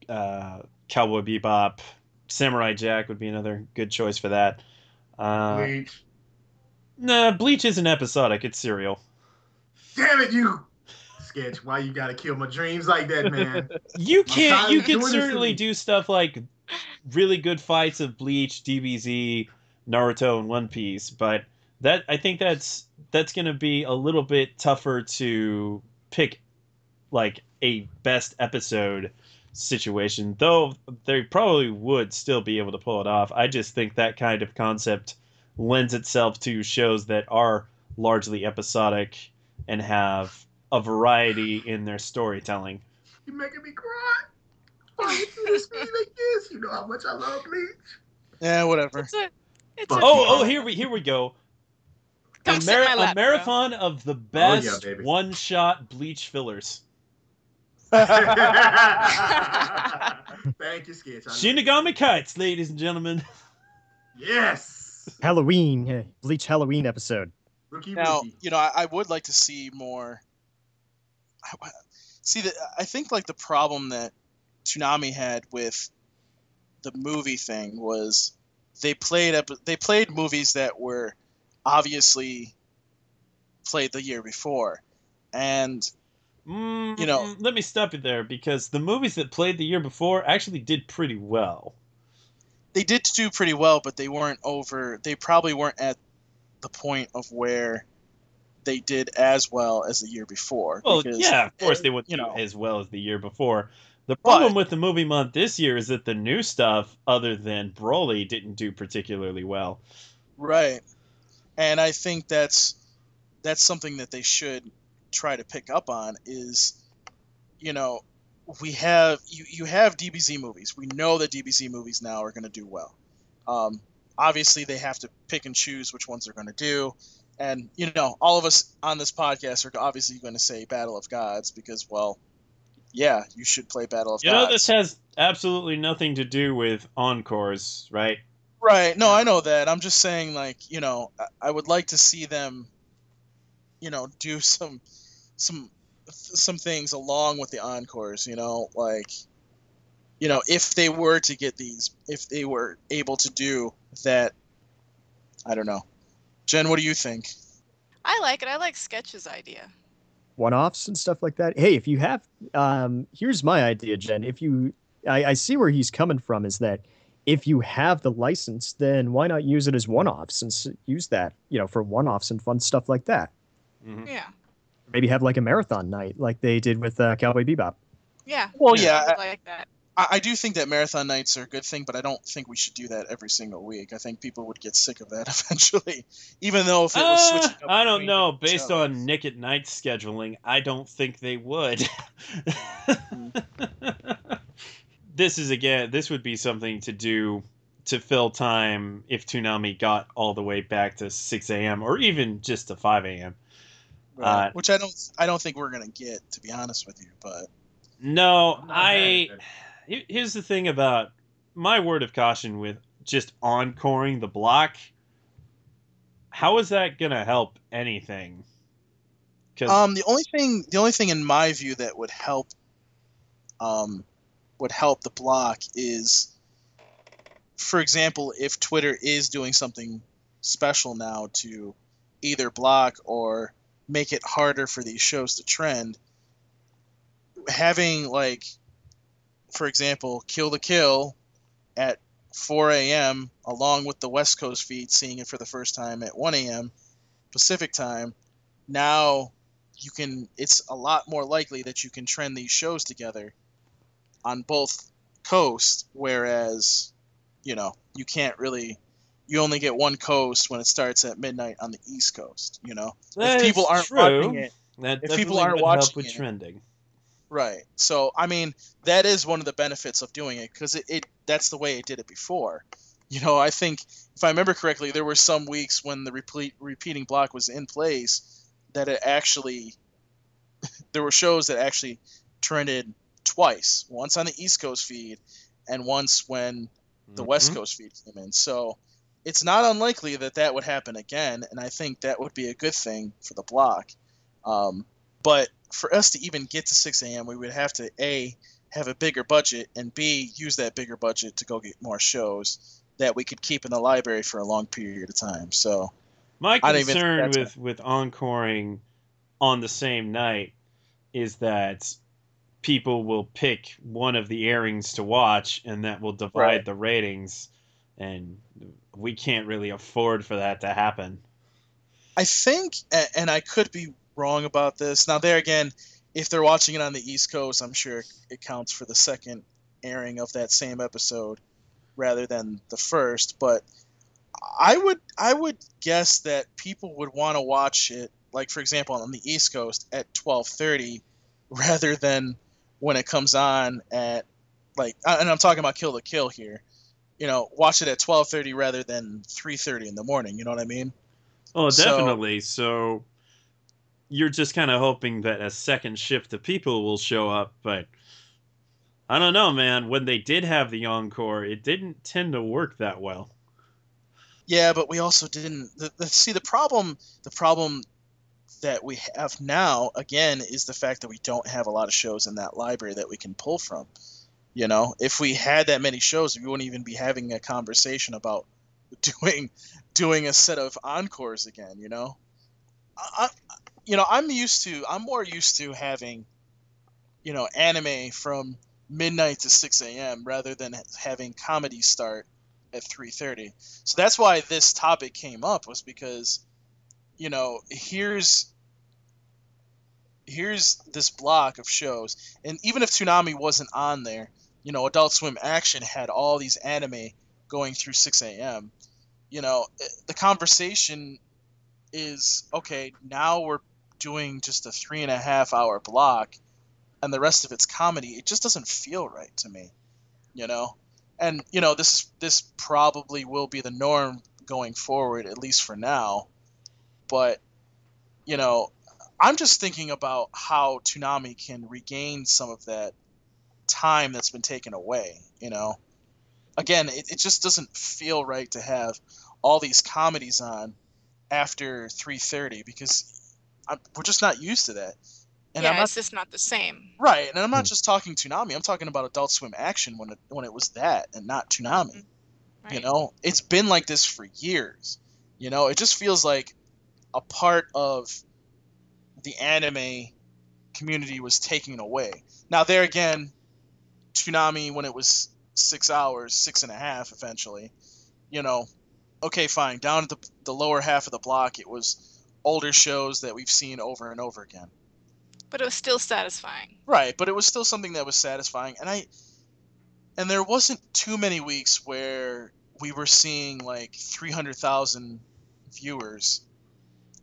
Speaker 3: uh, Cowboy Bebop, Samurai Jack would be another good choice for that. Uh,
Speaker 5: Bleach.
Speaker 3: nah, Bleach isn't episodic; it's serial.
Speaker 5: Damn it, you sketch. Why you gotta kill my dreams like that, man? [laughs]
Speaker 3: You can't. You can
Speaker 5: doing this to
Speaker 3: certainly do stuff like really good fights of Bleach, DBZ, Naruto, and One Piece, but that I think that's that's gonna be a little bit tougher to pick like a best episode situation. Though they probably would still be able to pull it off. I just think that kind of concept lends itself to shows that are largely episodic and have a variety in their storytelling.
Speaker 5: You're making me cry. Why you do this to me like this? You know how much I love Bleach.
Speaker 4: Yeah, whatever.
Speaker 7: It's a, it's
Speaker 5: Fuck
Speaker 7: a,
Speaker 3: Oh, oh, here we here we go. A, mar-
Speaker 7: lap,
Speaker 3: a
Speaker 7: bro.
Speaker 3: marathon of the oh, best
Speaker 5: baby.
Speaker 3: one-shot bleach fillers. [laughs]
Speaker 5: Thank you, sketch.
Speaker 3: Shinigami kites, ladies and gentlemen.
Speaker 5: Yes.
Speaker 6: Halloween, Bleach Halloween episode.
Speaker 5: Rookie,
Speaker 4: Now,
Speaker 5: rookie.
Speaker 4: you know, I, I would like to see more. I- See, the, I think like the problem that Toonami had with the movie thing was they played ep- they played movies that were obviously played the year before, and
Speaker 3: Mm,
Speaker 4: You know-
Speaker 3: let me stop you there because the movies that played the year before actually did pretty well.
Speaker 4: they did do pretty well, but they weren't over. They probably weren't at the point of where they did as well as the year before.
Speaker 3: Well,
Speaker 4: because,
Speaker 3: yeah, of course they wouldn't
Speaker 4: you know.
Speaker 3: as well as the year before. The problem
Speaker 4: But-
Speaker 3: with the movie month this year is that the new stuff, other than Broly, didn't do particularly well.
Speaker 4: Right. And I think that's that's something that they should try to pick up on is you know, we have you, you have DBZ movies. We know that DBZ movies now are going to do well. Um, obviously they have to pick and choose which ones they're going to do. And you know, all of us on this podcast are obviously going to say Battle of Gods because well, yeah, you should play Battle of Gods.
Speaker 3: You know, this has absolutely nothing to do with encores, right?
Speaker 4: Right. No, I know that. I'm just saying, like, you know, I would like to see them, you know, do some, some, some things along with the encores. You know, like, you know, if they were to get these, if they were able to do that, I don't know. Jen, what do you think?
Speaker 7: I like it. I like Sketch's idea.
Speaker 6: one-offs and stuff like that. Hey, if you have, um, here's my idea, Jen. If you, I, I see where he's coming from. Is that if you have the license, then why not use it as one-offs and s- use that, you know, for one-offs and fun stuff like that.
Speaker 3: Mhm.
Speaker 7: Yeah.
Speaker 6: Maybe have like a marathon night, like they did with uh, Cowboy Bebop.
Speaker 7: Yeah.
Speaker 4: Well, yeah,
Speaker 7: would like that.
Speaker 4: I, I do think that marathon nights are a good thing, but I don't think we should do that every single week. I think people would get sick of that [laughs] eventually, even though if it was
Speaker 3: Uh,
Speaker 4: switching. Up
Speaker 3: I don't know. Based
Speaker 4: shows.
Speaker 3: on Nick at Nite scheduling, I don't think they would. [laughs] this is again. This would be something to do to fill time if Toonami got all the way back to 6 a.m. or even just to 5 a.m.
Speaker 4: Right.
Speaker 3: Uh,
Speaker 4: which I don't I don't think we're gonna get to be honest with you, but
Speaker 3: No,
Speaker 5: I'm not
Speaker 3: I.
Speaker 5: mad at
Speaker 3: here- Here's the thing about my word of caution with just encoring the block. How is that gonna help anything? Because
Speaker 4: um the only thing the only thing in my view that would help um would help the block is for example if Twitter is doing something special now to either block or make it harder for these shows to trend. Having like for example Kill la Kill at 4 a.m along with the west coast feed seeing it for the first time at 1 a.m pacific time now you can it's a lot more likely that you can trend these shows together on both coasts whereas you know you can't really you only get one coast when it starts at midnight on the east coast you know if people aren't watching it
Speaker 3: that
Speaker 4: if people aren't watching
Speaker 3: with
Speaker 4: it-
Speaker 3: trending.
Speaker 4: Right. So I mean, that is one of the benefits of doing it because it, it that's the way it did it before. You know, I think if I remember correctly, there were some weeks when the repeat, repeating block was in place that it actually [laughs] there were shows that actually trended twice, once on the East Coast feed and once when the West
Speaker 3: Mhm.
Speaker 4: Coast feed came in. So it's not unlikely that that would happen again, and I think that would be a good thing for the block. Um, but for us to even get to 6 a.m., we would have to a have a bigger budget and b use that bigger budget to go get more shows that we could keep in the library for a long period of time. So
Speaker 3: My
Speaker 4: I don't even think
Speaker 3: concern with with encoring on the same night is that people will pick one of the airings to watch, and that will divide
Speaker 4: Right.
Speaker 3: the ratings, and we can't really afford for that to happen.
Speaker 4: I think, and I could be wrong about this. Now, there again, if they're watching it on the East Coast, I'm sure it counts for the second airing of that same episode rather than the first. But I would, I would guess that people would want to watch it, like for example, on the East Coast at 12:30, rather than when it comes on at like, and I'm talking about Kill la Kill here. You know, watch it at 12:30 rather than 3:30 in the morning. You know what I mean?
Speaker 3: Oh,
Speaker 4: So-
Speaker 3: definitely. So you're just kind of hoping that a second shift of people will show up, but I don't know, man. When they did have the encore, it didn't tend to work that well.
Speaker 4: Yeah, but we also didn't. The, the, see, the problem, the problem that we have now, again, is the fact that we don't have a lot of shows in that library that we can pull from. You know, if we had that many shows, we wouldn't even be having a conversation about [laughs] doing doing a set of encores again. You know, I, you know, I'm used to. I'm more used to having, you know, anime from midnight to 6 a.m. rather than having comedy start at 3:30. So that's why this topic came up was because you know, here's here's this block of shows and even if Toonami wasn't on there, you know, Adult Swim Action had all these anime going through 6 a.m. You know, eh, the conversation is okay, now we're doing just a three and a half hour block and the rest of it's comedy. It just doesn't feel right to me, you know? and you know this this probably will be the norm going forward at least for now but you know i'm just thinking about how Toonami can regain some of that time that's been taken away you know again it, it just doesn't feel right to have all these comedies on after 3.30 because I'm, we're just not used to that and
Speaker 7: yeah,
Speaker 4: i'm not
Speaker 7: it's just not the same.
Speaker 4: Right, and I'm
Speaker 6: Hmm.
Speaker 4: not just talking Toonami. I'm talking about Adult Swim Action when it when it was that and not Toonami.
Speaker 7: Right.
Speaker 4: You know, it's been like this for years. You know, it just feels like a part of the anime community was taken away. Now there again, Toonami when it was six hours, six and a half eventually. You know, okay, fine. Down at the the lower half of the block, it was older shows that we've seen over and over again.
Speaker 7: But it was still satisfying.
Speaker 4: Right, but it was still something that was satisfying, and I, and there wasn't too many weeks where we were seeing like three hundred thousand viewers.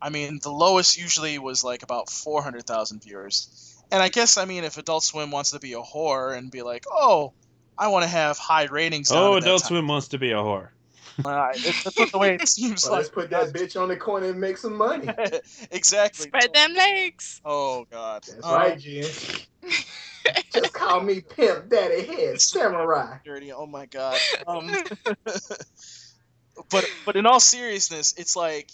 Speaker 4: I mean, the lowest usually was like about four hundred thousand viewers, and I guess I mean if Adult Swim wants to be a whore and be like, oh, I want to have high ratings.
Speaker 3: Oh, Adult. Swim wants to be a whore.
Speaker 4: Uh, it- that's the way it [laughs] seems
Speaker 5: Well,
Speaker 4: like.
Speaker 5: let's put that bitch on the corner and make some money. [laughs]
Speaker 4: exactly.
Speaker 7: Spread them legs.
Speaker 4: Oh God.
Speaker 5: That's
Speaker 4: Um,
Speaker 5: right, Jen. [laughs] Just call me Pimp Daddy Head Samurai.
Speaker 4: dirty. Oh my god. Um, but but in all seriousness, it's like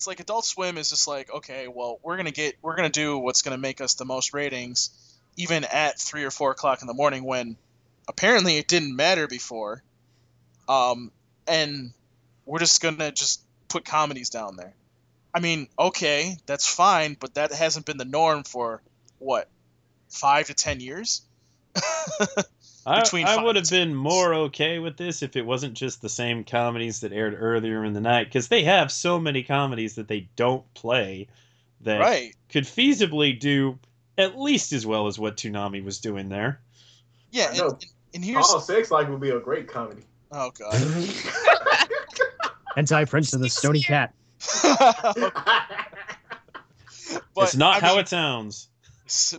Speaker 4: it's like Adult Swim is just like okay, well we're gonna get we're gonna do what's gonna make us the most ratings, even at three or four o'clock in the morning when apparently it didn't matter before. Um, and we're just gonna just put comedies down there. I mean, okay, that's fine, but that hasn't been the norm for what five to ten years. [laughs]
Speaker 3: I,
Speaker 4: Between
Speaker 3: I
Speaker 4: five
Speaker 3: would have been more okay with this if it wasn't just the same comedies that aired earlier in the night, because they have so many comedies that they don't play that
Speaker 4: right.
Speaker 3: could feasibly do at least as well as what Toonami was doing there.
Speaker 4: Yeah,
Speaker 5: I
Speaker 4: and,
Speaker 5: know.
Speaker 4: and, and here's
Speaker 5: Oh, Sex Life would be a great comedy.
Speaker 4: oh god. [laughs]
Speaker 6: Hentai Prince and the Stony Cat. [laughs] [laughs]
Speaker 4: but,
Speaker 3: it's not
Speaker 4: I
Speaker 3: how
Speaker 4: mean,
Speaker 3: it sounds.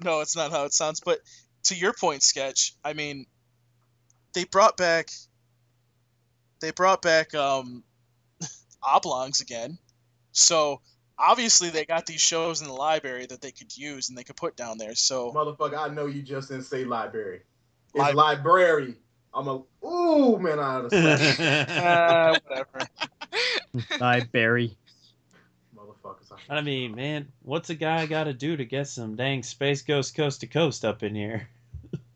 Speaker 4: No, it's not how it sounds. But to your point, sketch. I mean, they brought back. They brought back um, [laughs] oblongs again, so obviously they got these shows in the library that they could use and they could put down there. So
Speaker 5: Motherfucker, I know you just didn't say library. It's
Speaker 4: Lib-
Speaker 5: library. I'm a ooh man out of the
Speaker 4: uh, whatever.
Speaker 6: Bye, Barry.
Speaker 5: Motherfuckers.
Speaker 3: I mean, man, what's a guy got to do to get some dang Space Ghost Coast to Coast up in here?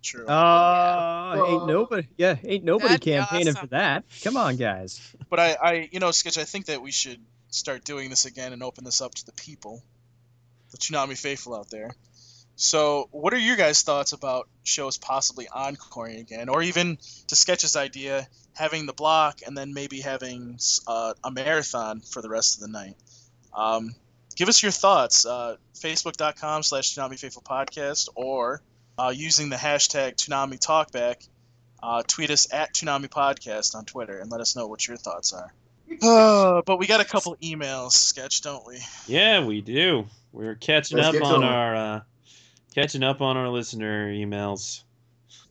Speaker 4: True.
Speaker 6: Uh, ain't nobody. Yeah, ain't nobody
Speaker 7: that'd
Speaker 6: campaigning
Speaker 7: awesome.
Speaker 6: for that. Come on, guys.
Speaker 4: But I, I, you know, sketch. I think that we should start doing this again and open this up to the people, the Toonami faithful out there. So, what are your guys' thoughts about shows possibly encoring again, or even to Sketch's idea, having the block and then maybe having uh, a marathon for the rest of the night? Um, give us your thoughts. Uh, Facebook.com slash Toonami Faithful Podcast or uh, using the hashtag Toonami Talkback. Uh, tweet us at Toonami Podcast on Twitter and let us know what your thoughts are. Uh, but we got a couple emails, Sketch, don't we?
Speaker 3: Yeah, we do. We're catching
Speaker 5: Let's
Speaker 3: up
Speaker 5: get to
Speaker 3: our uh, catching up on our listener emails.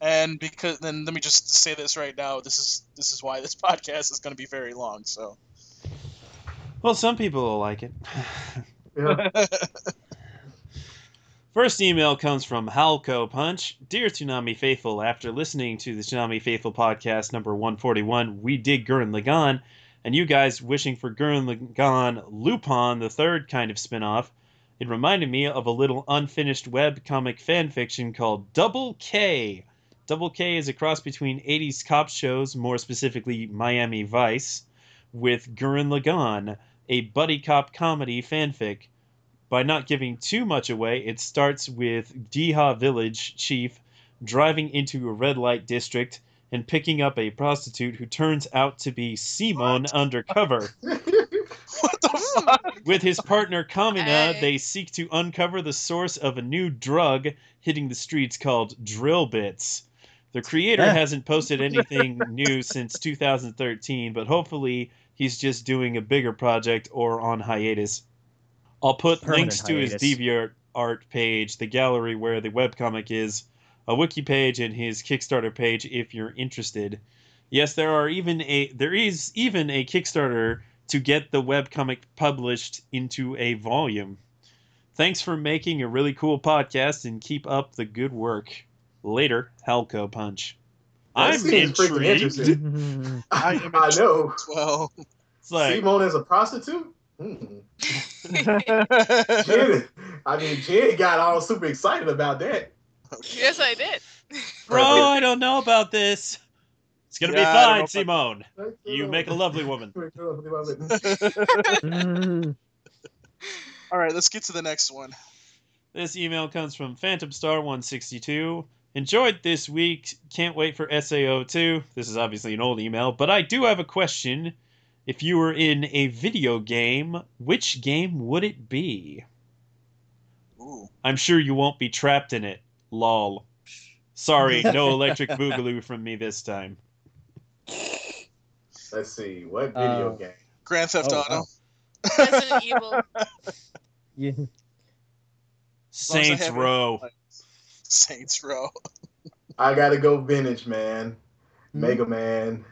Speaker 4: And because then let me just say this right now. This is this is why this [laughs] podcast is going to be very long. So
Speaker 3: Well, some people will like it. [laughs]
Speaker 5: Yeah. [laughs]
Speaker 3: First email comes from Halco Punch. Dear Toonami Faithful, after listening to the Toonami Faithful podcast number 141, We Dig Gurren Lagann, and you guys wishing for Gurren Lagann Lupin, the third kind of spin-off, it reminded me of a little unfinished web comic fan fiction called Double K. Double K is a cross between 80s cop shows, more specifically Miami Vice, with Gurren Lagann, a buddy cop comedy fanfic. By not giving too much away, it starts with Diha Village chief driving into a red light district and picking up a prostitute who turns out to be Simon undercover. [laughs]
Speaker 4: what the fuck?
Speaker 3: With his partner Kamina,
Speaker 7: Hey.
Speaker 3: they seek to uncover the source of a new drug hitting the streets called drill bits. The creator
Speaker 6: Yeah.
Speaker 3: hasn't posted anything new since [laughs] 2013, but hopefully he's just doing a bigger project or on hiatus. I'll put
Speaker 6: Permanent
Speaker 3: links to his
Speaker 6: hiatus.
Speaker 3: DeviantArt art page, the gallery where the webcomic is, a wiki page, and his Kickstarter page if you're interested. Yes, there are even a there is even a Kickstarter to get the webcomic published into a volume. Thanks for making a really cool podcast and keep up the good work. Later, Halco Punch.
Speaker 5: That
Speaker 3: I'm
Speaker 5: seems freaking
Speaker 3: intrigued.
Speaker 4: I [laughs]
Speaker 5: I,
Speaker 4: am
Speaker 5: I know.
Speaker 4: Well,
Speaker 3: It's like,
Speaker 5: Simone is a prostitute? [laughs] Mm. Jen, I mean, Jen got all super excited about that.
Speaker 7: yes, I did.
Speaker 3: bro, I don't know about this. It's gonna
Speaker 4: Yeah,
Speaker 3: be fine,
Speaker 4: know
Speaker 3: Simone. You make a lovely woman. [laughs]
Speaker 6: Mm.
Speaker 4: all right, let's get to the next one.
Speaker 3: This email comes from Phantom Star 162. Enjoyed this week. Can't wait for SAO2. This is obviously an old email, but I do have a question. If you were in a video game, which game would it be?
Speaker 4: Ooh.
Speaker 3: I'm sure you won't be trapped in it. Lol. Sorry, no [laughs] electric boogaloo from me this time.
Speaker 5: Let's see, what video
Speaker 6: Uh,
Speaker 5: game?
Speaker 4: Grand Theft
Speaker 6: Oh,
Speaker 4: Auto.
Speaker 6: wow.
Speaker 7: Resident Evil. [laughs]
Speaker 6: Yeah.
Speaker 4: long as I
Speaker 3: Saints
Speaker 4: have it.
Speaker 3: Row.
Speaker 4: Saints Row.
Speaker 5: I gotta go vintage, man.
Speaker 6: Hmm.
Speaker 5: Mega Man.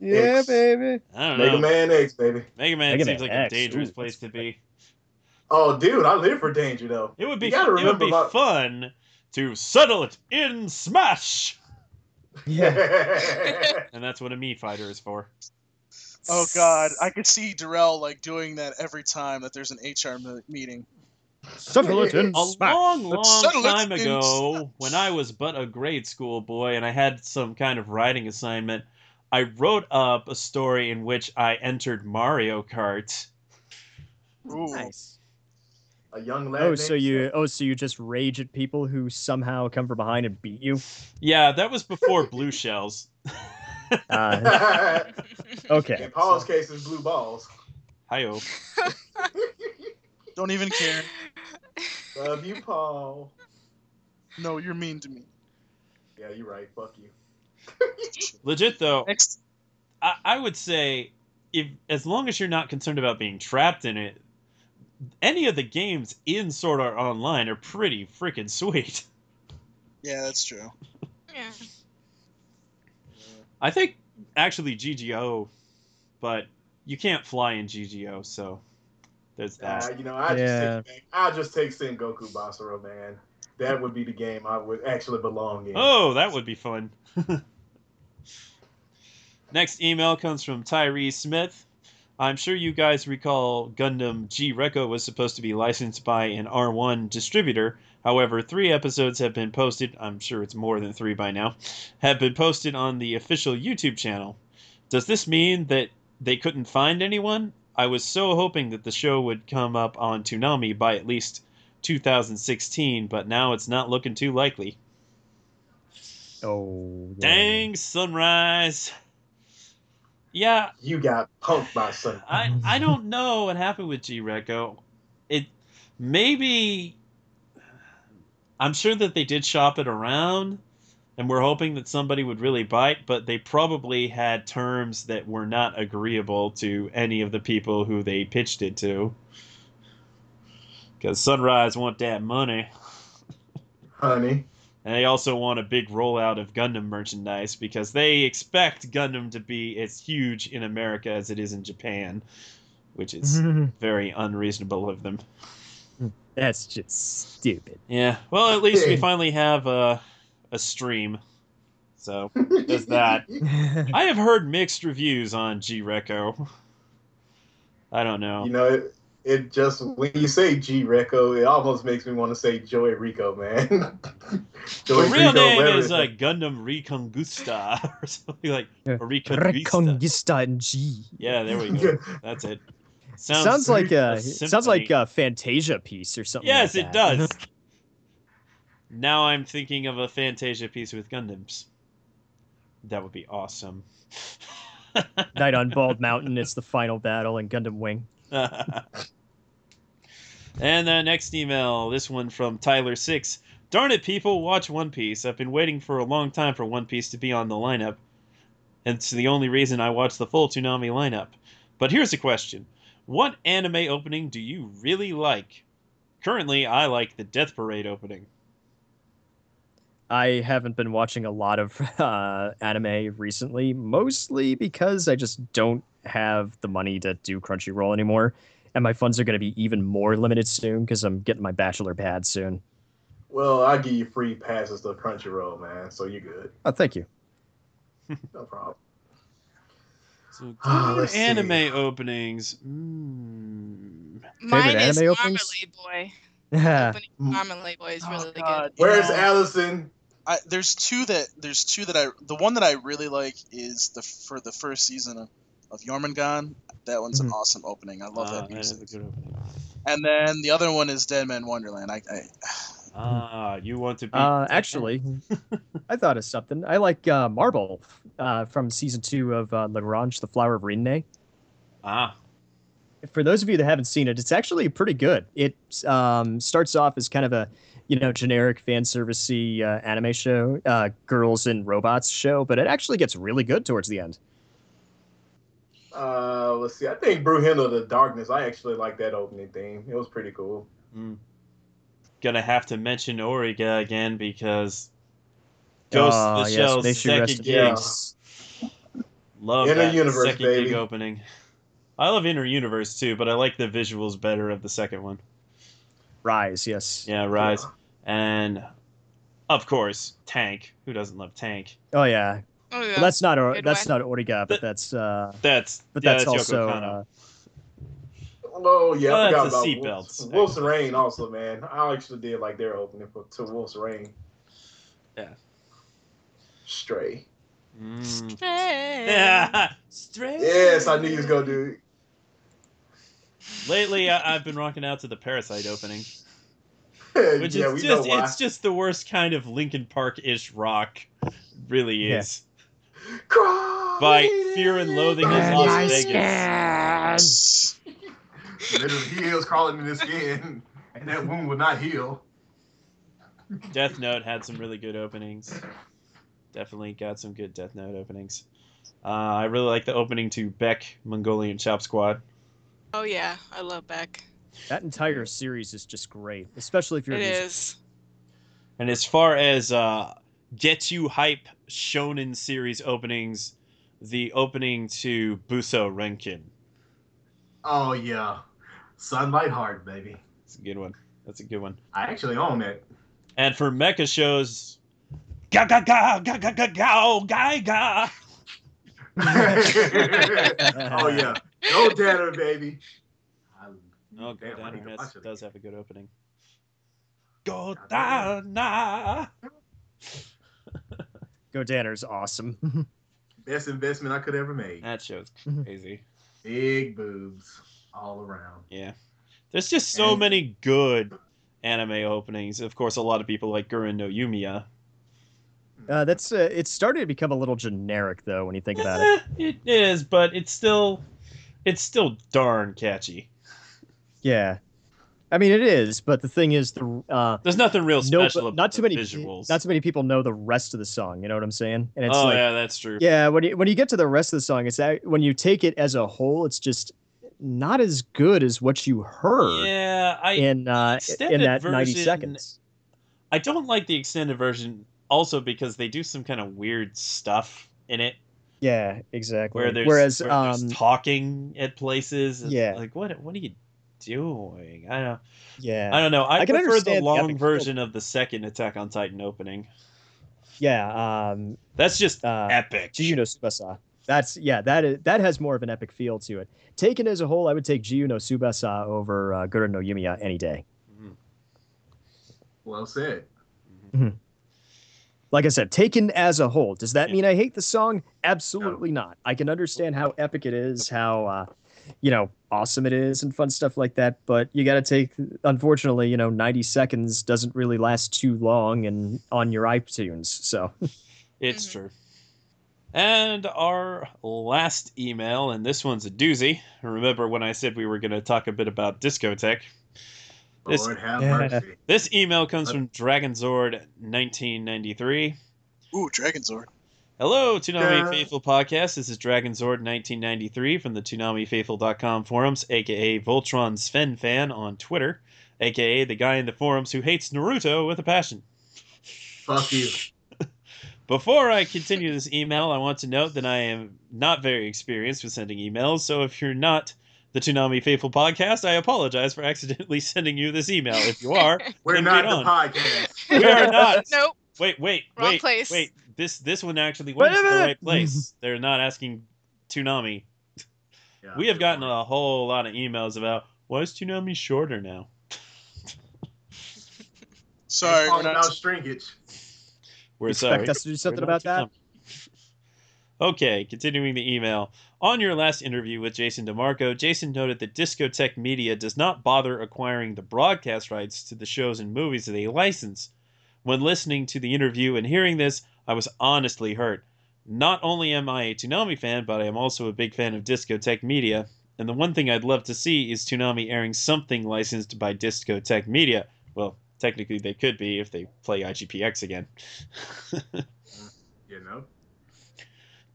Speaker 6: Yeah,
Speaker 5: X.
Speaker 6: baby.
Speaker 3: I don't
Speaker 5: Mega
Speaker 3: know.
Speaker 5: Man X, baby.
Speaker 3: Mega Man
Speaker 6: Mega
Speaker 3: seems
Speaker 6: Man
Speaker 3: like a
Speaker 6: X.
Speaker 3: dangerous
Speaker 6: Ooh,
Speaker 3: place to be.
Speaker 5: Oh, dude, I live for danger though.
Speaker 3: It would be
Speaker 5: You gotta
Speaker 3: it would be
Speaker 5: about-
Speaker 3: fun to settle it in Smash.
Speaker 6: Yeah. [laughs]
Speaker 3: And that's what a Mii fighter is for.
Speaker 4: Oh God, I could see Darrell like doing that every time that there's an HR meeting.
Speaker 6: Settle it in
Speaker 3: A
Speaker 6: smash.
Speaker 3: long, long time
Speaker 4: in
Speaker 3: ago, when I was but a grade school boy and I had some kind of writing assignment, I wrote up a story in which I entered Mario Kart.
Speaker 4: Ooh.
Speaker 6: Nice.
Speaker 5: A young lad.
Speaker 6: Oh, so you oh so you just rage at people who somehow come from behind and beat you?
Speaker 3: Yeah, that was before Blue Shells.
Speaker 6: Uh, [laughs] okay.
Speaker 5: In Paul's case, it's blue balls.
Speaker 3: Hi-yo. [laughs]
Speaker 4: Don't even care.
Speaker 5: Love you, Paul.
Speaker 4: No, you're mean to me.
Speaker 5: Yeah, you're right. Fuck you. [laughs]
Speaker 3: Legit though,
Speaker 4: Next.
Speaker 3: I, I would say if as long as you're not concerned about being trapped in it, any of the games in Sword Art Online are pretty freaking sweet.
Speaker 4: Yeah, that's true.
Speaker 7: Yeah.
Speaker 3: I think actually GGO, but you can't fly in GGO, so there's
Speaker 5: Uh, you know, I
Speaker 6: Yeah.
Speaker 5: just take I'll just take Sengoku Basara, man. That would be the game I would actually belong in.
Speaker 3: Oh, that would be fun. [laughs] Next email comes from Tyree Smith. I'm sure you guys recall Gundam G Reco was supposed to be licensed by an R1 distributor. However, three episodes have been posted. I'm sure it's more than three by now. Have been posted on the official YouTube channel. Does this mean that they couldn't find anyone? I was so hoping that the show would come up on Toonami by at least 2016, but now it's not looking too likely.
Speaker 6: Oh, yeah.
Speaker 3: Dang, Sunrise. Yeah,
Speaker 5: You got punked by some.
Speaker 3: I I don't know what happened with G Reco. It maybe I'm sure that they did shop it around and we're hoping that somebody would really bite, but they probably had terms that were not agreeable to any of the people who they pitched it to. Cuz Sunrise want that money.
Speaker 5: honey.
Speaker 3: And they also want a big rollout of Gundam merchandise because they expect Gundam to be as huge in America as it is in Japan, which is [laughs] very unreasonable of them.
Speaker 6: That's just stupid.
Speaker 3: Yeah. Well, at least we finally have a a stream. So [laughs] there's that. [laughs] I have heard mixed reviews on G Reco. I don't know.
Speaker 5: You know, it, it just when you say G Reco, it almost makes me want to say Joy Rico, man. [laughs]
Speaker 3: the real
Speaker 5: Rico,
Speaker 3: name
Speaker 5: whatever
Speaker 3: is
Speaker 5: it-
Speaker 3: uh, Gundam Recongusta or something like
Speaker 6: Yeah.
Speaker 3: or Reconguista.
Speaker 6: Reconquista and G.
Speaker 3: Yeah, there we go. That's it.
Speaker 6: Sounds, like a,
Speaker 3: a
Speaker 6: sounds like a Fantasia piece or something.
Speaker 3: Yes,
Speaker 6: like
Speaker 3: it does. Now I'm thinking of a Fantasia piece with Gundams. That would be awesome. [laughs]
Speaker 6: Night on Bald Mountain. It's the final battle in Gundam Wing. [laughs]
Speaker 3: and the next email, this one from Tyler Six. Darn it, people, watch One Piece. I've been waiting for a long time for One Piece to be on the lineup. And it's the only reason I watch the full Toonami lineup. But here's a question. What anime opening do you really like? Currently, I like the Death Parade opening.
Speaker 6: I haven't been watching a lot of [laughs] uh, anime recently, mostly because I just don't have the money to do Crunchyroll anymore, and my funds are going to be even more limited soon because I'm getting my bachelor pad soon.
Speaker 5: Well, I give you free passes to Crunchyroll, man, so you're good.
Speaker 6: Oh, thank you.
Speaker 5: No problem.
Speaker 3: So, good
Speaker 5: let's see.
Speaker 3: anime openings. Mm.
Speaker 7: Mine is
Speaker 6: anime openings?
Speaker 7: Marmalade Boy.
Speaker 6: Yeah.
Speaker 7: Opening Marmalade Boy is
Speaker 4: Oh,
Speaker 7: really
Speaker 4: God,
Speaker 7: good.
Speaker 5: Where's
Speaker 4: know,
Speaker 5: Allison?
Speaker 4: I, there's two that there's two that I the one that I really like is the for the first season of, of Jormungand. That one's an
Speaker 6: Mhm.
Speaker 4: awesome opening. I love
Speaker 3: Ah,
Speaker 4: that
Speaker 3: that is
Speaker 4: music.
Speaker 3: a good opening.
Speaker 4: And then the other one is Dead Man Wonderland. I, I [sighs]
Speaker 3: Ah, you want to be.
Speaker 6: Uh, actually, I thought of something. I like uh, Marble uh, from season two of uh, Lagrange, The Flower of Rinne.
Speaker 3: Ah,
Speaker 6: for those of you that haven't seen it, it's actually pretty good. It um, starts off as kind of a you know generic fan servicey uh, anime show, uh, girls and robots show, but it actually gets really good towards the end.
Speaker 5: Uh, let's see. I think Brynhildr the Darkness. I actually like that opening theme. It was pretty cool.
Speaker 3: mm. gonna have to mention Origa again because Ghost
Speaker 6: Ah,
Speaker 3: of the
Speaker 6: yes,
Speaker 3: Shell's
Speaker 6: may she rest
Speaker 3: second
Speaker 6: in
Speaker 3: gig.
Speaker 6: peace.
Speaker 3: Love
Speaker 5: Inner
Speaker 3: that
Speaker 5: Universe,
Speaker 3: second
Speaker 5: baby.
Speaker 3: gig opening. I love Inner Universe too, but I like the visuals better of the second one.
Speaker 6: Rise, yes.
Speaker 3: Yeah, Rise. And of course, Tank. Who doesn't love Tank?
Speaker 6: Oh yeah.
Speaker 7: Oh, yeah.
Speaker 6: Well, that's not or,
Speaker 7: Good
Speaker 6: that's
Speaker 7: one.
Speaker 6: not Origa, but that's uh,
Speaker 3: That's
Speaker 6: but
Speaker 3: yeah,
Speaker 6: that's,
Speaker 3: Yoko
Speaker 6: also uh,
Speaker 5: Oh yeah,
Speaker 3: Well,
Speaker 5: I forgot
Speaker 3: that's
Speaker 5: about
Speaker 3: the
Speaker 5: Wolf's,
Speaker 3: seatbelts,
Speaker 5: Wolf's Rain also, man. I actually did like their opening for to Wolf's Rain.
Speaker 3: Yeah.
Speaker 5: Stray.
Speaker 3: Mm.
Speaker 7: Hey. [laughs]
Speaker 3: Yeah, straight.
Speaker 5: Yes, I knew you was gonna do it.
Speaker 3: Lately, I, I've been rocking out to the Parasyte opening, [laughs] which
Speaker 5: yeah,
Speaker 3: is
Speaker 5: just—it's
Speaker 3: just the worst kind of Linkin Park ish rock, really
Speaker 6: Yeah.
Speaker 3: is. By Fear and Loathing in Las Vegas.
Speaker 5: Literally, he was crawling in his skin, and that wound would not heal.
Speaker 3: Death Note had some really good openings. Definitely got some good Death Note openings. Uh, I really like the opening to Beck Mongolian Chop Squad.
Speaker 7: Oh yeah, I love Beck.
Speaker 6: that entire series is just great, especially if you're
Speaker 7: It
Speaker 6: a music-
Speaker 7: is.
Speaker 3: And as far as uh, get you hype shonen series openings, the opening to Buso Renkin.
Speaker 5: Oh yeah, Sunlight Heart, baby.
Speaker 3: It's a good one. That's a good one.
Speaker 5: I actually own it.
Speaker 3: And for mecha shows, ga ga ga ga ga ga ga ga ga. [laughs]
Speaker 5: oh yeah, Godannar, baby. I-
Speaker 3: Oh,
Speaker 5: damn, I
Speaker 3: Godannar
Speaker 5: need to
Speaker 3: has, does have a good opening. Godannar.
Speaker 6: Go Danner's awesome.
Speaker 5: Best investment I could ever make.
Speaker 3: That show's crazy.
Speaker 5: Big boobs all around.
Speaker 3: Yeah. There's just so
Speaker 5: And-
Speaker 3: many good anime openings. Of course, a lot of people like Gurren no Yumiya.
Speaker 6: Uh, that's uh, it's starting to become a little generic though when you think about it.
Speaker 3: Eh, it is, but it's still it's still darn catchy.
Speaker 6: Yeah, I mean it is, but the thing is, the uh,
Speaker 3: There's nothing real
Speaker 6: no,
Speaker 3: special about
Speaker 6: not too
Speaker 3: the
Speaker 6: many
Speaker 3: visuals.
Speaker 6: not too many people know the rest of the song. You know what I'm saying? And it's
Speaker 3: oh
Speaker 6: like,
Speaker 3: yeah, that's true.
Speaker 6: yeah, when you when you get to the rest of the song, it's that when you take it as a whole, it's just not as good as what you heard
Speaker 3: Yeah, I
Speaker 6: in uh, in
Speaker 3: extended
Speaker 6: that 90
Speaker 3: version-
Speaker 6: seconds.
Speaker 3: I don't like the extended version also because they do some kind of weird stuff in it
Speaker 6: Yeah, exactly.
Speaker 3: where there's,
Speaker 6: Whereas,
Speaker 3: where there's
Speaker 6: um,
Speaker 3: talking at places. It's
Speaker 6: Yeah.
Speaker 3: like what what are you doing? I don't
Speaker 6: yeah,
Speaker 3: I don't know. I,
Speaker 6: I can
Speaker 3: prefer the
Speaker 6: understand the
Speaker 3: long
Speaker 6: epic
Speaker 3: version of the second Attack on Titan opening.
Speaker 6: yeah. Um,
Speaker 3: That's just
Speaker 6: uh,
Speaker 3: epic.
Speaker 6: Jiyu no Tsubasa. That's yeah. That is that has more of an epic feel to it. Taken as a whole, I would take Jiyu no Tsubasa over uh, Gurren no Yumiya any day.
Speaker 3: Mhm.
Speaker 5: Well said.
Speaker 6: Like I said, taken as a whole. Does that
Speaker 3: Yeah.
Speaker 6: mean I hate the song? Absolutely not. I can understand how epic it is, how uh, you know awesome it is, and fun stuff like that. But you got to take. Unfortunately, you know, ninety seconds doesn't really last too long, and on your iTunes. So [laughs]
Speaker 3: It's
Speaker 7: Mhm.
Speaker 3: true. And our last email, and this one's a doozy. Remember when I said we were going to talk a bit about Discotek? This-
Speaker 5: Lord have
Speaker 6: Yeah.
Speaker 5: mercy.
Speaker 3: This email comes from Dragonzord 1993.
Speaker 4: Ooh, Dragonzord.
Speaker 3: Hello, Toonami
Speaker 5: Yeah.
Speaker 3: Faithful Podcast. This is Dragonzord 1993 from the ToonamiFaithful.com forums, aka Voltron Sven fan on Twitter, aka the guy in the forums who hates Naruto with a passion.
Speaker 5: Fuck you. [laughs]
Speaker 3: Before I continue this email, I want to note that I am not very experienced with sending emails, so if you're not the Toonami Faithful Podcast, I apologize for accidentally [laughs] sending you this email. If you are, [laughs]
Speaker 5: We're not
Speaker 3: read
Speaker 5: the
Speaker 3: on.
Speaker 5: podcast. [laughs]
Speaker 3: We are not.
Speaker 7: Nope.
Speaker 3: Wait, wait,
Speaker 7: Wrong
Speaker 3: wait,
Speaker 7: place.
Speaker 3: wait. This this one actually went
Speaker 6: Wait
Speaker 3: to the right place. They're not asking Toonami.
Speaker 5: Yeah,
Speaker 3: We have gotten a whole lot of emails about why is Toonami shorter now.
Speaker 4: Sorry,
Speaker 5: It's
Speaker 4: we're
Speaker 5: all
Speaker 4: not.
Speaker 5: about shrinkage.
Speaker 3: We're
Speaker 6: expect
Speaker 3: sorry.
Speaker 6: us to do something about that.
Speaker 3: Toonami. Okay, continuing the email. On your last interview with Jason DeMarco, Jason noted that Discotek Media does not bother acquiring the broadcast rights to the shows and movies they license. When listening to the interview and hearing this, I was honestly hurt. Not only am I a Toonami fan, but I am also a big fan of Discotek Media. And the one thing I'd love to see is Toonami airing something licensed by Discotek Media. Well, technically they could be if they play IGPX again. [laughs]
Speaker 5: You know?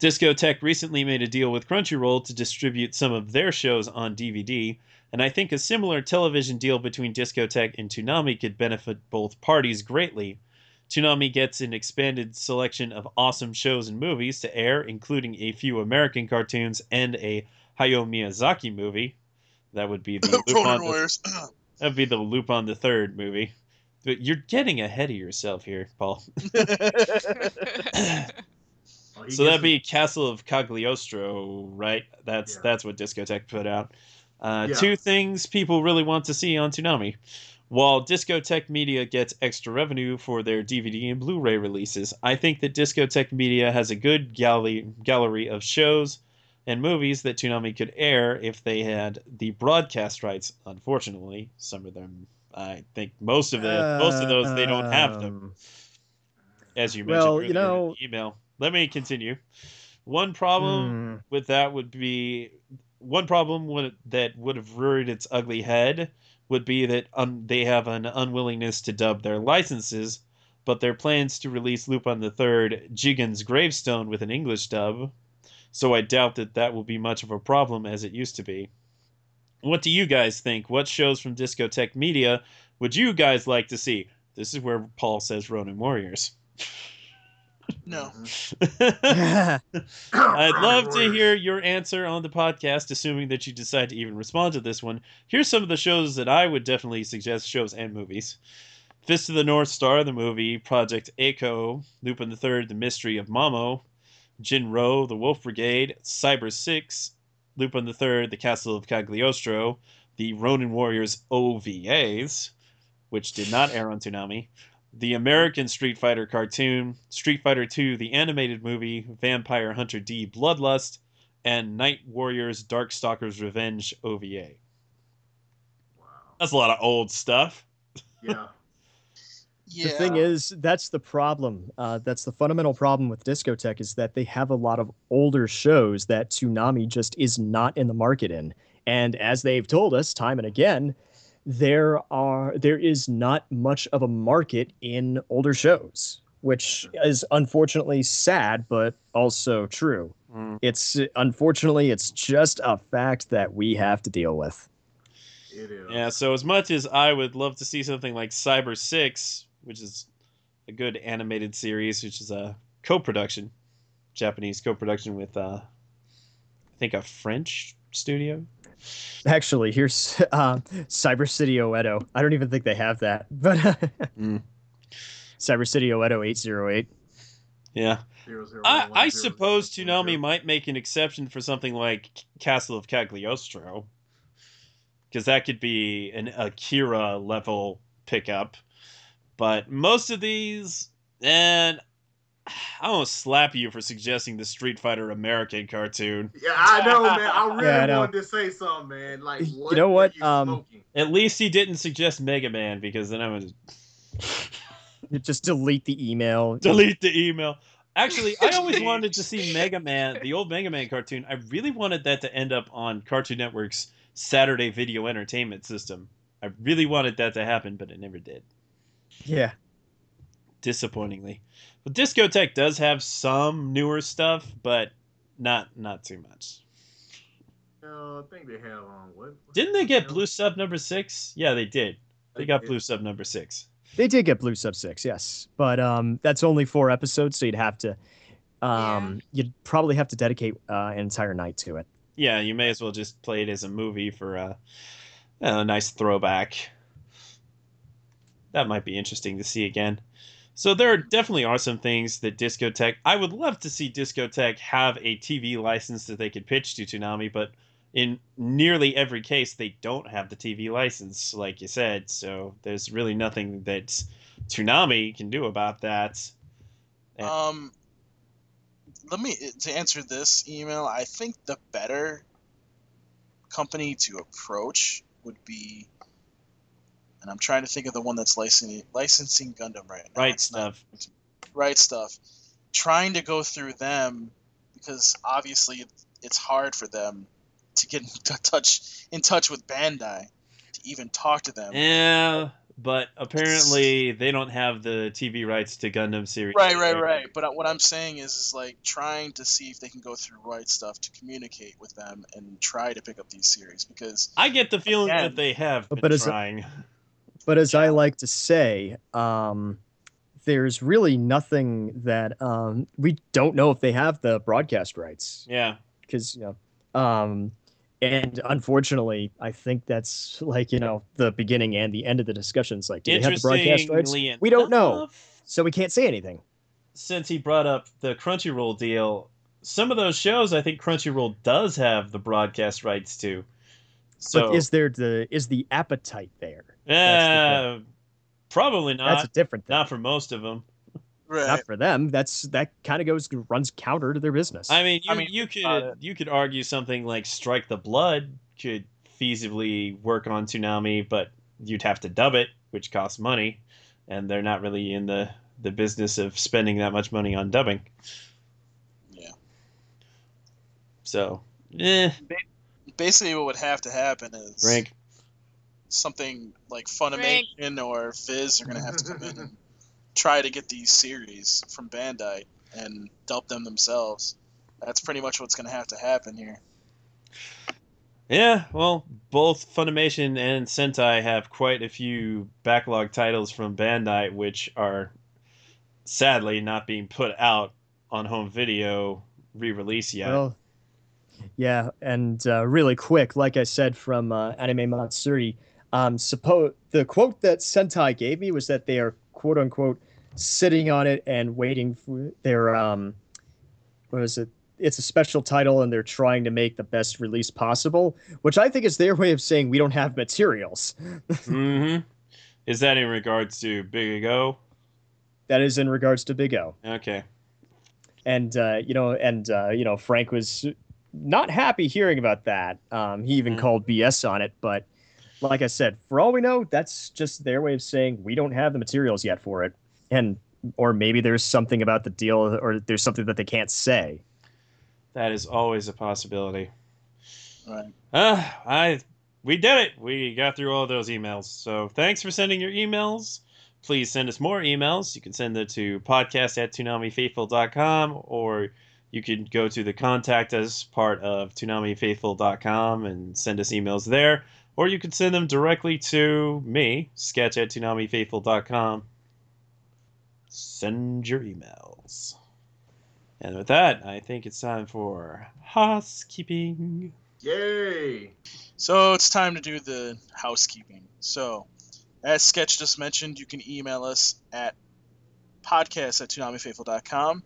Speaker 3: Discotek recently made a deal with Crunchyroll to distribute some of their shows on DVD, and I think a similar television deal between Discotek and Toonami could benefit both parties greatly. Toonami gets an expanded selection of awesome shows and movies to air, including a few American cartoons and a Hayao Miyazaki movie. That would be [laughs] the Lupin
Speaker 4: Ronin
Speaker 3: the, that would be the Lupin the Third movie. But you're getting ahead of yourself here, Paul. [laughs] [laughs] So that'd be Castle of Cagliostro, right? That's
Speaker 5: Yeah.
Speaker 3: that's what Discotek put out. Uh,
Speaker 5: Yeah.
Speaker 3: Two things people really want to see on Toonami. While Discotek Media gets extra revenue for their DVD and Blu-ray releases, I think that Discotek Media has a good gallery gallery of shows and movies that Toonami could air if they had the broadcast rights. Unfortunately, some of them, I think most of the most of those they don't have them
Speaker 6: Um,
Speaker 3: as you mentioned
Speaker 6: Well, you know-
Speaker 3: email. Let me continue. One problem
Speaker 6: hmm.
Speaker 3: with that would be one problem would, that would have reared its ugly head would be that um, they have an unwillingness to dub their licenses, but their plans to release Lupin the Third Jigen's Gravestone with an English dub. So I doubt that that will be much of a problem as it used to be. What do you guys think? What shows from Discotek Media would you guys like to see? This is where Paul says Ronin Warriors. [laughs]
Speaker 4: No.
Speaker 3: Mm-hmm. [laughs]
Speaker 5: I'd
Speaker 3: love to hear your answer on the podcast, assuming that you decide to even respond to this one. Here's some of the shows that I would definitely suggest shows and movies. Fist of the North Star, the movie, Project A-ko, Lupin the Third, The Mystery of Mamo, Jin-Roh, The Wolf Brigade, Cyber Six, Lupin the Third, The Castle of Cagliostro, the Ronin Warriors OVAs, which did not air on Toonami, the American Street Fighter cartoon, Street Fighter II, the animated movie, Vampire Hunter D Bloodlust, and Night Warriors Darkstalkers Revenge OVA.
Speaker 5: Wow.
Speaker 3: That's a lot of old stuff.
Speaker 5: Yeah. [laughs]
Speaker 4: Yeah.
Speaker 6: The thing is, that's the problem. Uh, that's the fundamental problem with Discotek is that they have a lot of older shows that Toonami just is not in the market in. And as they've told us time and again, there are there is not much of a market in older shows, which is unfortunately sad, but also true.
Speaker 3: Mm.
Speaker 6: It's unfortunately it's just a fact that we have to deal with.
Speaker 5: It is.
Speaker 3: Yeah, so as much as I would love to see something like Cyber 6, which is a good animated series, which is a co-production, Japanese co-production with uh I think a French studio. [laughs]
Speaker 6: Actually, here's uh, Cyber City Oedo. I don't even think they have that, [laughs] but
Speaker 3: Mm.
Speaker 6: Cyber City Oedo 808.
Speaker 3: Yeah.
Speaker 5: Zero, zero,
Speaker 3: I,
Speaker 5: one,
Speaker 3: I
Speaker 5: zero,
Speaker 3: suppose
Speaker 5: zero,
Speaker 3: Toonami might make an exception for something like Castle of Cagliostro. Because that could be an Akira level pickup. But most of these, and I almost slap you for suggesting the Street Fighter American cartoon. [laughs]
Speaker 5: Yeah, I know, man. I [laughs] really
Speaker 6: Yeah, I
Speaker 5: wanted to say something, man. Like,
Speaker 6: You know what,
Speaker 5: you
Speaker 6: um.
Speaker 3: At least he didn't suggest Mega Man, because then I would
Speaker 6: You just delete the email. [laughs]
Speaker 3: delete the email. Actually, I always wanted to see Mega Man, the old Mega Man cartoon. I really wanted that to end up on Cartoon Network's Saturday Video Entertainment System. I really wanted that to happen, but it never did.
Speaker 6: Yeah.
Speaker 3: Disappointingly. But Discotek does have some newer stuff, but not not too much.
Speaker 5: Uh, I think they have um what?
Speaker 3: Didn't they get? Blue Sub number six? Yeah, they did. They got. Blue Sub number six.
Speaker 6: They did get Blue Sub 6, yes. But um, that's only four episodes, so you'd have to. Um, You'd probably have to dedicate uh, an entire night to it.
Speaker 3: Yeah, you may as well just play it as a movie for a, a nice throwback. That might be interesting to see again. So there definitely are some things that Discotek. I would love to see Discotek have a TV license that they could pitch to Toonami, but in nearly every case they don't have the TV license, like you said. So there's really nothing that Toonami can do about that. Yeah.
Speaker 4: Um, let me to answer this email. I think the better company to approach would be, and I'm trying to think of the one that's licensing licensing Gundam right now.
Speaker 3: Right
Speaker 4: It's not-
Speaker 3: stuff.
Speaker 4: Right Stuf. Trying to go through them because obviously it's hard for them to get in touch in touch with Bandai to even talk to them.
Speaker 3: Yeah, but apparently they don't have the TV rights to Gundam series.
Speaker 4: Right, right, right. But what I'm saying is, is like trying to see if they can go through Right Stuf to communicate with them and try to pick up these series because
Speaker 3: I get the feeling
Speaker 4: Again.
Speaker 3: that they have
Speaker 6: But
Speaker 3: been
Speaker 6: is it-
Speaker 3: trying. [laughs]
Speaker 6: But as I like to say, um, there's really nothing that um, we don't know if they have the broadcast rights
Speaker 3: Yeah,
Speaker 6: because you know, um, and unfortunately, I think that's like you know the beginning and the end of the discussions. Like, do they have the broadcast rights?
Speaker 3: Interestingly
Speaker 6: We don't know, so we can't say anything.
Speaker 3: Since he brought up the Crunchyroll deal, some of those shows I think Crunchyroll does have the broadcast rights to. So
Speaker 6: but is there the is the appetite there?
Speaker 3: uh, probably not.
Speaker 6: That's a different thing.
Speaker 3: Not for most of them.
Speaker 4: right.
Speaker 6: Not for them. That's that kind of goes runs counter to their business.
Speaker 3: I mean, you,
Speaker 4: I mean,
Speaker 3: you
Speaker 4: about
Speaker 3: could you could argue something like Strike the Blood could feasibly work on Toonami, but you'd have to dub it, which costs money, and they're not really in the the business of spending that much money on dubbing.
Speaker 4: Yeah.
Speaker 3: So, eh,
Speaker 4: Basically, what would have to happen is
Speaker 3: rank.
Speaker 4: something like Funimation or Viz are gonna have to come in and [laughs] try to get these series from Bandai and dub them themselves. That's pretty much what's gonna have to happen here.
Speaker 3: Yeah, well, both Funimation and Sentai have quite a few backlog titles from Bandai, which are sadly not being put out on home video re-release yet.
Speaker 6: Well, yeah, and uh, really quick, like I said from uh, Anime Matsuri, um, suppose the quote that Sentai gave me was that they are quote unquote sitting on it and waiting for their um, what is it? It's a special title, and they're trying to make the best release possible, which I think is their way of saying we don't have materials. [laughs]
Speaker 3: hmm Is that in regards to Big O?
Speaker 6: That is in regards to Big O.
Speaker 3: Okay.
Speaker 6: and uh, you know, and uh, you know, Frank was not happy hearing about that. Um, he even
Speaker 3: Mm.
Speaker 6: called BS on it, but like I said, for all we know, that's just their way of saying we don't have the materials yet for it, and or maybe there's something about the deal, or there's something that they can't say.
Speaker 3: That is always a possibility.
Speaker 4: Right.
Speaker 3: Uh, I we did it. We got through all those emails. So thanks for sending your emails. Please send us more emails. You can send them to podcast at toonamifaithful.com or you can go to the contact us part of toonamifaithful.com and send us emails there. Or you can send them directly to me, sketch at toonamifaithful.com. Send your emails. And with that, I think it's time for housekeeping.
Speaker 5: Yay!
Speaker 4: So it's time to do the housekeeping. So, as Sketch just mentioned, you can email us at podcast at toonamifaithful.com.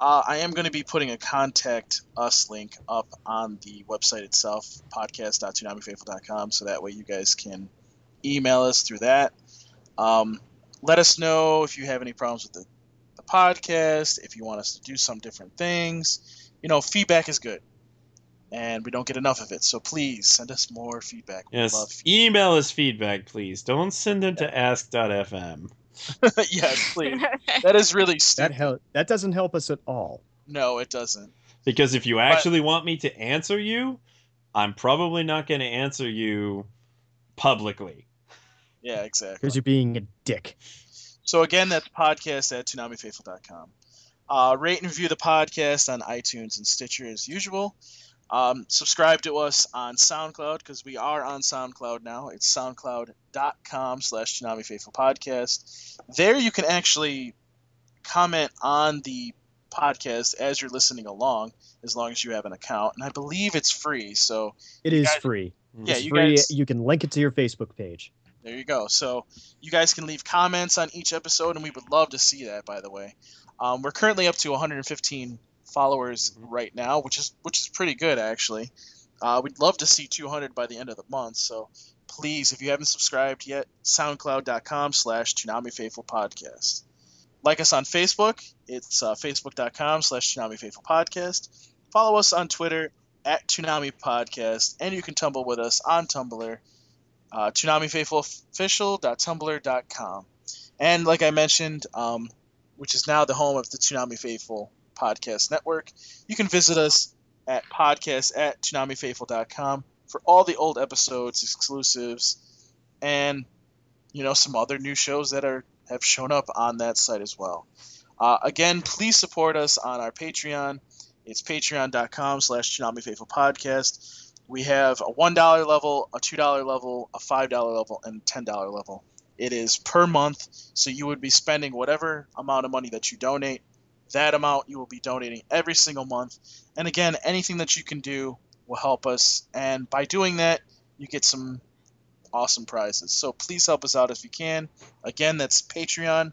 Speaker 4: Uh, I am going to be putting a contact us link up on the website itself, podcast.toonamifaithful.com, so that way you guys can email us through that. Um, let us know if you have any problems with the, the podcast, if you want us to do some different things. You know, feedback is good, and we don't get enough of it. So please send us more feedback. We
Speaker 3: Yes,
Speaker 4: love
Speaker 3: email us feedback, please. Don't send them to ask.fm. [laughs]
Speaker 4: yes, please. [laughs] That is really
Speaker 6: That
Speaker 4: stupid.
Speaker 6: hel- that doesn't help us at all.
Speaker 4: no, it doesn't.
Speaker 3: Because if you actually want me to answer you, I'm probably not going to answer you publicly.
Speaker 4: Yeah, exactly.
Speaker 6: Because you're being a dick.
Speaker 4: So again, that's podcast at ToonamiFaithful.com. Uh, rate and review the podcast on iTunes and Stitcher as usual. Um, subscribe to us on SoundCloud because we are on SoundCloud now. It's soundcloud.com slash Toonami Faithful Podcast. There you can actually comment on the podcast as you're listening along, as long as you have an account. And I believe it's free. So
Speaker 6: It is
Speaker 4: guys-
Speaker 6: free.
Speaker 4: Yeah,
Speaker 6: It's
Speaker 4: you
Speaker 6: free.
Speaker 4: guys-
Speaker 6: You can link it to your Facebook page.
Speaker 4: There you go. So you guys can leave comments on each episode, and we would love to see that. By the way, um, we're currently up to 115 followers
Speaker 3: Mhm.
Speaker 4: right now, which is which is pretty good actually. Uh, we'd love to see 200 by the end of the month. So please, if you haven't subscribed yet, SoundCloud.com/slash Toonami Faithful Podcast. Like us on Facebook. It's uh, Facebook.com/slash Toonami Faithful Podcast. Follow us on Twitter at Toonami Podcast, and you can tumble with us on Tumblr uh, ToonamiFaithfulOfficial.tumblr.com. And like I mentioned, um, which is now the home of the Toonami Faithful Podcast Network, you can visit us at podcast at ToonamiFaithful.com for all the old episodes, exclusives, and you know some other new shows that are have shown up on that site as well. Uh, again, please support us on our Patreon. It's patreon.com slash Toonami Faithful Podcast. We have a $1 level, a $2 level, a $5 level, and a $10 level. It is per month, so you would be spending whatever amount of money that you donate. That amount you will be donating every single month. And again, anything that you can do will help us. And by doing that, you get some awesome prizes. So please help us out if you can. Again, that's Patreon,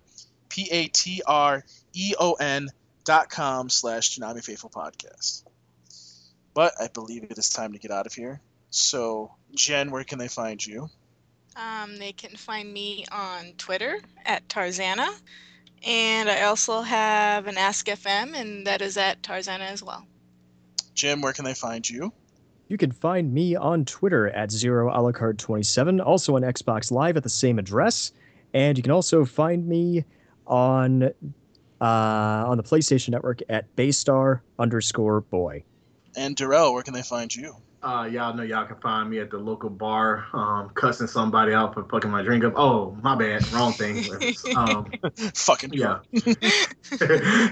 Speaker 4: P A T R E O N dot com slash Toonami Faithful Podcast. But I believe it is time to get out of here. So, Jen, where can they find you?
Speaker 7: Um, they can find me on Twitter at Tarzana. And I also have an Ask FM, and that is at Tarzana as well.
Speaker 4: Jim, where can they find you?
Speaker 6: You can find me on Twitter at zero a la carte 27, also on Xbox Live at the same address. And you can also find me on uh, on the PlayStation Network at Baystar underscore boy.
Speaker 4: And Darrell, where can they find you?
Speaker 5: Uh, y'all know y'all can find me at the local bar, um, cussing somebody out for fucking my drink up. Oh, my bad, wrong thing. [laughs] um,
Speaker 4: Fucking
Speaker 5: yeah, [laughs]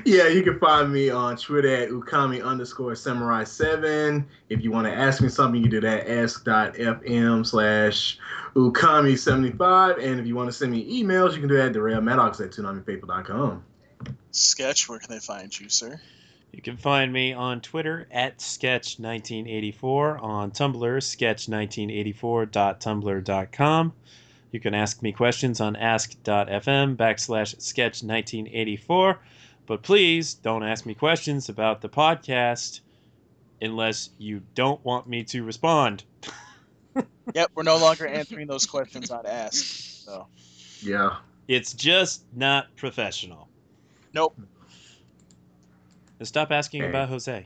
Speaker 5: yeah. You can find me on Twitter at ukami underscore samurai seven. If you want to ask me something, you do that ask.fm slash ukami seventy five. And if you want to send me emails, you can do that at Maddox at toonamifaithful.com.
Speaker 4: Sketch, where can they find you, sir?
Speaker 3: You can find me on Twitter at Sketch1984, on Tumblr, sketch1984.tumblr.com. You can ask me questions on ask.fm backslash sketch1984. But please don't ask me questions about the podcast unless you don't want me to respond. [laughs]
Speaker 4: Yep, we're no longer answering those questions on Ask. So,
Speaker 5: Yeah.
Speaker 3: It's just not professional.
Speaker 4: nope.
Speaker 3: Now Stop asking
Speaker 5: Okay.
Speaker 3: about Jose.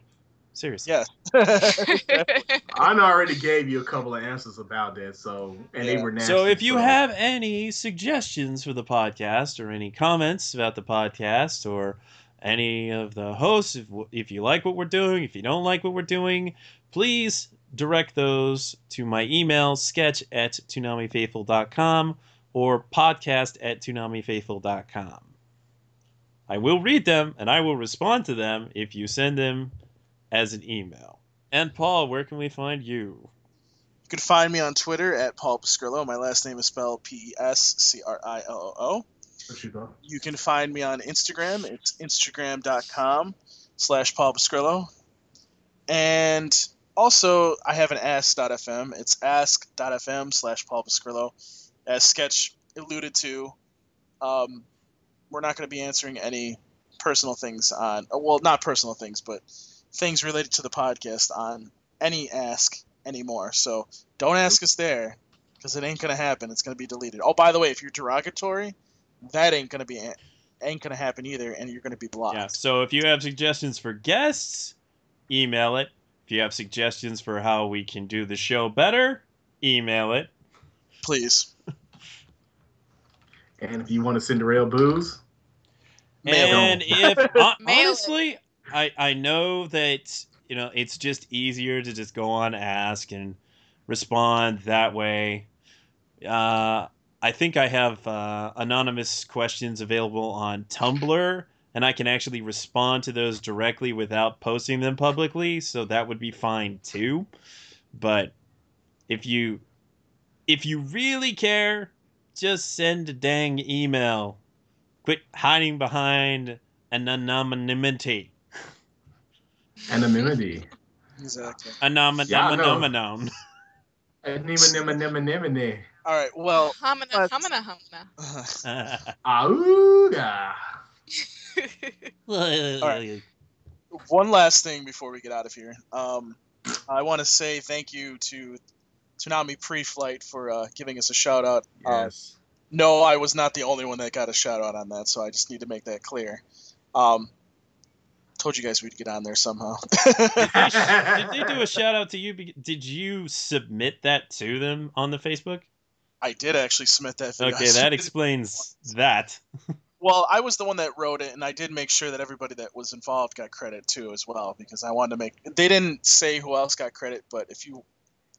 Speaker 3: Seriously.
Speaker 4: Yes. [laughs] [laughs]
Speaker 5: I already gave you a couple of answers about that, so and they were nasty.
Speaker 3: So if you
Speaker 5: so-
Speaker 3: have any suggestions for the podcast or any comments about the podcast or any of the hosts, if, if you like what we're doing, if you don't like what we're doing, please direct those to my email sketch at toonamifaithful.com or podcast at toonamifaithful.com. I will read them and I will respond to them if you send them as an email. And Paul, where can we find you?
Speaker 4: You can find me on Twitter at Paul Pascrillo. My last name is spelled P E S C R I L O O.
Speaker 5: What you got?
Speaker 4: You can find me on Instagram. It's instagram.com slash Paul Pascrillo. And also, I have an ask.fm. It's ask.fm slash Paul Pascrillo. As Sketch alluded to, um, we're not going to be answering any personal things on, uh, well, not personal things, but things related to the podcast on any ask anymore. So don't ask us there because it ain't going to happen. It's going to be deleted. Oh, by the way, if you're derogatory, that ain't going to be ain't going to happen either, and you're going to be blocked.
Speaker 3: Yeah. So if you have suggestions for guests, email it. If you have suggestions for how we can do the show better, email it.
Speaker 4: Please.
Speaker 5: And if you want a Cinderella booze,
Speaker 3: and if [laughs] hon-
Speaker 7: Mail it.
Speaker 3: honestly, I I know that you know it's just easier to just go on ask and respond that way. Uh, I think I have uh, anonymous questions available on Tumblr, and I can actually respond to those directly without posting them publicly. So that would be fine too. But if you if you really care, just send a dang email. Quit hiding behind an anonymity. [laughs]
Speaker 5: anonymity.
Speaker 4: Exactly.
Speaker 3: Anom-
Speaker 5: Yeah, I know.
Speaker 4: All right. Well,
Speaker 7: Hamana,
Speaker 4: Let's-
Speaker 7: hamana, hamana.
Speaker 5: Auga. [laughs] [laughs]
Speaker 4: right. one last thing before we get out of here. Um, I want to say thank you to Toonami Pre-Flight for uh, giving us a shout out. Uh,
Speaker 5: Yes.
Speaker 4: no, I was not the only one that got a shout out on that, so I just need to make that clear. Um, told you guys we'd get on there somehow.
Speaker 3: Did they [laughs] do a shout out to you? be- Did you submit that to them on the Facebook?
Speaker 4: I did actually submit that. Video.
Speaker 3: Okay, that explains that. [laughs]
Speaker 4: Well, I was the one that wrote it, and I did make sure that everybody that was involved got credit too, as well, because I wanted to make. They didn't say who else got credit, but if you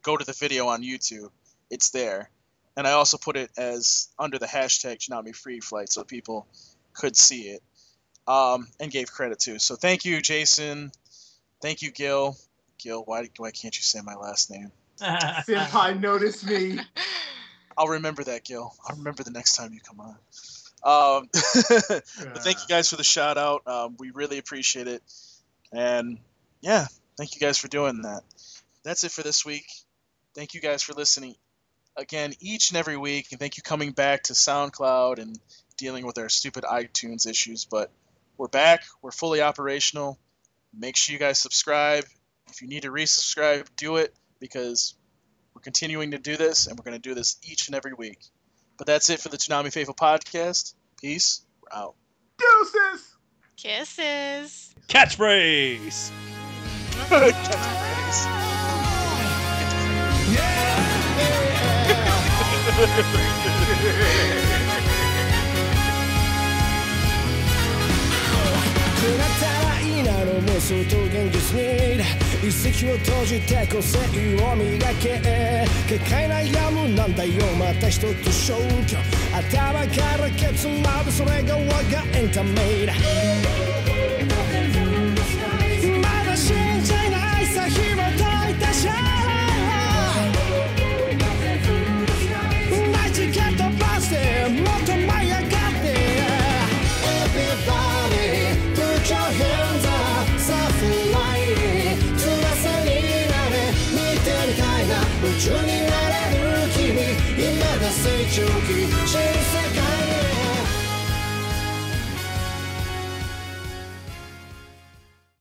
Speaker 4: go to the video on YouTube, it's there, and I also put it as under the hashtag Toonami Free Flight, so people could see it, um, and gave credit too. So thank you, Jason. Thank you, Gil. Gil, why why can't you say my last name?
Speaker 5: Senpai [laughs] noticed me.
Speaker 4: I'll remember that, Gil. I'll remember the next time you come on. Um, [laughs] But thank you guys for the shout out. Um, we really appreciate it. And yeah, thank you guys for doing that. That's it for this week. Thank you guys for listening again each and every week. And thank you coming back to SoundCloud and dealing with our stupid iTunes issues. But we're back. We're fully operational. Make sure you guys subscribe. If you need to resubscribe, do it because we're continuing to do this and we're going to do this each and every week. But that's it for the Toonami Faithful podcast. Peace. We're out.
Speaker 5: Deuces.
Speaker 7: Kisses.
Speaker 3: Catchphrase. [laughs]
Speaker 4: Catchphrase.
Speaker 9: くなったらいいなの妄想と現実に一石を閉じて個性を磨け。結界悩むなんだよまた一つ消去頭からケツまでそれが我がエンタメだまだ信じないさ紐解いたシャ緒になれる君。未だ成長期。